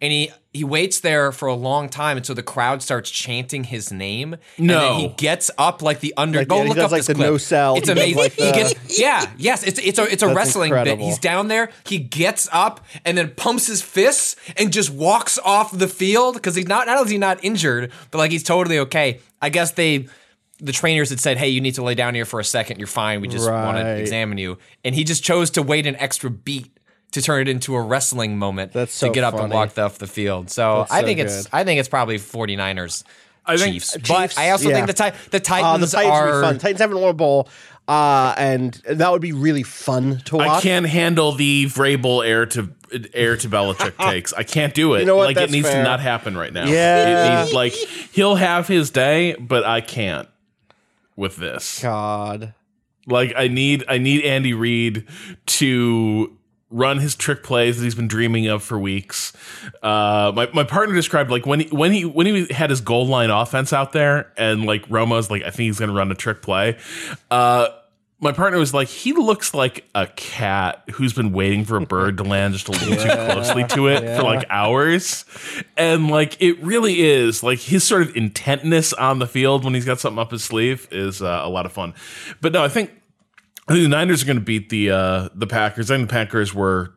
And he he waits there for a long time until the crowd starts chanting his name. And No. then he gets up like the under. Like, go look up like, this the clip. no sell. It's amazing. like, he the- gets yeah yes. It's it's a it's a That's wrestling bit. He's down there. He gets up and then pumps his fists and just walks off the field because he's not not only is he not injured, but like he's totally okay. I guess they. The trainers had said, "Hey, you need to lay down here for a second. You're fine. We just want to examine you." And he just chose to wait an extra beat to turn it into a wrestling moment That's to get up and walk off the field. So That's I so think it's good. I think it's probably 49ers I think- Chiefs. Chiefs, But I also yeah. think the ti- the Uh, Titans, the Titans are be fun. Titans haven't won a bowl, uh, and that would be really fun to watch. I can't handle the Vrabel heir to heir to Belichick takes. I can't do it. You know what? Like That's it needs fair. to not happen right now. Yeah. It needs- like he'll have his day, but I can't with this. God. Like I need I need Andy Reid to run his trick plays that he's been dreaming of for weeks. Uh, my my partner described like when he when he when he had his goal line offense out there and like Romo's like I think he's gonna run a trick play. Uh, my partner was like, he looks like a cat who's been waiting for a bird to land just a little too closely to it for like hours. And like, it really is like his sort of intentness on the field when he's got something up his sleeve is uh, a lot of fun. But no, I think, I think the Niners are going to beat the, uh, the Packers. I think the Packers were,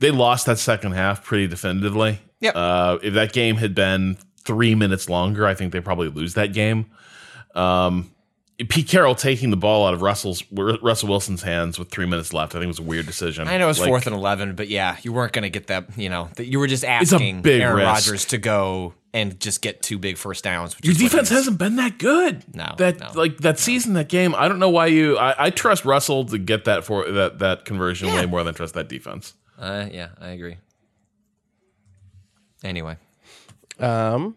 they lost that second half pretty definitively. Yep. Uh, if that game had been three minutes longer, I think they probably lose that game. Um, Pete Carroll taking the ball out of Russell's Russell Wilson's hands with three minutes left, I think was a weird decision. I know it's Like, fourth and eleven, but yeah, you weren't going to get that. You know, that you were just asking Aaron. Rodgers to go and just get two big first downs. Which Your is defense hasn't been that good. No, that no, like that season, that game. I don't know why you. I, I trust Russell to get that for that that conversion way more than trust that defense. Uh, yeah, I agree. Anyway, Um,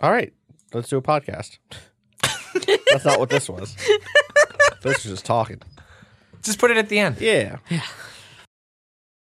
all right, let's do a podcast. That's not what this was. this was just talking. just put it at the end. Yeah. Yeah.